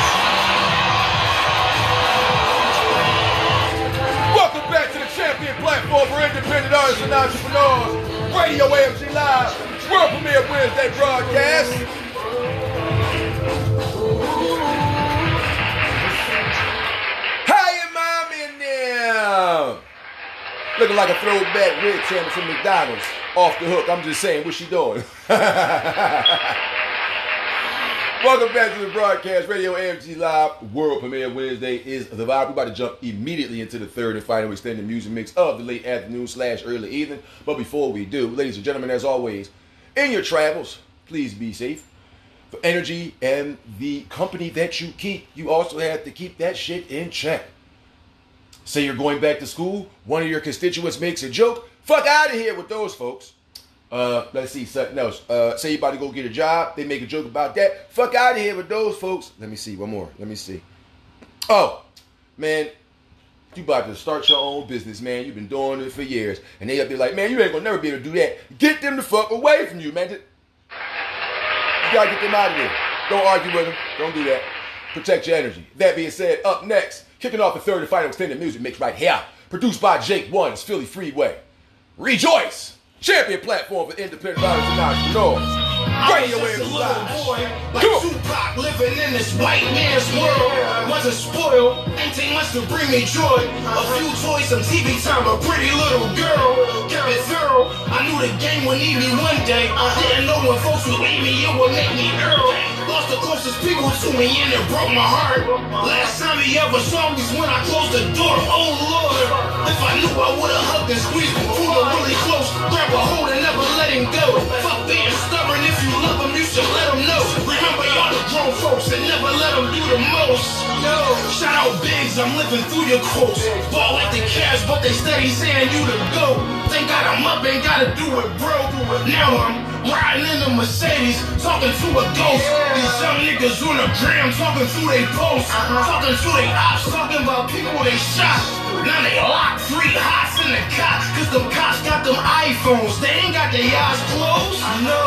champion platform for independent artists and entrepreneurs. Radio AFG Live, world premiere Wednesday broadcast. Hi, mom in there. Looking like a throwback red Tammy from McDonald's. Off the hook, I'm just saying, what's she doing? [LAUGHS] Welcome back to the broadcast, Radio AFG Live. World premiere Wednesday is the vibe. We're about to jump immediately into the third and final extended music mix of the late afternoon slash early evening. But before we do, ladies and gentlemen, as always, in your travels, please be safe. For energy and the company that you keep, you also have to keep that shit in check. Say you're going back to school, one of your constituents makes a joke, fuck out of here with those folks. Uh, let's see something else. Uh, say you about to go get a job, they make a joke about that. Fuck out of here with those folks. Let me see one more. Let me see. Oh, man, you about to start your own business, man. You've been doing it for years, and they'll be like, man, you ain't gonna never be able to do that. Get them the fuck away from you, man. You gotta get them out of there. Don't argue with them. Don't do that. Protect your energy. That being said, up next, kicking off the third and final extended music mix right here, produced by Jake One's Philly Freeway. Rejoice! Champion platform for independent artists and entrepreneurs. I was just a little boy, like Tupac, living in this white man's world. Wasn't spoiled, ain't much to bring me joy. A few toys, some TV time, a pretty little girl. Kept it thorough, I knew the game would need me one day. Didn't know when folks would leave me, it would make me Earl. Lost the closest people to me and it broke my heart. Last time he ever saw me was when I closed the door. Oh Lord, if I knew I would've hugged and squeezed him, pulled him really close, grab a hold and never let him go. Fuck being stubborn, love him, you should let him know. Remember y'all the grown folks and never let him do the most. Yo, shout out Biggs, I'm living through your quotes. Ball like the Cavs, but they steady saying you the GOAT. Thank God I'm up, and gotta do it, bro. Now I'm riding in a Mercedes, talking to a ghost. These young niggas on the gram, talking through they posts. Uh-huh. Talking to they ops, talking about people they shot. Now they lock three hots in the cop, cause them cops got them iPhones. They ain't got their eyes closed. No,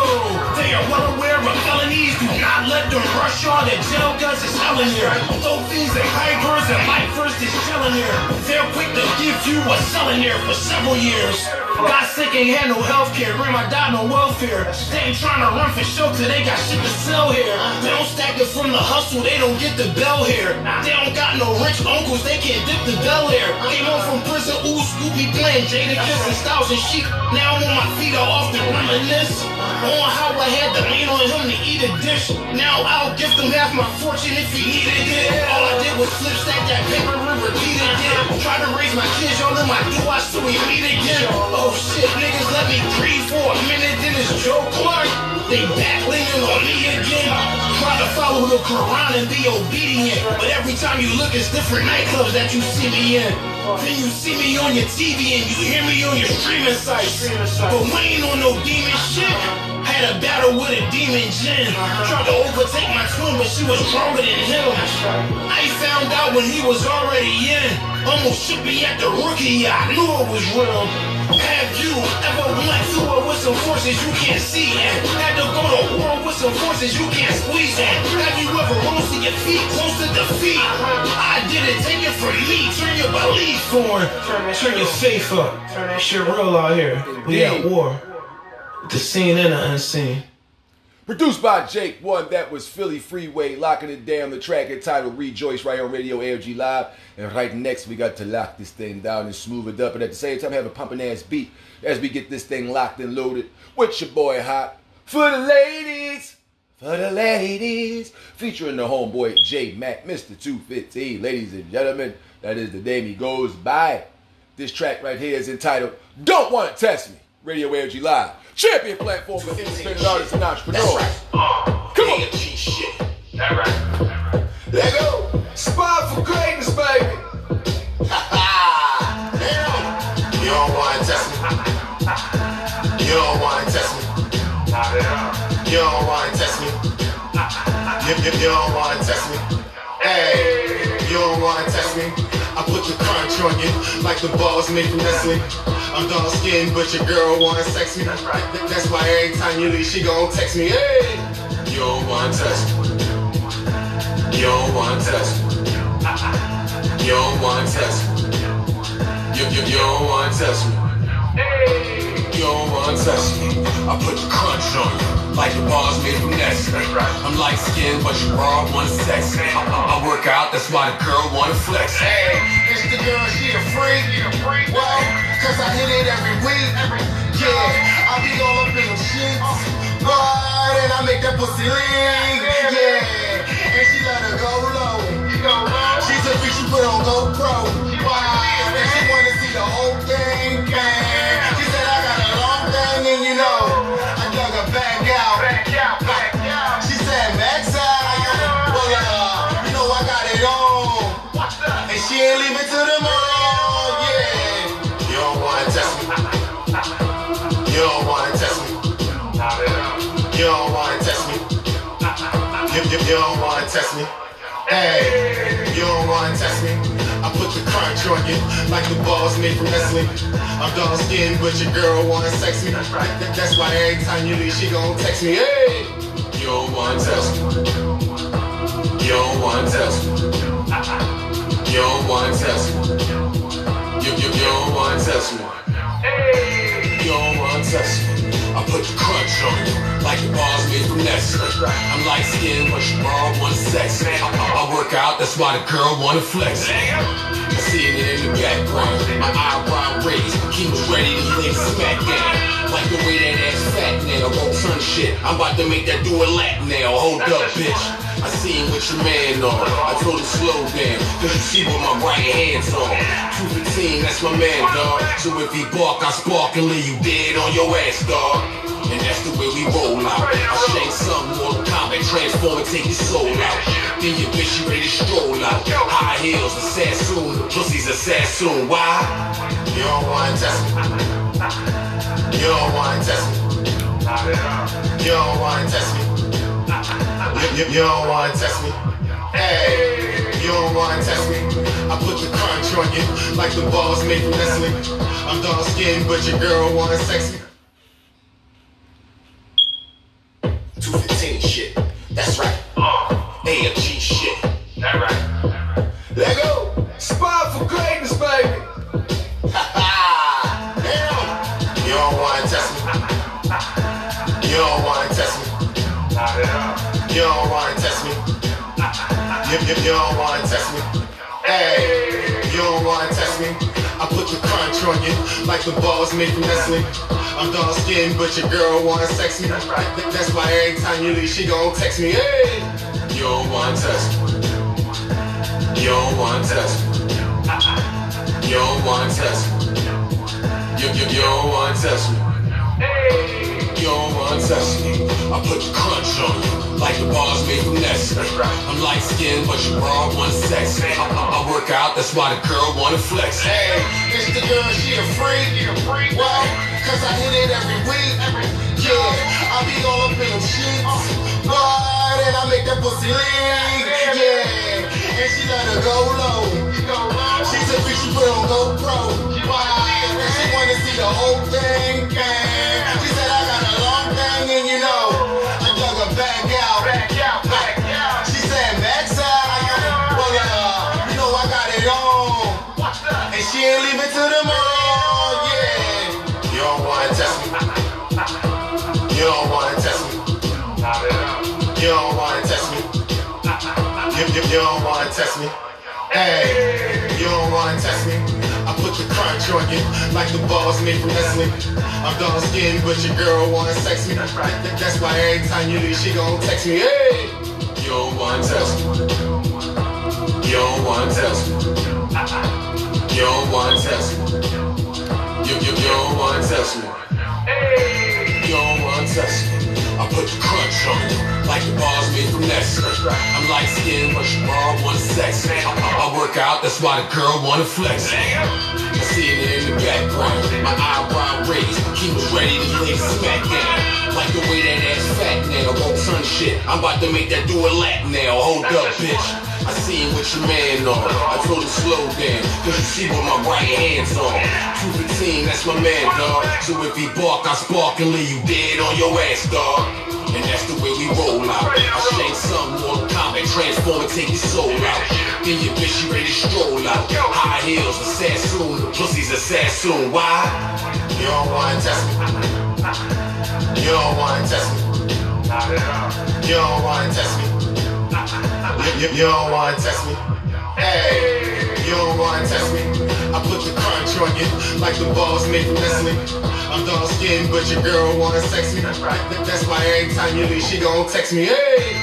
they are well aware of felonies. Do not let them rush y'all. Their gel guns is selling here. Throw things and hypers and lifers is chilling here. They're quick to give you a selling here for several years. Got sick ain't had no health care. Grandma died no welfare. They ain't trying to run for shelter. They got shit to sell here. They don't stack it from the hustle. They don't get the bell here. They don't got no rich uncles. They can't dip the bell here. Came home from prison. Ooh, Scoopy playing Jadakiss and Styles and Sheek. Now I'm on my feet. I often reminisce on how I had to lean on him to eat a dish. Now I'll gift him half my fortune if he needed it. All I did was flip stack that paper and repeat it. Yeah. Try to raise my kids, y'all in my do I still we meet again. Oh shit, niggas let me breathe for a minute, then it's Joe Clark. They back leaning on me again. Try to follow the Quran and be obedient. But every time you look, it's different nightclubs that you see me in. Then you see me on your TV and you hear me on your streaming sites. But we ain't on no demon shit. Had a battle with a demon Jin. Tried to overtake my twin, but she was stronger than him. I found out when he was already in. Almost shook me at the rookie. I knew it was real. Have you ever went through it with some forces you can't see and had to go to war with some forces you can't squeeze in? Have you ever rose to your feet close to defeat? I did it, take it from me. Turn your belief on. Turn your faith up. Turn that shit real out here. We at war. The seen and the unseen. Produced by Jake One, that was Philly Freeway, locking it down. The track entitled Rejoice right on Radio AFG Live. And right next, we got to lock this thing down and smooth it up. And at the same time, have a pumping ass beat as we get this thing locked and loaded with your boy Hot. For the ladies, for the ladies. Featuring the homeboy J Mac, Mr. 215. Ladies and gentlemen, that is the name he goes by. This track right here is entitled Don't Want to Test Me. Radio AFG Live. Champion platform for independent artists and entrepreneurs. Come on. shit. That right. Let go. Spot for greatness, baby. Damn. [LAUGHS] You don't want to test me. You don't want to test me. You don't want to test me. You, you, you don't want to test me. Hey, you don't want to test me. I put the crunch on you like the balls made from Nestle. I'm dark skinned, but your girl wanna sex me. That's why every time you leave, she gon' text me. Hey, you don't wanna test me. You don't wanna test me. You don't wanna test me. You, you, you don't wanna test me. You don't wanna test me. I put the crunch on you like the bars made from Ness. I'm light skinned, but you raw, one sex. I, uh-huh. I work out, that's why the girl wanna flex. Hey, it's the girl, she a freak. Well, cause I hit it every week. Yeah, I be all up in them sheets. But, and I make that pussy lean. Yeah, and she let her go low. She's a freak, she put on GoPro. Wow, and she wanna see the whole. Bang. You, you, you don't wanna test me. Hey, you don't wanna test me. I put the crunch on you like the balls made from Nestle. I'm dark skinned, but your girl wanna sex me. That's why every time you leave, she gon' text me. Hey, You don't wanna test me. You don't wanna test me. You don't wanna test me. You, you, you don't wanna test me. You don't wanna test me. I put the crunch on you, like the bars made from Nestle. I'm light skinned, but you raw, one sex. I, I, I work out, that's why the girl wanna flex. I seen it in the background, my eyebrow raised. He was ready to lay smack down. Like the way that ass fat now, won't turn shit. I'm about to make that do a lap now. Hold up, bitch. I seen what your man on. I told him slow down, cause you see what my right hand's on. 215, that's my man, dog. So if he bark, I spark and leave you dead on your ass, dog. And that's the way we roll out. I shank something more combat, transform and take your soul out. Then your bitch, you ready to stroll out. High heels, assassin, pussy's assassin. Why? you don't wanna test me. You don't wanna test me. You don't wanna test me. You, you, you don't wanna test me. Hey, you don't wanna test me. I put the crunch on you like the balls from Nestle. I'm dark skinned, but your girl wanna sex me. 215 shit. That's right. AFG shit. That right. Let go. Spot for greatness, baby. [LAUGHS] Damn. You don't wanna test me. You don't wanna test me. You don't wanna test me. You, you, you don't wanna test me. Hey, you don't wanna test me. You like the balls made from Nestle. I'm dark skinned, but your girl wanna sex me. That- That's why every time you leave, she gon' text me. Hey, You don't wanna test me. You don't wanna test me. You don't wanna test me. You, you, you don't wanna test me. You don't wanna test me. I put the crunch on you, like the bars made from Nestle. I'm light skinned, but you raw, one sex. I, I, I work out, that's why the girl wanna flex. hey, it's the girl, she a freak. Well, cause I hit it every week. Yeah, I be all up in them sheets. Uh. But, and I make that pussy lean. Yeah, and she let her go low. She's a freak, she put on GoPro. Wow, and she wanna see the whole thing. Bang. She said I she ain't leaving to yeah. You don't wanna test me. You don't wanna test me. You don't wanna test me. You, you, you don't wanna test me. Hey, you don't wanna test me. I put the crunch on you like the balls made from wrestling. I'm dark skinned, but your girl wanna sex me. That- That's why every time you leave, she gon' text me. Hey, You don't wanna test me. You don't wanna test me. You don't wanna test me. You, you, you don't wanna test me. You don't wanna test me. I put the crunch on you, like the bars made from Nestle. I'm light skinned, but you raw, one sex. I, I, I work out, that's why the girl wanna flex. I seen it in the background, my eyebrow raised. He was ready to lay smack down. Like the way that ass fat now, won't turn shit. I'm about to make that do a lap now. Hold up, bitch. I seen what your man on. I told him slow down, cause you see what my right hand's on. 215, that's my man, dog. So if he bark, I spark and leave you dead on your ass, dog. And that's the way we roll out. I shank some more combat, transform and take your soul out. Then your bitch, you ready to stroll out. High heels, assassin, pussy's assassin. Why? you don't wanna test me. You don't wanna test me. You don't wanna test me. You, you, don't wanna test me. Hey, you don't wanna test me. I put the crunch on you like the balls made from Nestle. I'm dark skinned, but your girl wanna sex me. That- That's why every time you leave, she gon' text me. Hey,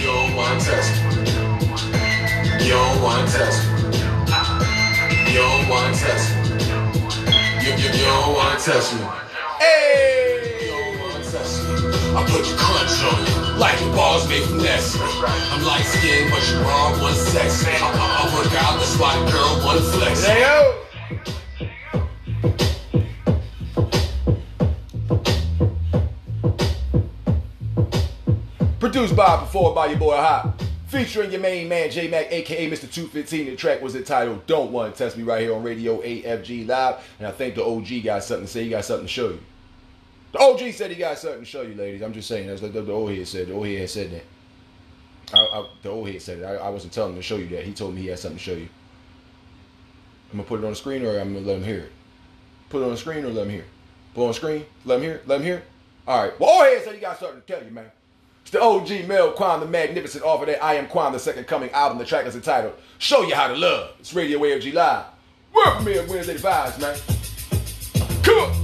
You don't want to test me. You don't want to test me. You don't want to test me. You, you, you don't want to test me. Hey! I put the crunch on you like the balls made from Nestle. I'm light skinned, but you raw one sex. I, I, I work out, that's why girl wanna flex. Hey, yo! Produced by, performed by your boy Hop. Featuring your main man, J Mac, aka Mr. 215. The track was entitled Don't Want to Test Me right here on Radio AFG Live. And I think the OG got something to say. He got something to show you. The OG said he got something to show you, ladies. I'm just saying. That's what the, the old head said. The old head said that. I, I, the old head said it. I, I wasn't telling him to show you that. He told me he had something to show you. I'm gonna put it on the screen or I'm gonna let him hear it. Put it on the screen or let him hear it. Put it on the screen, let him hear let him hear. All right. Well, old head said he got something to tell you, man. It's the OG Mel Quan the Magnificent off of that I Am Quan the Second Coming album. The track is entitled Show You How to Love. It's Radio AFG Live. Work me Wednesday Vibes, man. Come on.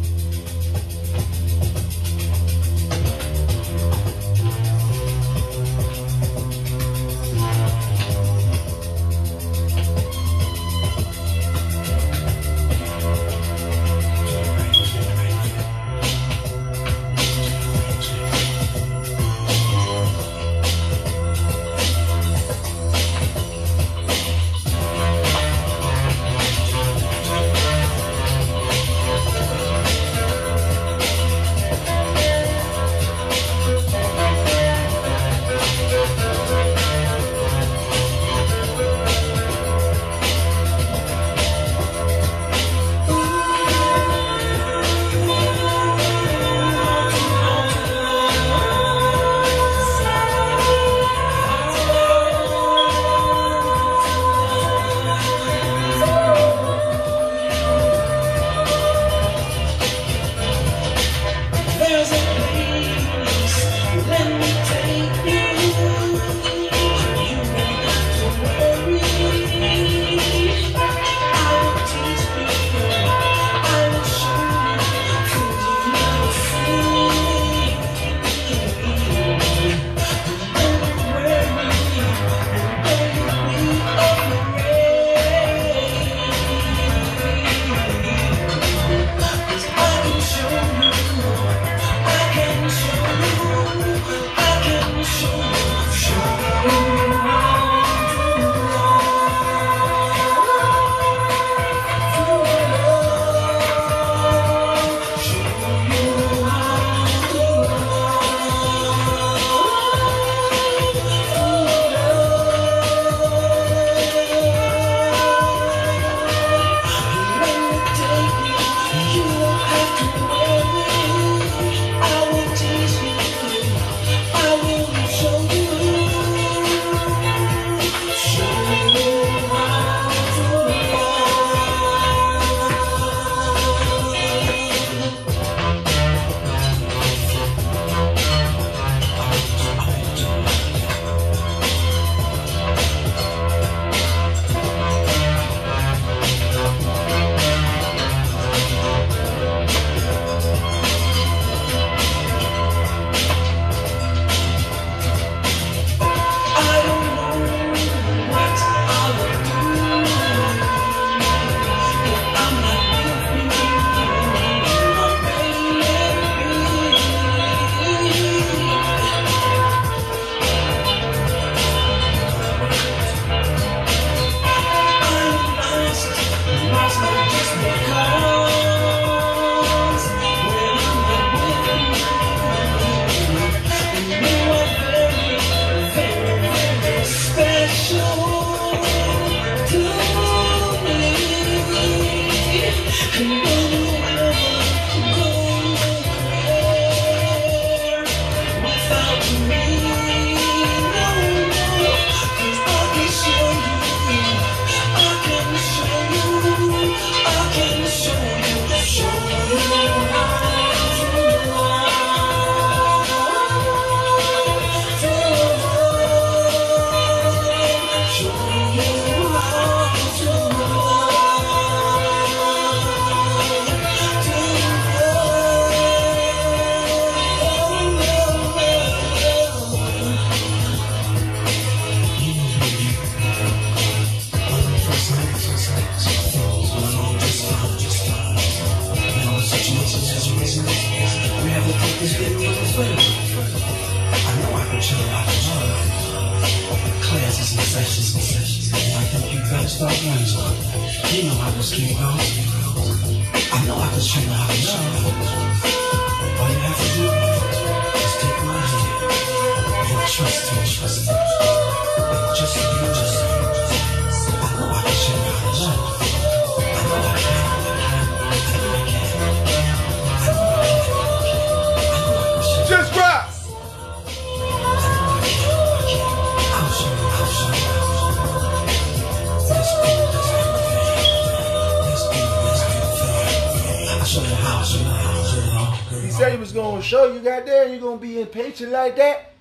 Impatient like that?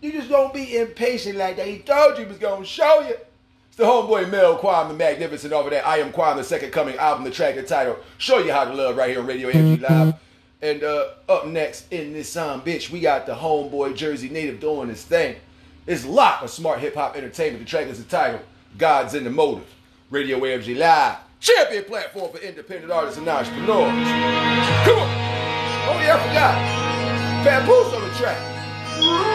You just gonna be impatient like that. He told you he was gonna show you. It's the homeboy Mel Kwame the Magnificent over there. I am Kwame, the second coming album, the track and title. Show You How to Love right here on Radio AFG Live. And uh, up next in this song, bitch, we got the homeboy Jersey native doing his thing. It's locked on smart hip hop entertainment. The track is entitled God's in the Motive. Radio AFG Live. Champion platform for independent artists and entrepreneurs. Come on. Oh yeah, I forgot. Papoose on the track.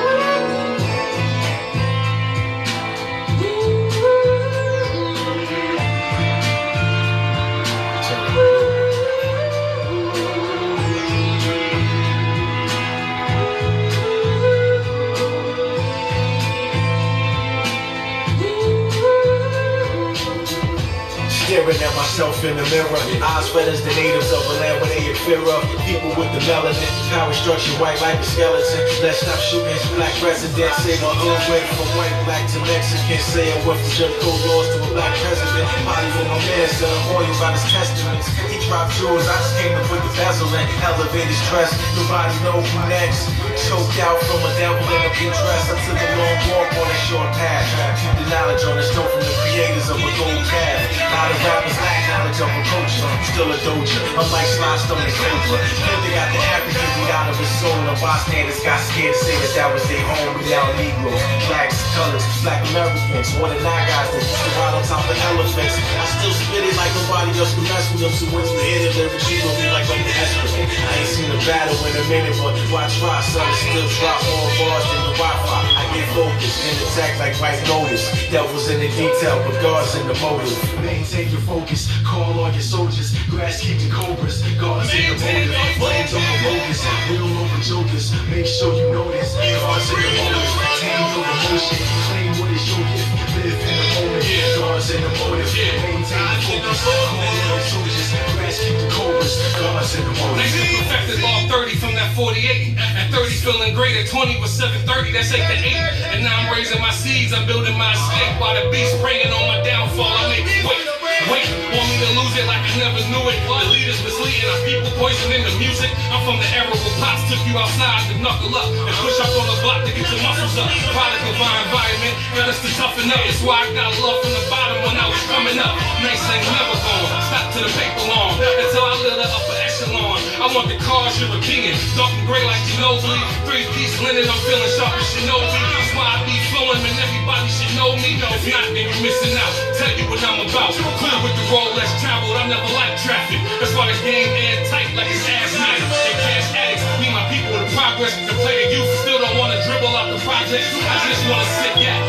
Staring at myself in the mirror, eyes red as the natives of a land where they fear of people with the melanin. Power structure white like a skeleton. Let's stop shooting black residents. Say my hood went from white, black to Mexican. Say it went from Jim Crow laws to a black president. Body for my man, son, holy by his testaments. He dropped jewels, I just came to put the bezel in. Elevated stress, nobody know who next. Choked out from a devil in a blue dress. I took a long walk on a short path. Keep the knowledge on the stone from the creators of a gold calf. A lot of rappers lack knowledge of a culture. Still a doja, unlike Sly Stone and Cobra. Then they got the African beat out of his soul. And bystanders got scared to say that that was their home. We now Negroes, blacks, colors, black Americans. One of nine guys that used to ride on top of elephants. I still spit it like nobody else can mess with them. So once we hit it, lyrics, you gon' be like I'm desperate. I ain't seen a battle in a minute, but watch my son still drop more bars than the Wi-Fi. I get focused and attack like white notice. Devils in the detail, but God's in the motive. Maintain your focus, call all your soldiers, grass keeping cobras, God's in the motive, flames on the bogus, real over jokers, make sure you know this, God's in the motive, tame your emotion, claim what is your gift, live in the moment, God's in the motive, maintain focus, call all your soldiers, grass keeping cobras, God's in the see effective off 30 from that 48. At 30 feeling great, at 20 was 730, that's 8 to 8. And now I'm raising my seeds, I'm building my escape while the beast praying on my downfall. I make wait, wait, want me to lose it like I never knew it. The leaders misleading, our people poisoning the music. I'm from the era where pops took you outside to knuckle up and push up on the block to get your muscles up. Product of our environment, got us to toughen up. That's why I got love from the bottom when I was coming up. Nice ain't never gone, stop to the paper long until I lit the upper echelon. I want the cars European, dark and gray like Ginobili. Three piece linen, I'm feeling sharp as Shinobi. That's why I be flowing and everybody should know me. If not, then you're missing out. Tell you what I'm about. Clear with the road less traveled, I never like traffic. That's why this game airtight like it's asthmatic. They cash addicts, me my people to progress. To the youth, still don't wanna dribble out the project. I just wanna sit back,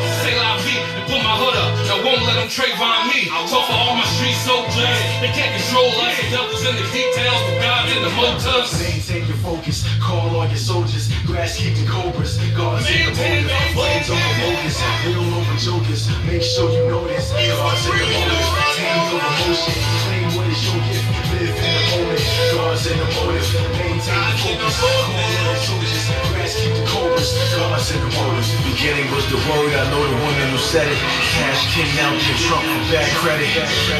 say la vie, and put my hood up. I won't let them Trayvon me. Talk for all my street soldiers. They can't control us. The devil's in the details, but God in the motives. Maintain your focus, call all your soldiers, grass keeping cobras, God's in the motive, flames the bogus, real over jokers, make sure you know this, God's in the motive, tame your emotion, claim what is your gift, live in the moment, God's in the motive, maintain your focus, call all your soldiers, grass keeping God's in the motive. Beginning was the word, I know the woman who said it. Cash King out your trunk for bad credit.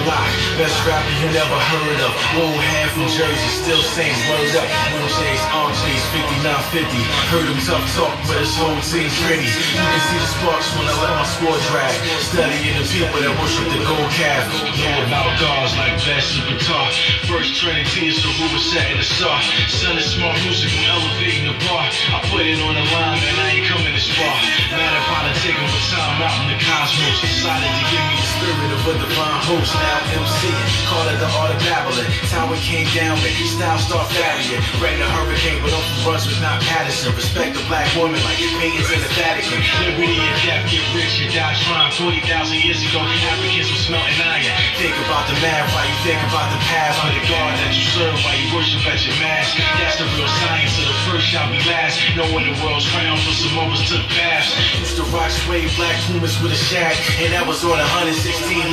Lie, best rapper you never heard of. Old hand from Jersey, still saying word up. Moonshades, entrees, 5950. Heard him tough talk, but his whole team's pretty. You can see the sparks when I let my squad drag. Studying the people that worship the gold calf. Know about gods like you can talk. First Trinity is the was setting the star. Son of smart music, I'm elevating the bar. I put it on the line, and I ain't coming to spar. Mad about it, taking my time out in the cosmos. Decided to give me the spirit of a divine host, now MCing. Call it the art of babbling. Tower came down, your style start varying. Reign the hurricane, but Uncle Russ was not Patterson. Respect the black woman like paintings in the Vatican. Liberty and death, get rich, you die trying. 40,000 years ago, Africans were smelting iron. Think about the math while you think about the past. For the God that you serve while you worship at your mass. That's the real science of the first shall be last. Knowing the world's crown, but some of us took baths. Used to rock suede black pumas with a shag, and that was on 116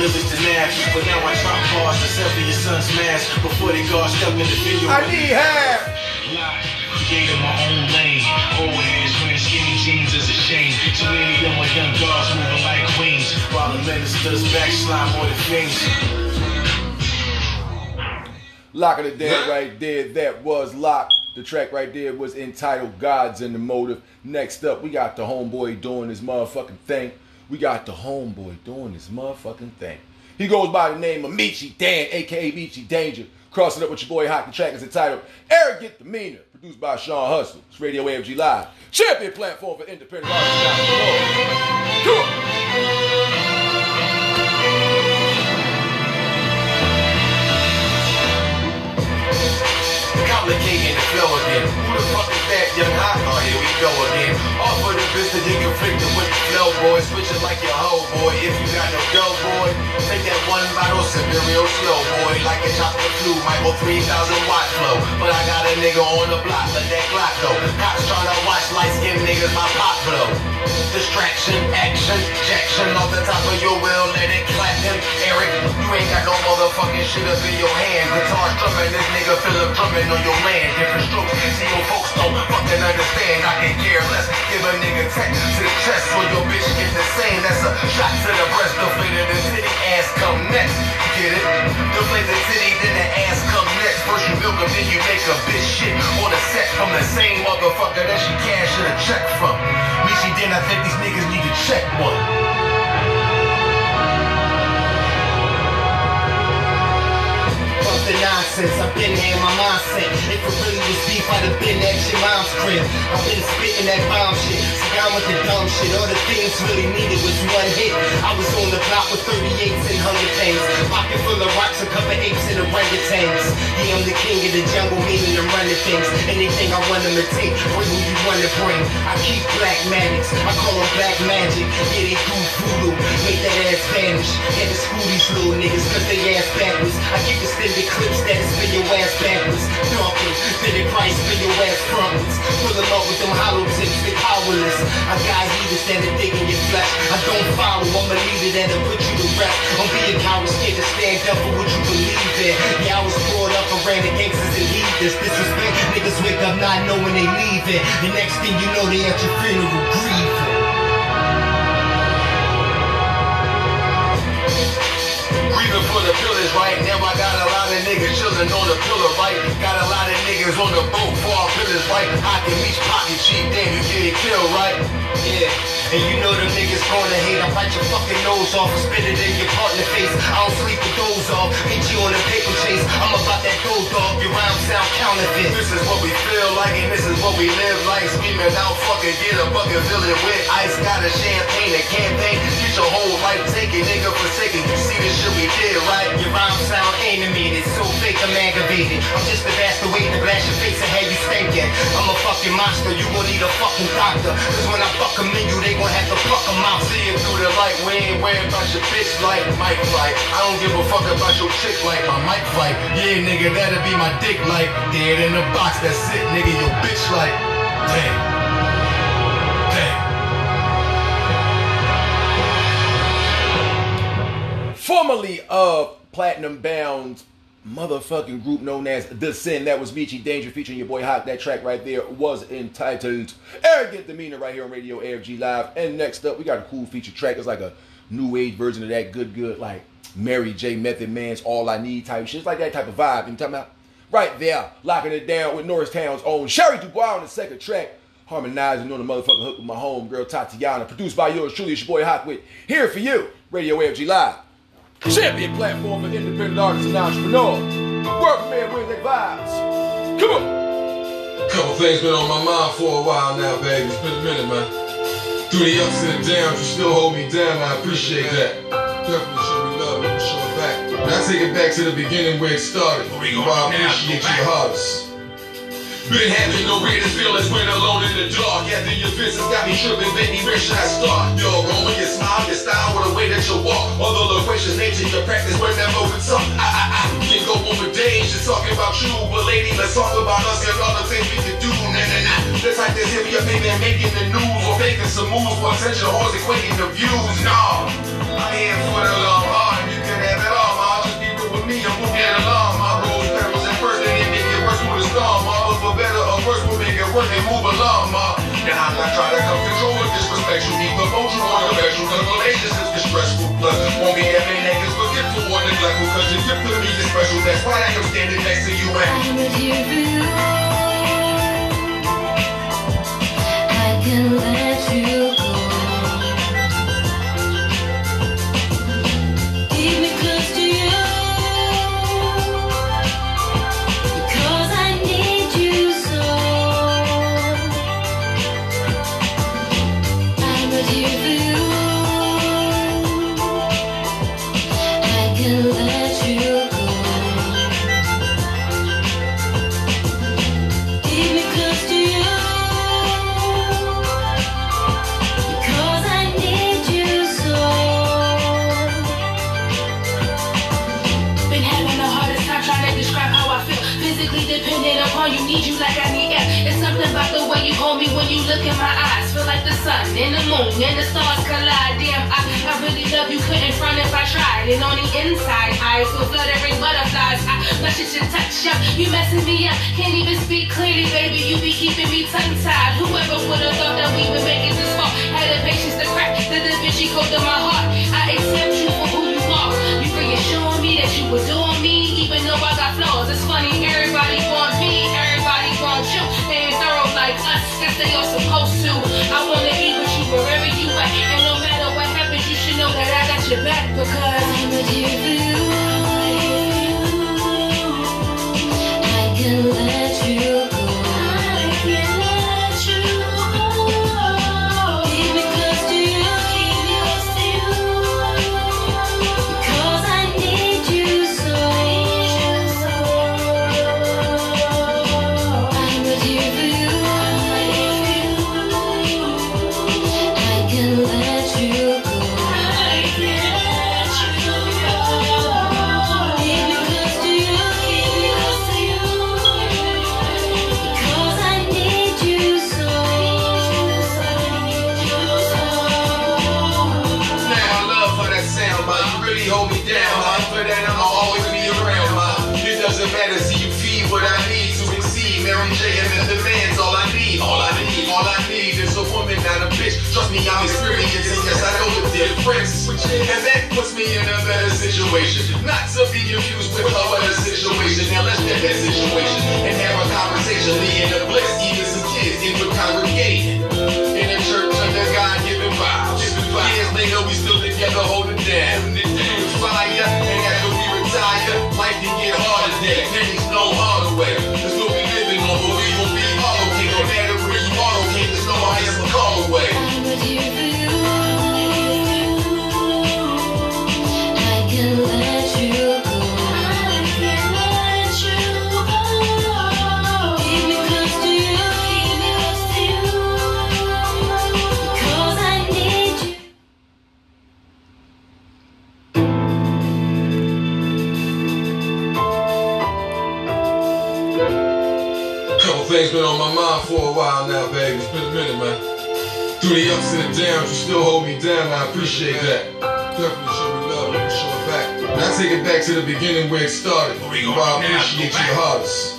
limits to nab. But now I drop bars to sell for your son's mask before they stuck in the video. I need half. Created my own lane. Old heads wearing skinny jeans is a shame. Too many of them are young guards moving like queens, while the ministers backslide more than fiends. Lock of the Dead right there. That was Lock. The track right there was entitled Gods in the Motive. Next up, we got the homeboy doing his motherfucking thing. We got the homeboy doing his motherfucking thing. He goes by the name of Michi Dan, aka Michi Danger. Crossing up with your boy Hot. The track is entitled Arrogant Demeanor. Produced by Sean Hustle. It's Radio AFG Live. Champion platform for independent artists. Flow again. Who the fuck is that young hot? Oh, here we go again. Off of the business, you conflicted with the flow, boy. Switch it like your hoe, boy. If you got no dough, boy, take that one bottle, sip it real slow, boy. Like a chocolate flu, might go 3,000 watt flow. But I got a nigga on the block, let that Glock go. Cops tryna watch light skinned niggas, my pop blow. Distraction, action, jackson off the top of your will, let it clap him. Eric, you ain't got no motherfucking shit up in your hand. Guitar strumming, this nigga a drumming on your land. Different strokes, see your folks don't fucking understand. I can care less. Give a nigga tech to the chest so your bitch get the same. That's a shot to the breast, deflated the titty, ass come next. Get it? The titty, then the ass come next. First you milk 'em, then you make a bitch shit on the set from the same motherfucker that she cashing a check from. Me, she didn't. I think these niggas need to check one. Nonsense, I've been here my mindset. If it really was beef, I'd have been at your mom's crib. I've been spitting that bomb shit, so down with the dumb shit. All the things really needed was one hit. I was on the block with 38s and 100 things. Pocket full of rocks, a couple apes and orangutans. Yeah, I'm the king of the jungle, meaning I'm running things. Anything I want them to take, bring who you want to bring. I keep black magics, I call them black magic. Yeah, they do voodoo, make that ass vanish. Had to school these little niggas, cause they ass backwards. I keep extended clips that spin your ass backwards. Darker, then price spin your ass frontwards. Pull them up with them hollow tips, they powerless. I got heaters that are digging your flesh. I don't follow, I'm a leader that'll put you to rest. Don't be a coward, scared to stand up for what you believe in. Yeah, I was brought up around the gangsters and leaders. Disrespect, niggas wake up not knowing they leaving. The next thing you know, they at your funeral grieving. Grieving for the pillars, right? Now I got a lot of niggas chillin' on the pillar, right? Got a lot of niggas on the boat for our pillars, right? I can reach pocket cheap, damn, you get it killed, right? Yeah, and you know them niggas gonna hate. I bite your fucking nose off and spit it in your partner face. I don't sleep with those off. Hit you on a paper chase. I'm about that gold dog. Your rhyme sound counterfeit. This is what we feel like and this is what we live like. Screaming out, fucking get a bucket, fill it with ice. Got a champagne, a campaign. Get your whole life taken, nigga forsaken. You see this shit we did, right? Your rhyme sound animated, so fake I'm aggravated. I'm just a bastard waiting to blast your face and have you stinking. I'm a fucking monster, you gon' need a fucking doctor. Cause when I fuck 'em in you, they gon' have to fuck 'em out. See it through the light, we ain't worried about your bitch like Mike fight. I don't give a fuck about your chick like my mic fight. Yeah, nigga, that'll be my dick like dead in the box. That's it, nigga. Your bitch like. Damn. Formerly of Platinum Bound's motherfucking group known as The Sin. That was Michi Danger featuring your boy Hawk. That track right there was entitled Arrogant Demeanor right here on Radio AFG Live. And next up, we got a cool feature track. It's like a new age version of that good, good, like Mary J. Method Man's All I Need type shit. It's like that type of vibe. You talking about? Right there, locking it down with Norristown's own Sherry Dubois on the second track. Harmonizing on the motherfucking hook with my homegirl Tatiana. Produced by yours truly, it's your boy Hawk with Here For You, Radio AFG Live. Champion platform for independent artists and entrepreneurs. Workman with their vibes. Come on. Couple things been on my mind for a while now, baby. It's been a minute, man. Through the ups and the downs, you still hold me down. I appreciate that. Definitely show me love, I'm show it back. Now take it back to the beginning where it started. Where I appreciate you the hardest. Been having no greatest feelings when alone in the dark. After your visits got me tripping, baby, where should I start? Your aroma, your smile, your style, with the way that you walk. All the loquacious nature, your practice, whenever we talk. I, I, I can go on for days just talking about you. But lady, let's talk about us and all the things we can do. Nah, nah, nah. Let's like this, up, maybe making the news or making some moves for attention or equating the views. No, I'm for the long work and move along, ma. Now I'm not trying to come control or disrespect you. Need promote you or affect you. Cause relationships get stressful. Plus, won't be many niggas forgetful or neglectful. Cause your gift to me is special. That's why I am standing next to you and I can let you the sun and the moon and the stars collide. Damn, I, I really love you, couldn't front if I tried. And on the inside, I feel fluttering butterflies. I blush at your touch, yeah. You messing me up, can't even speak clearly, baby. You be keeping me tongue tied. Whoever would have thought that we would make it this far? Had the patience to crack the Da Vinci code to my heart. I accept you for who you are. You reassuring me that you adore me, even though I got flaws. It's funny, everybody want me, everybody want you. They ain't thorough like us, guess they all supposed to. I wanna be with you wherever you at, and no matter what happens, you should know that I got your back because I'm not here me, I'm experiencing, yes, I know the difference. And that puts me in a better situation. Not to be confused with her other situation. Now let's get that situation and have a conversation. Leading the bliss, even some kids in the congregating. In a church under God given vibes. Years later, we still together, holding down. Man. Through the ups and the downs, you still hold me down. I appreciate that. Definitely show me love, I'm show it back. Now take it back to the beginning where it started. Where I appreciate you the hardest.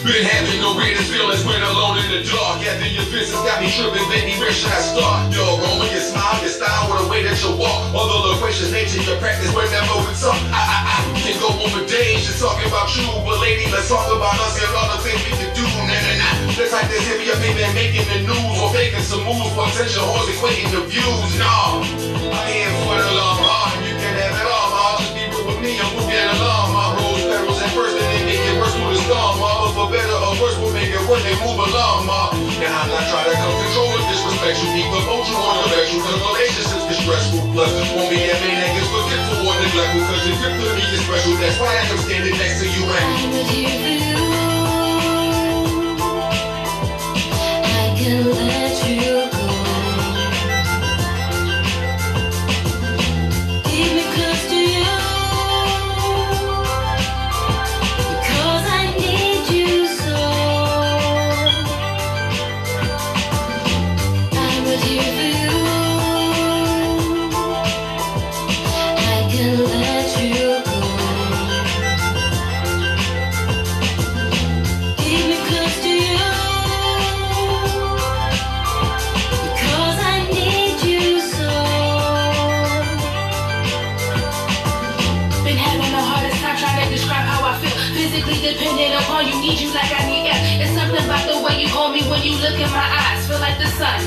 Been having no greatest feelings when alone in the dark. After your visits got me tripping, baby, where should I start? Your aroma, your smile, your style, with the way that you walk. All the loquacious nature, your practice, whenever we talk. I, I, I can go on for days just talking about you. But lady, let's talk about us and all the things we can do. Nah, nah, nah. Let's like this, hit me up, baby, making the news or making some moves attention or equating the views. No, I'm for the long haul. and ah, You can have it all, ma. Just be real with me we'll get along. With storm, ma. For better or worse, we'll make it move along, ma. Now I'm not trying to come control or disrespect you. Need promote you or affect you. Cause relationships get stressful. Plus, won't be that many niggas special. Grip to me is special. That's why I'm standing next to you and I can let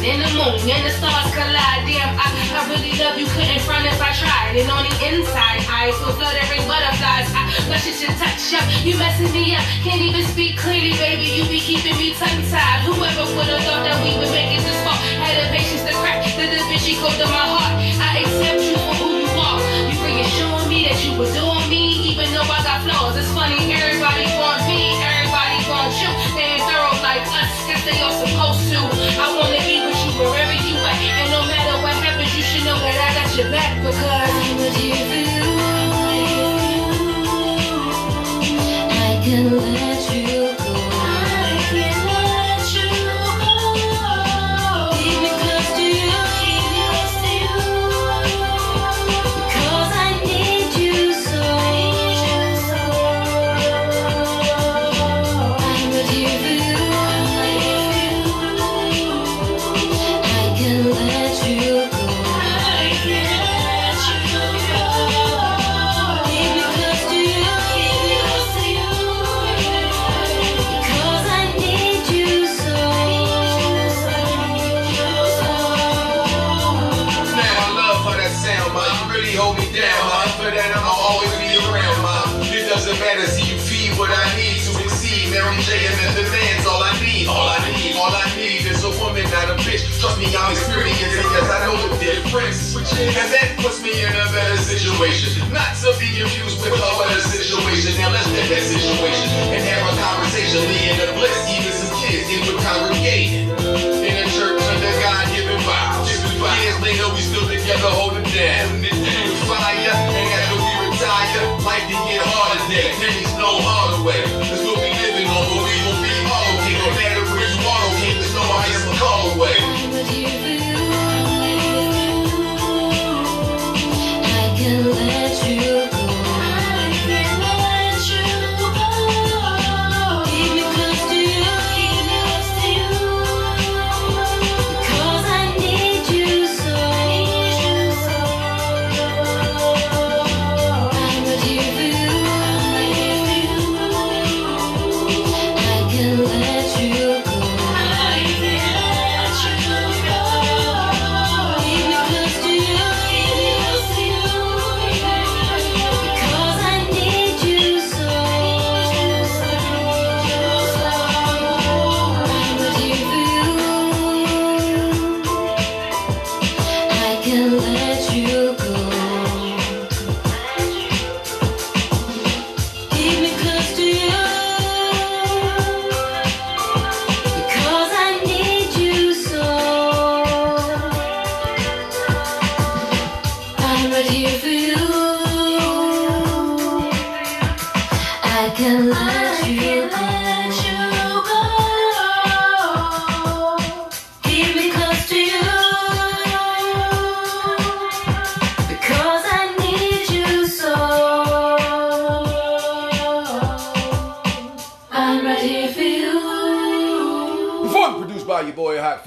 and the moon and the stars collide. Damn, I, I really love you, couldn't front if I tried. And on the inside, I feel fluttering butterflies. I blush at your touch up, you messing me up. Can't even speak clearly, baby. You be keeping me tongue tied. Whoever would have thought that we would make it this far? Had the patience to crack the Vinci Code to my heart. I accept you for who you are. You reassuring me that you adore me, even though I got flaws. It's funny, everybody want me, everybody want you. They ain't thorough like us, they all supposed to. Back because you for you. I can let really hold me down, ma. For that, I'ma always be around, ma. It doesn't matter, see you feed what I need to exceed. Mary J and the demands, all I need, all I need, all I need is a woman, not a bitch. Trust me, I'm experienced, and yes, I know the difference. And that puts me in a better situation. Not to be confused with her other situation. Now let's get that situation and have a conversation, leading to bliss, even some kids the congregating. Later, we still together holding down. Through the fire, and after we retire, life can get harder there. Pennies no harder way.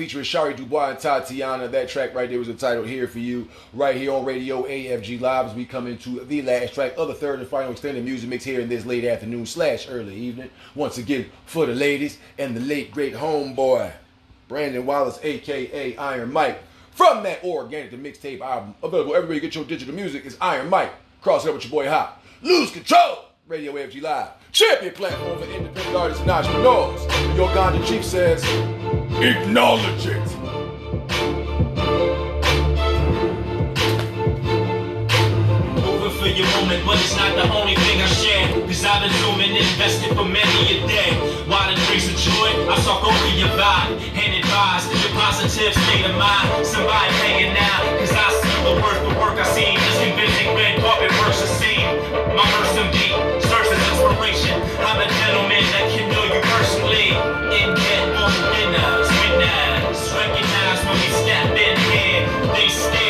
Featuring Shari Dubois and Tatiana. That track right there was entitled Here For You, right here on Radio AFG Live as we come into the last track of the third and final extended music mix here in this late afternoon slash early evening. Once again, for the ladies and the late great homeboy, Brandon Wallace, aka Iron Mike. From that organic the mixtape album, available everywhere you get your digital music, is Iron Mike. Cross it up with your boy Hot. Lose control! Radio AFG Live. Champion platform for independent artists and entrepreneurs. Your Gandhi Chief says, acknowledge it. Moving for your moment, but it's not the only thing I share. Cause I've been zooming, invested for many a day. While the drinks of joy, I talk over your vibe and advise your positive state of mind. Somebody hanging out, cause I see the worth the work I see. Just convincing red carpet works the same. My and beat serves as inspiration. I'm a gentleman that can know you personally. In here,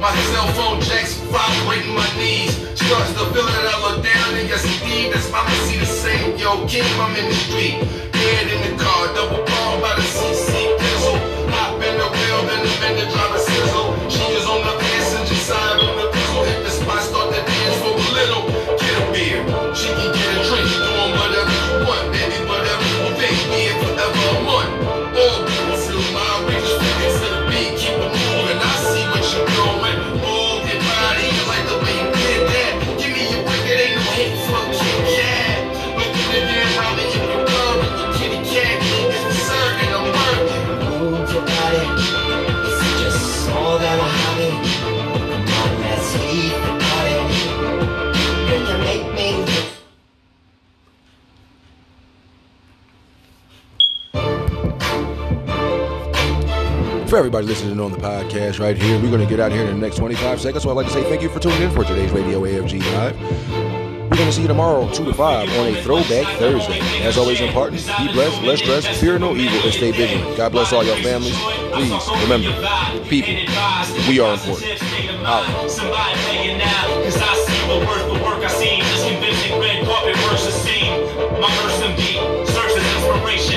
my cell phone jacks vibrating my knees. Starts to feel that I look down, and yes indeed, that's mama see the same. Yo, King, I'm in the street, head in the car, double ball by the CC Pizzle. Hop in the wheel, then the vendor drive a sizzle. For everybody listening on the podcast right here, we're going to get out here in the next 25 seconds. So I'd like to say thank you for tuning in for today's Radio AFG Live. We're going to see you tomorrow, 2 to 5, on a Throwback Thursday. As always, important, be blessed, less stress, fear no evil, and stay vigilant. God bless all your families. Please remember, people, we are important. Somebody out, cause I see the worth the work I. Just convincing red carpet.